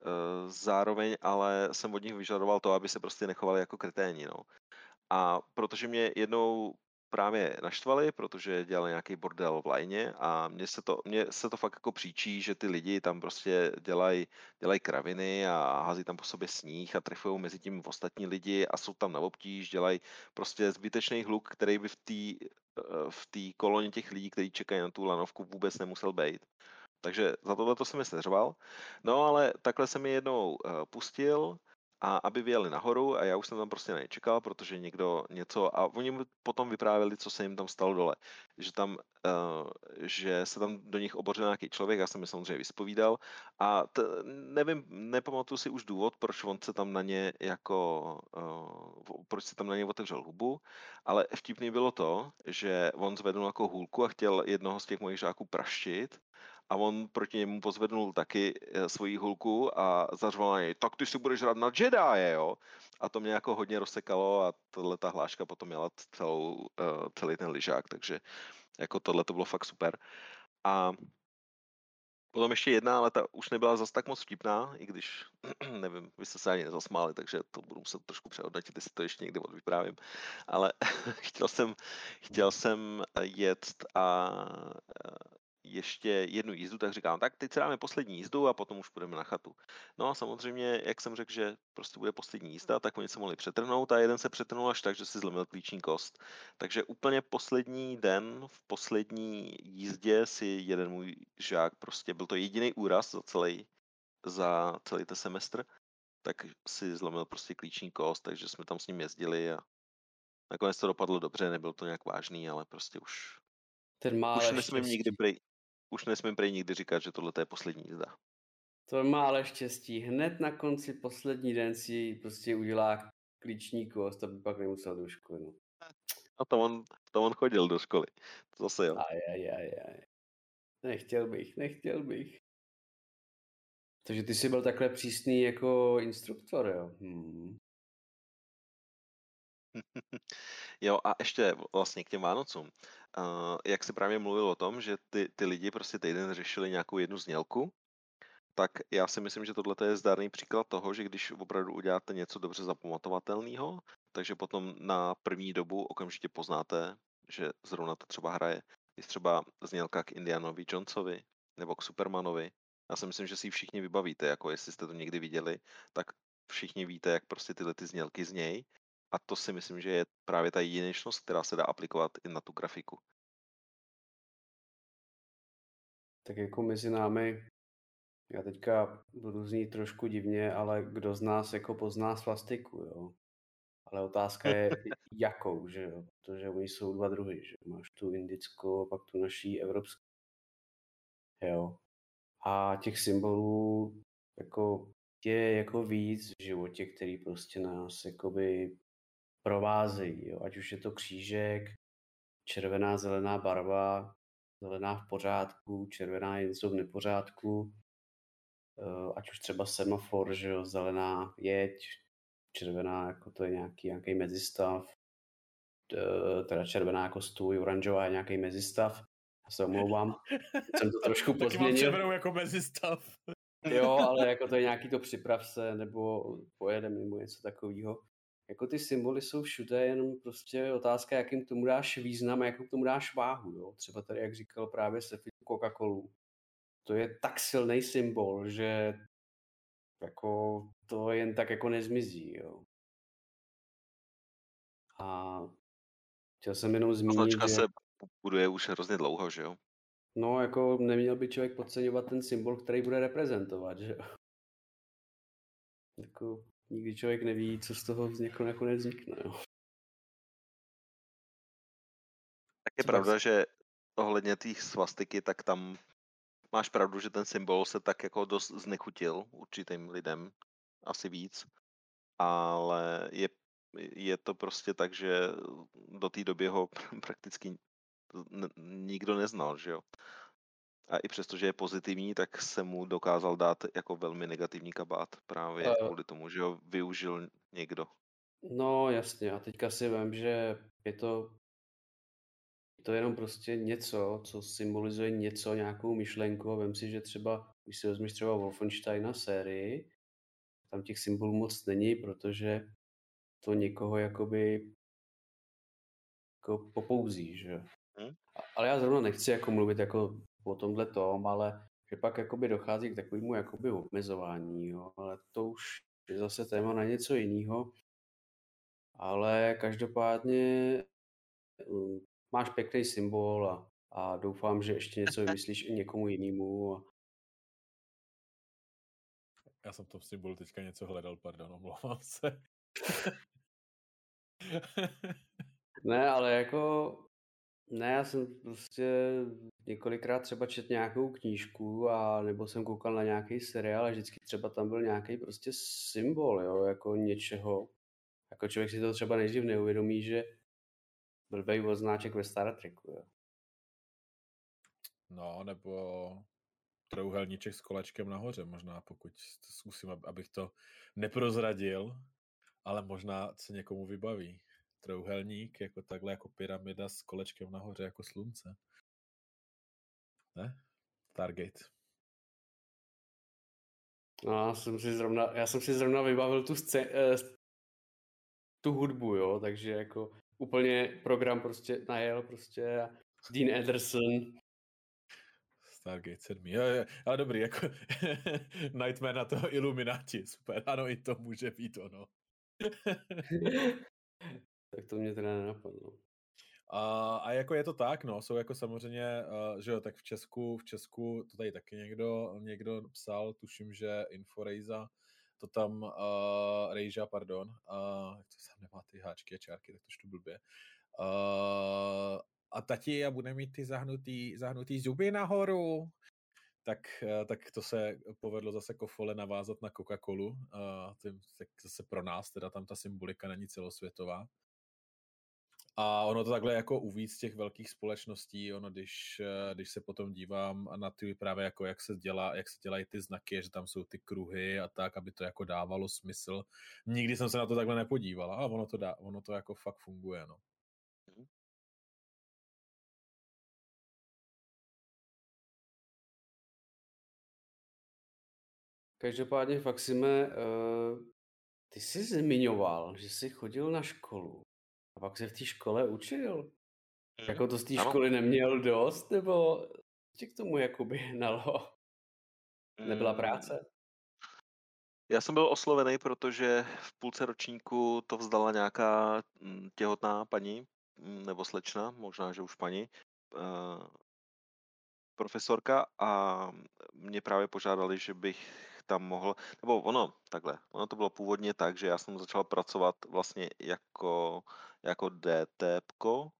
e, zároveň ale jsem od nich vyžadoval to, aby se prostě nechovali jako kreténi, no. A protože mě jednou právě naštvali, protože dělali nějaký bordel v lajně a mně se to, mně se to fakt jako příčí, že ty lidi tam prostě dělají dělaj kraviny a hází tam po sobě sníh a trefují mezi tím ostatní lidi a jsou tam na obtíž, dělají prostě zbytečný hluk, který by v té v té koloně těch lidí, kteří čekají na tu lanovku, vůbec nemusel být. Takže za tohle to jsem mi seřval. No ale takhle jsem je jednou uh, pustil, a aby vyjeli nahoru a já už jsem tam prostě nečekal, protože někdo něco a oni potom vyprávěli, co se jim tam stalo dole. Že tam, uh, že se tam do nich obořil nějaký člověk, já jsem je samozřejmě vyspovídal a t, nevím, nepamatuju si už důvod, proč on se tam na ně jako, uh, proč se tam na ně otevřel hubu, ale vtipný bylo to, že on zvedl jako hůlku a chtěl jednoho z těch mojich žáků praštit a on proti němu pozvednul taky eh, svoji hulku a zařval na něj, tak ty si budeš hrát na Jedi, jo? A to mě jako hodně rozsekalo a tohle ta hláška potom měla celou, uh, celý ten lyžák, takže jako tohle to bylo fakt super. A potom ještě jedna, ale ta už nebyla zas tak moc vtipná, i když, nevím, vy jste se ani nezasmáli, takže to budu muset trošku přehodnotit, jestli to ještě někdy odvyprávím. Ale chtěl jsem, chtěl jsem jet a ještě jednu jízdu, tak říkám, tak teď si dáme poslední jízdu a potom už půjdeme na chatu. No a samozřejmě, jak jsem řekl, že prostě bude poslední jízda, tak oni se mohli přetrhnout a jeden se přetrhnul až tak, že si zlomil klíční kost. Takže úplně poslední den, v poslední jízdě si jeden můj žák, prostě byl to jediný úraz za celý, za celý ten semestr, tak si zlomil prostě klíční kost, takže jsme tam s ním jezdili a nakonec to dopadlo dobře, nebyl to nějak vážný, ale prostě už ten má už nesmím nikdy prej, už nesmím prej nikdy říkat, že tohle je poslední jízda. To má ale štěstí. Hned na konci poslední den si prostě udělá klíční kost, aby pak nemusel do školy. No. A to on, to on chodil do školy. To zase jo. Aj, aj, aj, aj. Nechtěl bych, nechtěl bych. Takže ty jsi byl takhle přísný jako instruktor, jo? Hmm. jo, a ještě vlastně k těm Vánocům. Uh, jak se právě mluvil o tom, že ty, ty lidi prostě týden řešili nějakou jednu znělku, tak já si myslím, že tohle je zdárný příklad toho, že když opravdu uděláte něco dobře zapamatovatelného, takže potom na první dobu okamžitě poznáte, že zrovna to třeba hraje. Je třeba znělka k Indianovi Jonesovi nebo k Supermanovi. Já si myslím, že si ji všichni vybavíte, jako jestli jste to někdy viděli, tak všichni víte, jak prostě tyhle ty znělky znějí a to si myslím, že je právě ta jedinečnost, která se dá aplikovat i na tu grafiku. Tak jako mezi námi, já teďka budu znít trošku divně, ale kdo z nás jako pozná svastiku, jo? Ale otázka je, jakou, že jo? Protože oni jsou dva druhy, že Máš tu indickou a pak tu naší evropskou. Jo. A těch symbolů jako je jako víc v životě, který prostě nás jakoby provázejí, jo? ať už je to křížek, červená, zelená barva, zelená v pořádku, červená je něco v nepořádku, eh, ať už třeba semafor, že jo, zelená jeď, červená jako to je nějaký, nějaký mezistav, eh, teda červená jako stůj, oranžová je nějaký mezistav. Já se omlouvám, jsem to trošku Taky mám pozměnil. červenou jako mezistav. Jo, ale jako to je nějaký to připrav se, nebo pojedem, nebo něco takového. Jako ty symboly jsou všude, jenom prostě otázka, jakým tomu dáš význam a jakou tomu dáš váhu. Jo? Třeba tady, jak říkal právě Sefi Coca-Colu. To je tak silný symbol, že jako to jen tak jako nezmizí. Jo? A chtěl jsem jenom zmínit, značka že se buduje už hrozně dlouho, že jo? no, jako neměl by člověk podceňovat ten symbol, který bude reprezentovat. Že? jo. Jako, nikdy člověk neví, co z toho vznikne, nakonec vznikne. Jo? Tak je Třeba pravda, s- že ohledně té svastiky, tak tam máš pravdu, že ten symbol se tak jako dost znechutil určitým lidem, asi víc, ale je, je to prostě tak, že do té doby ho prakticky nikdo neznal, že jo. A i přesto, že je pozitivní, tak se mu dokázal dát jako velmi negativní kabát právě Eh. kvůli tomu, že ho využil někdo. No jasně, a teďka si vím, že je to, je to jenom prostě něco, co symbolizuje něco, nějakou myšlenku a vem si, že třeba, když si vezmeš třeba Wolfensteina sérii, tam těch symbolů moc není, protože to někoho jakoby jako popouzí, že? Hm? A- Ale já zrovna nechci jako mluvit jako o tomhle tom, ale že pak jakoby dochází k takovému jakoby omezování, jo? ale to už je zase téma na něco jiného. Ale každopádně mm, máš pěkný symbol a, a doufám, že ještě něco vymyslíš i někomu jinému. A, Já jsem v tom symbolu teďka něco hledal, pardon, omlouvám se. ne, ale jako, ne, já jsem prostě několikrát třeba čet nějakou knížku a nebo jsem koukal na nějaký seriál a vždycky třeba tam byl nějaký prostě symbol, jo, jako něčeho. Jako člověk si to třeba nejdřív neuvědomí, že blbej odznáček ve Star Treku, jo. No, nebo trouhelníček s kolečkem nahoře, možná pokud zkusím, ab- abych to neprozradil, ale možná se někomu vybaví. Trouhelník jako takhle jako pyramida s kolečkem nahoře jako slunce. Ne? Stargate. No, já jsem si zrovna, já jsem si zrovna vybavil tu, scé- eh, tu hudbu, jo, takže jako úplně program prostě najel prostě a Dean Anderson, Stargate 7. Jo, jo, ale dobrý, jako Nightmare na toho Illuminati, super, ano, i to může být ono. tak to mě teda nenapadlo. A, a jako je to tak, no, jsou jako samozřejmě, uh, že jo, tak v Česku, v Česku to tady taky někdo, někdo psal, tuším, že Inforejza, to tam, uh, Rejža, pardon, uh, to tam nemá ty háčky a čárky, tak to čtu blbě. Uh, a tati a bude mít ty zahnutý, zahnutý zuby nahoru, tak, tak to se povedlo zase Kofole navázat na Coca-Colu. Uh, tak zase pro nás, teda tam ta symbolika není celosvětová. A ono to takhle jako u víc těch velkých společností, ono když, eh, když se potom dívám na ty právě jako jak se dělá, jak se dělají ty znaky, že tam jsou ty kruhy a tak, aby to jako dávalo smysl. Nikdy jsem se na to takhle nepodíval, ale ono to, dá, ono to jako fakt funguje, no. Každopádně, Faxime, uh, ty jsi zmiňoval, že jsi chodil na školu a pak se v té škole učil. Jako to z té školy neměl dost, nebo tě k tomu jakoby hnalo? Nebyla Mm, práce? Já jsem byl oslovený, protože v půlce ročníku to vzdala nějaká mm, těhotná paní, mm, nebo slečna, možná, že už paní, eh, profesorka a mě právě požádali, že bych tam mohl, nebo ono, takhle, ono to bylo původně tak, že já jsem začal pracovat vlastně jako, jako DTPko,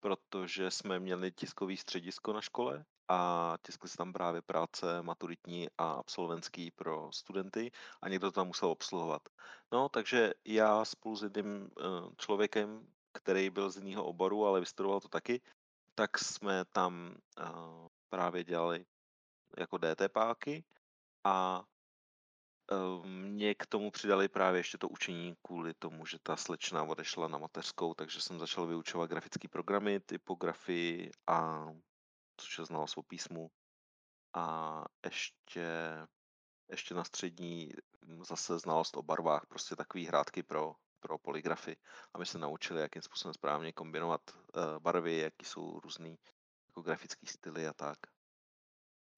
protože jsme měli tiskový středisko na škole a tiskli se tam právě práce maturitní a absolventský pro studenty a někdo to tam musel obsluhovat. No, takže já spolu s jedním eh, člověkem který byl z jiného oboru, ale vystudoval to taky, tak jsme tam uh, právě dělali jako DTPáky a uh, mě k tomu přidali právě ještě to učení kvůli tomu, že ta slečna odešla na mateřskou, takže jsem začal vyučovat grafické programy, typografii a což je znalost o písmu. A ještě, ještě na střední hm, zase znalost o barvách, prostě takové hrátky pro, pro poligrafy, aby se naučili, jakým způsobem správně kombinovat uh, barvy, jaký jsou různý jako grafický styly a tak.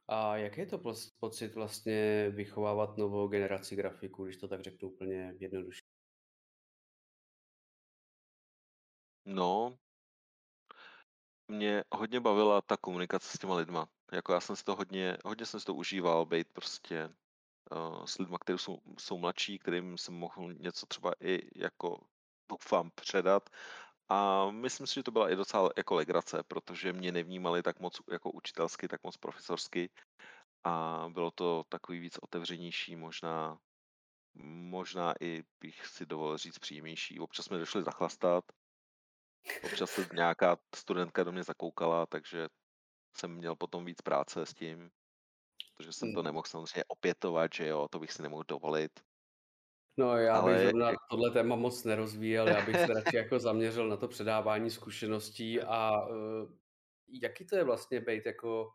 A jaký je to pocit vlastně vychovávat novou generaci grafiků, když to tak řeknu úplně jednoduše? No, mě hodně bavila ta komunikace s těma lidma. Jako já jsem si to hodně, hodně jsem si to užíval, být prostě uh, s lidma, kteří jsou, jsou mladší, kterým jsem mohl něco třeba i jako doufám předat. A myslím si, že to byla i docela jako legrace, protože mě nevnímali tak moc jako učitelsky, tak moc profesorsky. A bylo to takový víc otevřenější, možná, možná i bych si dovolil říct příjemnější. Občas jsme došli zachlastat, občas se nějaká studentka do mě zakoukala, takže jsem měl potom víc práce s tím, protože jsem to hmm. nemohl samozřejmě opětovat, že jo, to bych si nemohl dovolit. No já Ale... bych zrovna tohle téma moc nerozvíjel, já bych se radši jako zaměřil na to předávání zkušeností a uh, jaký to je vlastně být jako,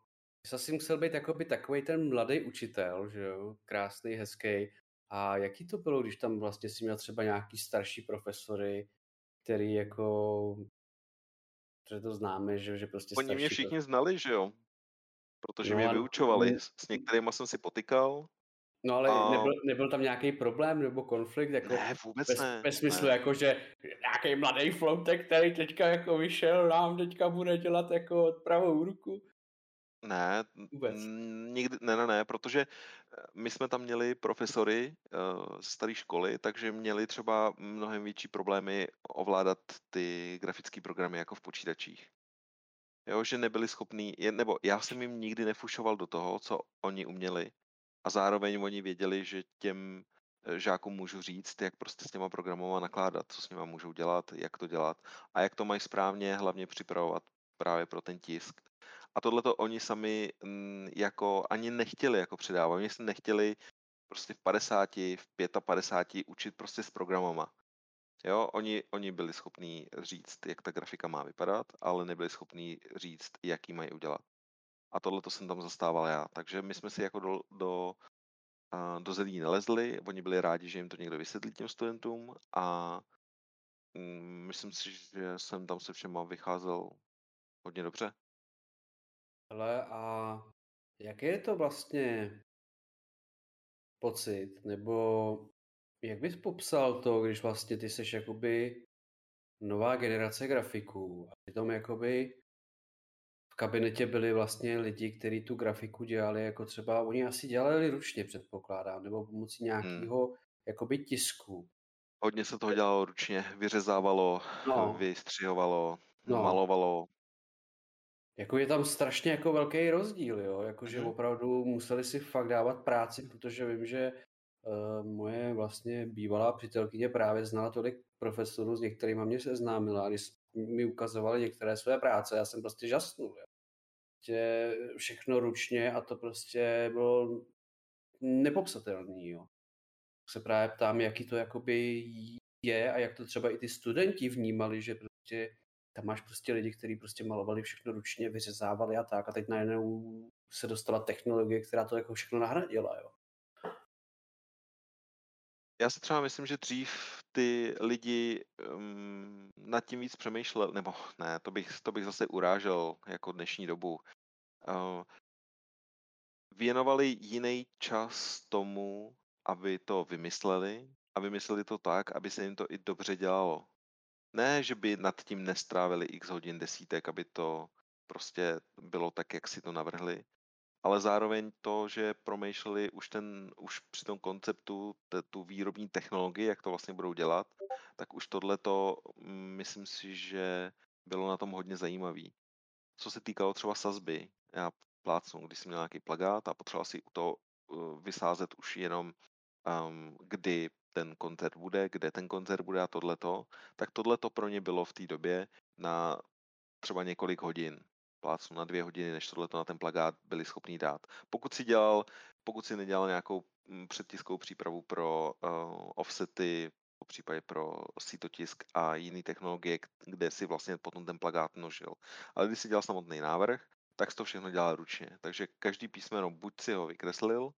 jsi asi musel být jako by takový ten mladý učitel, že jo, krásný, hezký. A jaký to bylo, když tam vlastně si měl třeba nějaký starší profesory, který jako, že to známe, že, že prostě Oni mě všichni to... znali, že jo? Protože no, mě vyučovali. S některými jsem si potykal, No ale a... nebyl, nebyl tam nějaký problém nebo konflikt? Jako ne, vůbec bez, ne. Ve smyslu ne. jako, že nějaký mladý floutek, který teďka jako vyšel, nám teďka bude dělat jako pravou ruku. Ne, Vůbec. nikdy, ne, ne, ne, protože eh, my jsme tam měli profesory uh, ze staré školy, takže měli třeba mnohem větší problémy ovládat ty grafické programy jako v počítačích. Jo, že nebyli schopní, nebo já jsem jim nikdy nefušoval do toho, co oni uměli, a zároveň oni věděli, že těm eh, žákům můžu říct, jak prostě s těma programama nakládat, co s nima můžou dělat, jak to dělat a jak to mají správně hlavně připravovat právě pro ten tisk. A tohle to oni sami mm, jako ani nechtěli jako předávat. Oni se nechtěli prostě v 50, v 55 učit prostě s programama. Jo, oni, oni byli schopní říct, jak ta grafika má vypadat, ale nebyli schopní říct, jaký mají udělat. A tohle to jsem tam zastával já. Takže my jsme si jako do, do, do zelí nelezli, oni byli rádi, že jim to někdo vysvětlí těm studentům a mm, myslím si, že jsem tam se všema vycházel hodně dobře. Ale a jaký je to vlastně pocit, nebo jak bys popsal to, když vlastně ty seš jakoby nová generace grafiků a přitom jakoby v kabinetě byli vlastně lidi, kteří tu grafiku dělali, jako třeba, oni asi dělali ručně, předpokládám, nebo pomocí nějakého hmm. jakoby tisku. Hodně se toho dělalo ručně, vyřezávalo, no. vystřihovalo, no. malovalo. Jako je tam strašně jako velký rozdíl, jo, jakože hmm. opravdu museli si fakt dávat práci, protože vím, že uh, moje vlastně bývalá přítelkyně právě znala tolik profesorů, s některými mě seznámila, když mi ukazovali některé své práce, já jsem prostě žasnul. Jo. Prostě všechno ručně a to prostě bylo nepopsatelný. Jo. Se právě ptám, jaký to jakoby je a jak to třeba i ty studenti vnímali, že prostě tam máš prostě lidi, kteří prostě malovali všechno ručně, vyřezávali a tak a teď najednou se dostala technologie, která to jako všechno nahradila, jo. Já si třeba myslím, že dřív ty lidi um, nad tím víc přemýšleli, nebo ne, to bych, to bych zase urážel jako dnešní dobu. Uh, věnovali jiný čas tomu, aby to vymysleli a vymysleli to tak, aby se jim to i dobře dělalo. Ne, že by nad tím nestrávili x hodin desítek, aby to prostě bylo tak, jak si to navrhli, ale zároveň to, že promýšleli už, ten, už při tom konceptu te, tu výrobní technologii, jak to vlastně budou dělat, tak už tohleto mm, myslím si, že bylo na tom hodně zajímavý. Co se týkalo třeba sazby, já plácnu, když jsem měl nějaký plagát a potřeboval si u toho uh, vysázet už jenom um, kdy ten koncert bude, kde ten koncert bude a tohleto, tak tohleto pro ně bylo v té době na třeba několik hodin, plácnu na dvě hodiny, než tohleto na ten plagát byli schopni dát. Pokud si dělal, pokud si nedělal nějakou mm, předtiskovou přípravu pro uh, offsety, po případě pro sítotisk a jiné technologie, kde si vlastně potom ten plagát množil. Ale když si dělal samotný návrh, tak to všechno dělal ručně. Takže každý písmeno buď si ho vykreslil,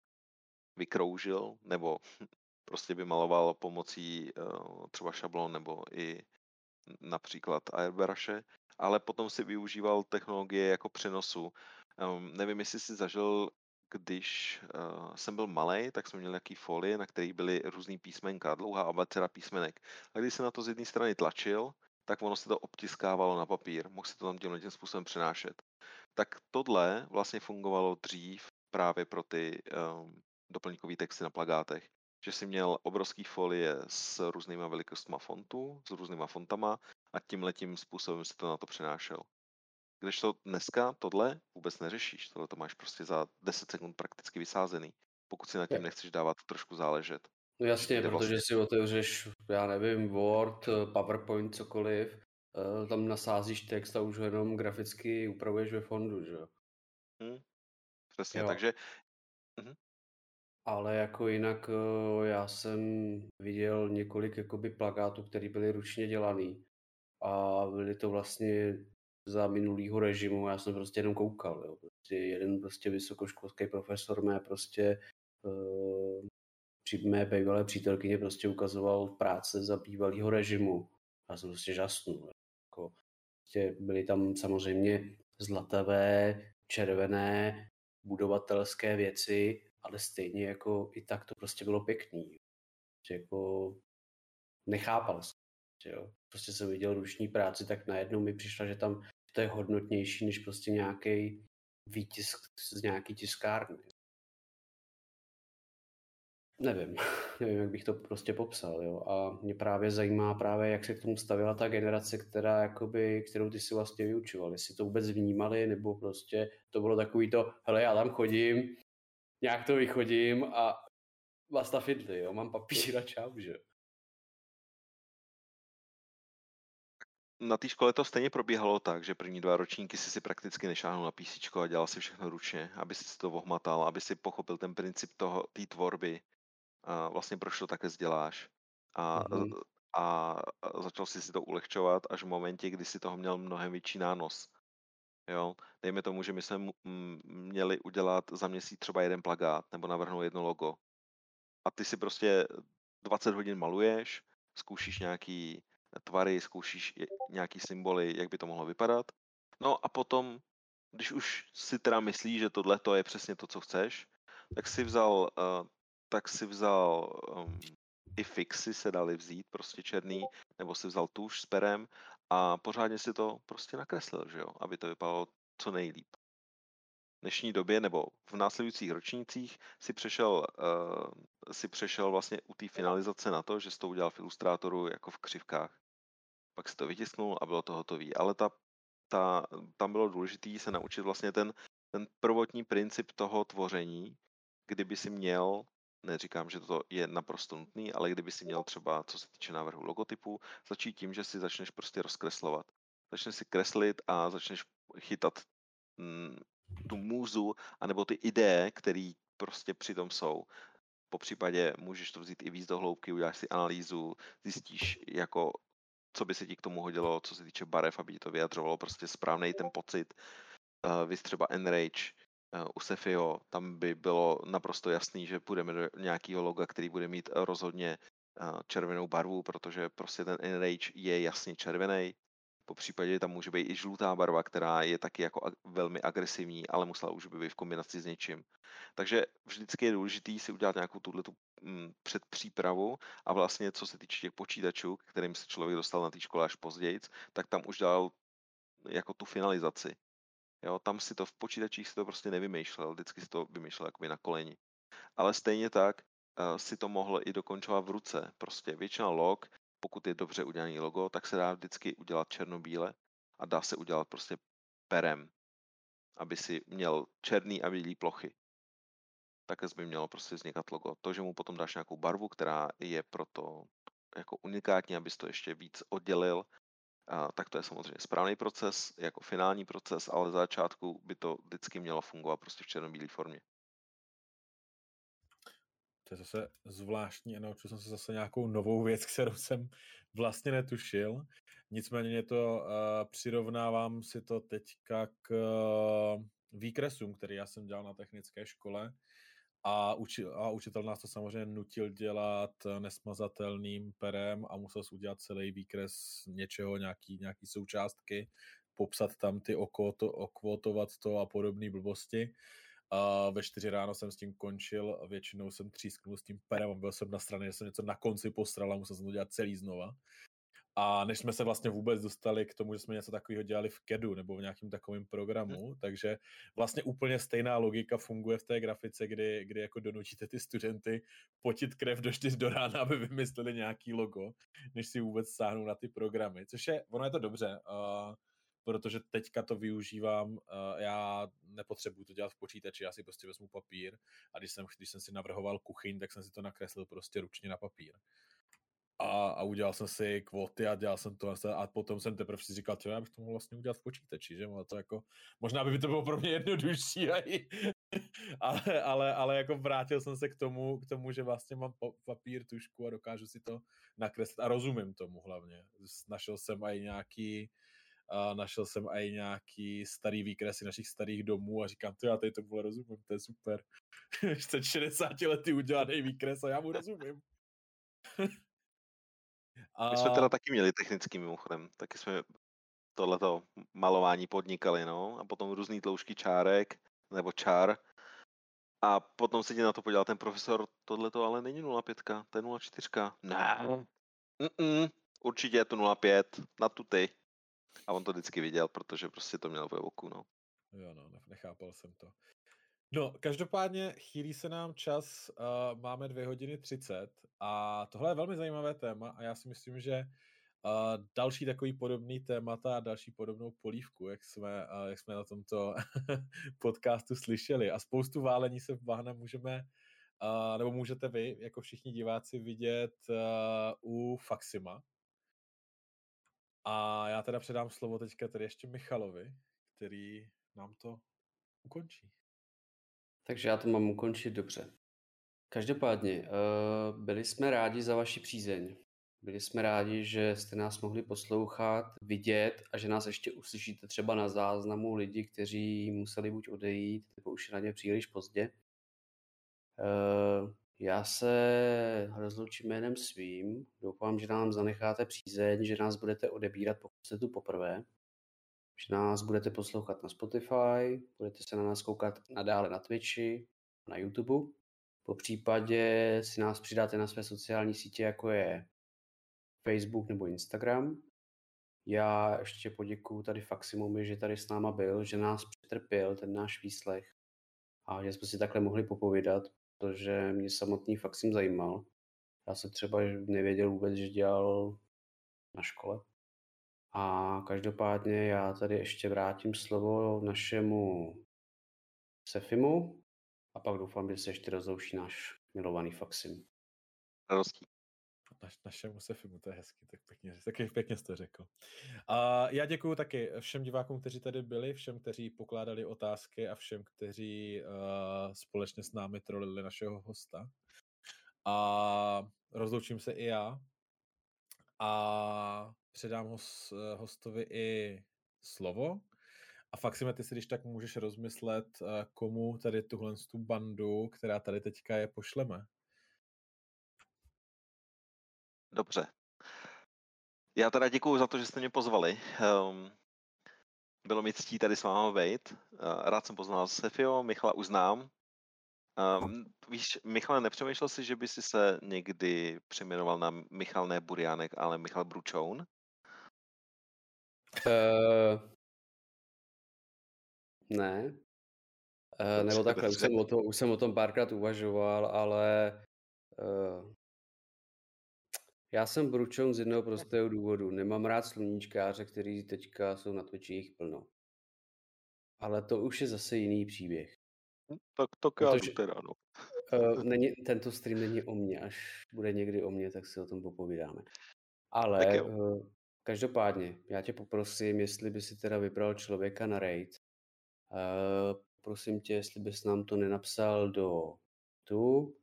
vykroužil, nebo prostě vymaloval pomocí uh, třeba šablon nebo i například airbrushe, ale potom si využíval technologie jako přenosu. Um, nevím, jestli si zažil, když uh, jsem byl malý, tak jsme měli nějaký folie, na kterých byly různý písmenka, dlouhá abeceda písmenek. A když se na to z jedné strany tlačil, tak ono se to obtiskávalo na papír, mohl si to tam tímhle tím způsobem přenášet. Tak tohle vlastně fungovalo dřív právě pro ty um, doplňkové texty na plagátech že si měl obrovský folie s různýma velikostma fontů, s různýma fontama a tím letím způsobem si to na to přenášel. Když to dneska tohle vůbec neřešíš, tohle to máš prostě za 10 sekund prakticky vysázený, pokud si na tím nechceš dávat trošku záležet. No jasně, protože vlastně... si otevřeš, já nevím, Word, PowerPoint, cokoliv, eh, tam nasázíš text a už ho jenom graficky upravuješ ve fondu, že jo? Hmm, přesně, jo. takže... Mhm. Ale jako jinak eh, já jsem viděl několik jakoby plakátů, které byly ručně dělaný a byly to vlastně za minulýho režimu, já jsem prostě jenom koukal, jo. Prostě jeden prostě vysokoškolský profesor mé prostě uh, při mé bývalé přítelkyně prostě ukazoval práce za bývalého režimu. Já jsem prostě žasnul. Jako, prostě byly tam samozřejmě zlatavé, červené, budovatelské věci, ale stejně jako i tak to prostě bylo pěkný. Že jako nechápal jsem. Že jo. Prostě jsem viděl ruční práci, tak najednou mi přišlo, že tam to je hodnotnější než prostě nějaký výtisk z nějaký tiskárny. Nevím, nevím, jak bych to prostě popsal, jo. A mě právě zajímá právě, jak se k tomu stavila ta generace, která, jakoby, kterou ty si vlastně vyučoval. Jestli to vůbec vnímali, nebo prostě to bylo takový to, hele, já tam chodím, nějak to vychodím a basta fidli, jo, mám papír a čau, že Na té škole to stejně probíhalo tak, že první dva ročníky si si prakticky nešáhnul na PC a dělal si všechno ručně, aby si to ohmatal, aby si pochopil ten princip toho, té tvorby. A vlastně proč to takhle děláš. A, mm-hmm. a začal si si to ulehčovat až v momentě, kdy si toho měl mnohem větší nános. Jo, dejme tomu, že my jsme měli udělat za měsíc třeba jeden plagát nebo navrhnout jedno logo. A ty si prostě 20 hodin maluješ, zkoušíš nějaký tvary, zkoušíš nějaký symboly, jak by to mohlo vypadat. No a potom, když už si teda myslíš, že tohle to je přesně to, co chceš, tak si vzal, uh, tak si vzal um, i fixy se dali vzít, prostě černý, nebo si vzal tuš s perem a pořádně si to prostě nakreslil, že jo, aby to vypadalo co nejlíp. V dnešní době nebo v následujících ročnících si přešel, uh, si přešel vlastně u té finalizace na to, že jsi to udělal v ilustrátoru jako v křivkách. Pak si to vytisknul a bylo to hotové. Ale ta, ta, tam bylo důležité se naučit vlastně ten, ten prvotní princip toho tvoření, kdyby si měl neříkám, že to je naprosto nutný, ale kdyby si měl třeba, co se týče návrhu logotypu, začít tím, že si začneš prostě rozkreslovat. Začneš si kreslit a začneš chytat mm, tu můzu, anebo ty ideje, které prostě přitom jsou. Po případě můžeš to vzít i víc do hloubky, uděláš si analýzu, zjistíš, jako, co by se ti k tomu hodilo, co se týče barev, aby ti to vyjadřovalo prostě správný ten pocit. Uh, vys třeba Enrage, Eh, u Sefio tam by bylo naprosto jasný, že půjdeme do nějakého loga, který bude mít rozhodně eh, červenou barvu, protože prostě ten Enrage je jasně červený. Po případě tam může být i žlutá barva, která je taky jako velmi agresivní, ale musela už být v kombinaci s něčím. Takže vždycky je důležité si udělat nějakou tuhle tu mm, předpřípravu a vlastně co se týče těch počítačů, kterým se člověk dostal na té škole až později, tak tam už dal jako tu finalizaci. Jo, tam si to v počítačích si to prostě nevymýšlel, vždycky si to vymýšlel jakoby na koleni. Ale stejně tak uh, si to mohl i dokončovat v ruce. Prostě většina log, pokud je dobře udělaný logo, tak se dá vždycky udělat černobíle a dá se udělat prostě perem, aby si měl černý a bílý plochy. tak by mělo prostě vznikat logo. To, že mu potom dáš nějakou barvu, která je proto jako unikátní, abys to ještě víc oddělil, a, tak to je samozřejmě správný proces, jako finální proces, ale za začátku by to vždycky mělo fungovat prostě v černobílé formě. To je zase zvláštní a naučil jsem se zase nějakou novou věc, kterou jsem vlastně netušil. Nicméně mě to uh, přirovnávám si to teďka k uh, výkresům, který já jsem dělal na technické škole. A, uči, a učitel nás to samozřejmě nutil dělat nesmazatelným perem a musel si udělat celý výkres něčeho, nějaký, nějaký součástky, popsat tam ty okvoto, okvotovat to a podobné blbosti. A ve čtyři ráno jsem s tím končil většinou jsem třísknul s tím perem a byl jsem na straně, že jsem něco na konci postral a musel jsem to dělat celý znova. A než jsme se vlastně vůbec dostali k tomu, že jsme něco takového dělali v KEDu nebo v nějakém takovém programu, hmm. takže vlastně úplně stejná logika funguje v té grafice, kdy, kdy jako donutíte ty studenty potit krev do čtyř do rána, aby vymysleli nějaký logo, než si vůbec sáhnou na ty programy, což je, ono je to dobře, uh, protože teďka to využívám, uh, já nepotřebuji to dělat v počítači, já si prostě vezmu papír a když jsem, když jsem si navrhoval kuchyň, tak jsem si to nakreslil prostě ručně na papír a, a udělal jsem si kvóty a dělal jsem to a potom jsem teprve si říkal, já bych to mohl vlastně udělat v počítači, že? to jako, možná by to bylo pro mě jednodušší, ale, ale, ale jako vrátil jsem se k tomu, k tomu, že vlastně mám papír, tušku a dokážu si to nakreslit a rozumím tomu hlavně. Našel jsem i nějaký, a našel jsem i nějaký starý výkresy našich starých domů a říkám, to já tady tomu rozumím, to je super. Chce 60 lety udělaný výkres a já mu rozumím. A... My jsme teda taky měli technický mimochodem, taky jsme tohleto malování podnikali, no, a potom různý tloušky čárek, nebo čár, a potom se ti na to podíval ten profesor, tohle to ale není 0,5, to je 0,4. Ne. Mm-mm, určitě je to 0,5, na tu ty. A on to vždycky viděl, protože prostě to měl ve oku, no. Jo, no, nechápal jsem to. No, každopádně chýlí se nám čas, uh, máme dvě hodiny 30 a tohle je velmi zajímavé téma a já si myslím, že uh, další takový podobný témata a další podobnou polívku, jak jsme, uh, jak jsme na tomto podcastu slyšeli a spoustu válení se v bahna můžeme, uh, nebo můžete vy, jako všichni diváci, vidět uh, u Faxima. A já teda předám slovo teďka tady ještě Michalovi, který nám to ukončí. Takže já to mám ukončit dobře. Každopádně, uh, byli jsme rádi za vaši přízeň. Byli jsme rádi, že jste nás mohli poslouchat, vidět a že nás ještě uslyšíte třeba na záznamu lidi, kteří museli buď odejít, nebo už na ně příliš pozdě. Uh, já se rozloučím jménem svým. Doufám, že nám zanecháte přízeň, že nás budete odebírat, pokud jste tu poprvé že nás budete poslouchat na Spotify, budete se na nás koukat nadále na Twitchi, na YouTube. Po případě si nás přidáte na své sociální sítě, jako je Facebook nebo Instagram. Já ještě poděkuju tady Faximovi, že tady s náma byl, že nás přetrpěl ten náš výslech a že jsme si takhle mohli popovídat, protože mě samotný Faxim zajímal. Já jsem třeba nevěděl vůbec, že dělal na škole. A každopádně já tady ještě vrátím slovo našemu Sefimu a pak doufám, že se ještě rozlouší náš milovaný Faxim. Radostí. Naš, našemu Sefimu, to je hezký, tak pěkně, taky pěkně jste řekl. A já děkuji taky všem divákům, kteří tady byli, všem, kteří pokládali otázky a všem, kteří uh, společně s námi trolili našeho hosta. A rozloučím se i já. A předám hos, eh, hostovi i slovo. A fakt si ty si když tak můžeš rozmyslet, eh, komu tady tuhle tu bandu, která tady teďka je, pošleme. Dobře. Já teda děkuji za to, že jste mě pozvali. Um, bylo mi ctí tady s vámi být. Uh, rád jsem poznal Sefio, Michala uznám. Um, víš, Michale, nepřemýšlel jsi, že by si se někdy přejmenoval na Michal ne Buriánek, ale Michal Bručoun? Uh, ne. Uh, nebo takhle, už jsem, o to, už jsem o tom párkrát uvažoval, ale uh, já jsem Bručon z jednoho prostého důvodu. Nemám rád sluníčkáře, který teďka jsou na Twitchi jich plno. Ale to už je zase jiný příběh. Tak, tak jdu Protože teda, no. uh, není, tento stream není o mně, až bude někdy o mně, tak si o tom popovídáme. Ale uh, každopádně, já tě poprosím, jestli by si teda vybral člověka na raid. Uh, prosím tě, jestli bys nám to nenapsal do tu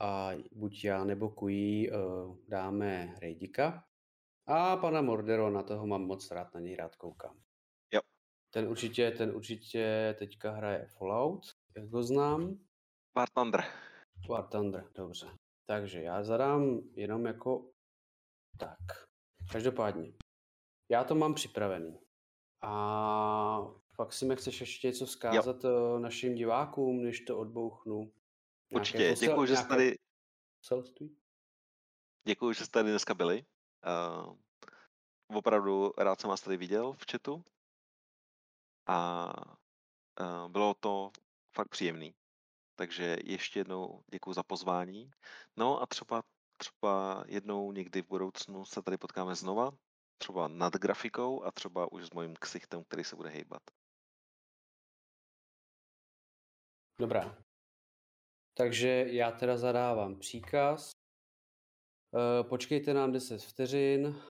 a buď já nebo Kují uh, dáme raidika. A pana Mordero, na toho mám moc rád, na něj rád koukám. Jo. Ten určitě, ten určitě teďka hraje Fallout, jak ho znám. War Thunder. War Thunder, dobře. Takže já zadám jenom jako tak. Každopádně, já to mám připravený. A fakt si mi chceš ještě něco vzkázat jo. našim divákům, než to odbouchnu? Určitě, posel, děkuji, že jste tady... Poselství? Děkuji, že jste tady dneska byli. Uh, opravdu rád jsem vás tady viděl v chatu. A uh, bylo to fakt příjemný. Takže ještě jednou děkuji za pozvání. No a třeba, třeba jednou někdy v budoucnu se tady potkáme znova, třeba nad grafikou a třeba už s mojím ksichtem, který se bude hejbat. Dobrá. Takže já teda zadávám příkaz. E, počkejte nám 10 vteřin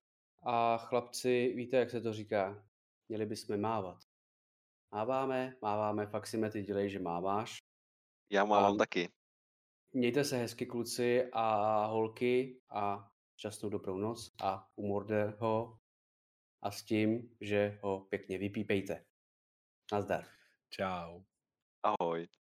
a chlapci, víte, jak se to říká? Měli bychom mávat. Máváme, máváme, fakt si ty dělej, že máváš. Já mávám a taky. Mějte se hezky kluci a holky a šťastnou dobrou noc a umorde ho a s tím, že ho pěkně vypípejte. Nazdar. Čau. Ahoj.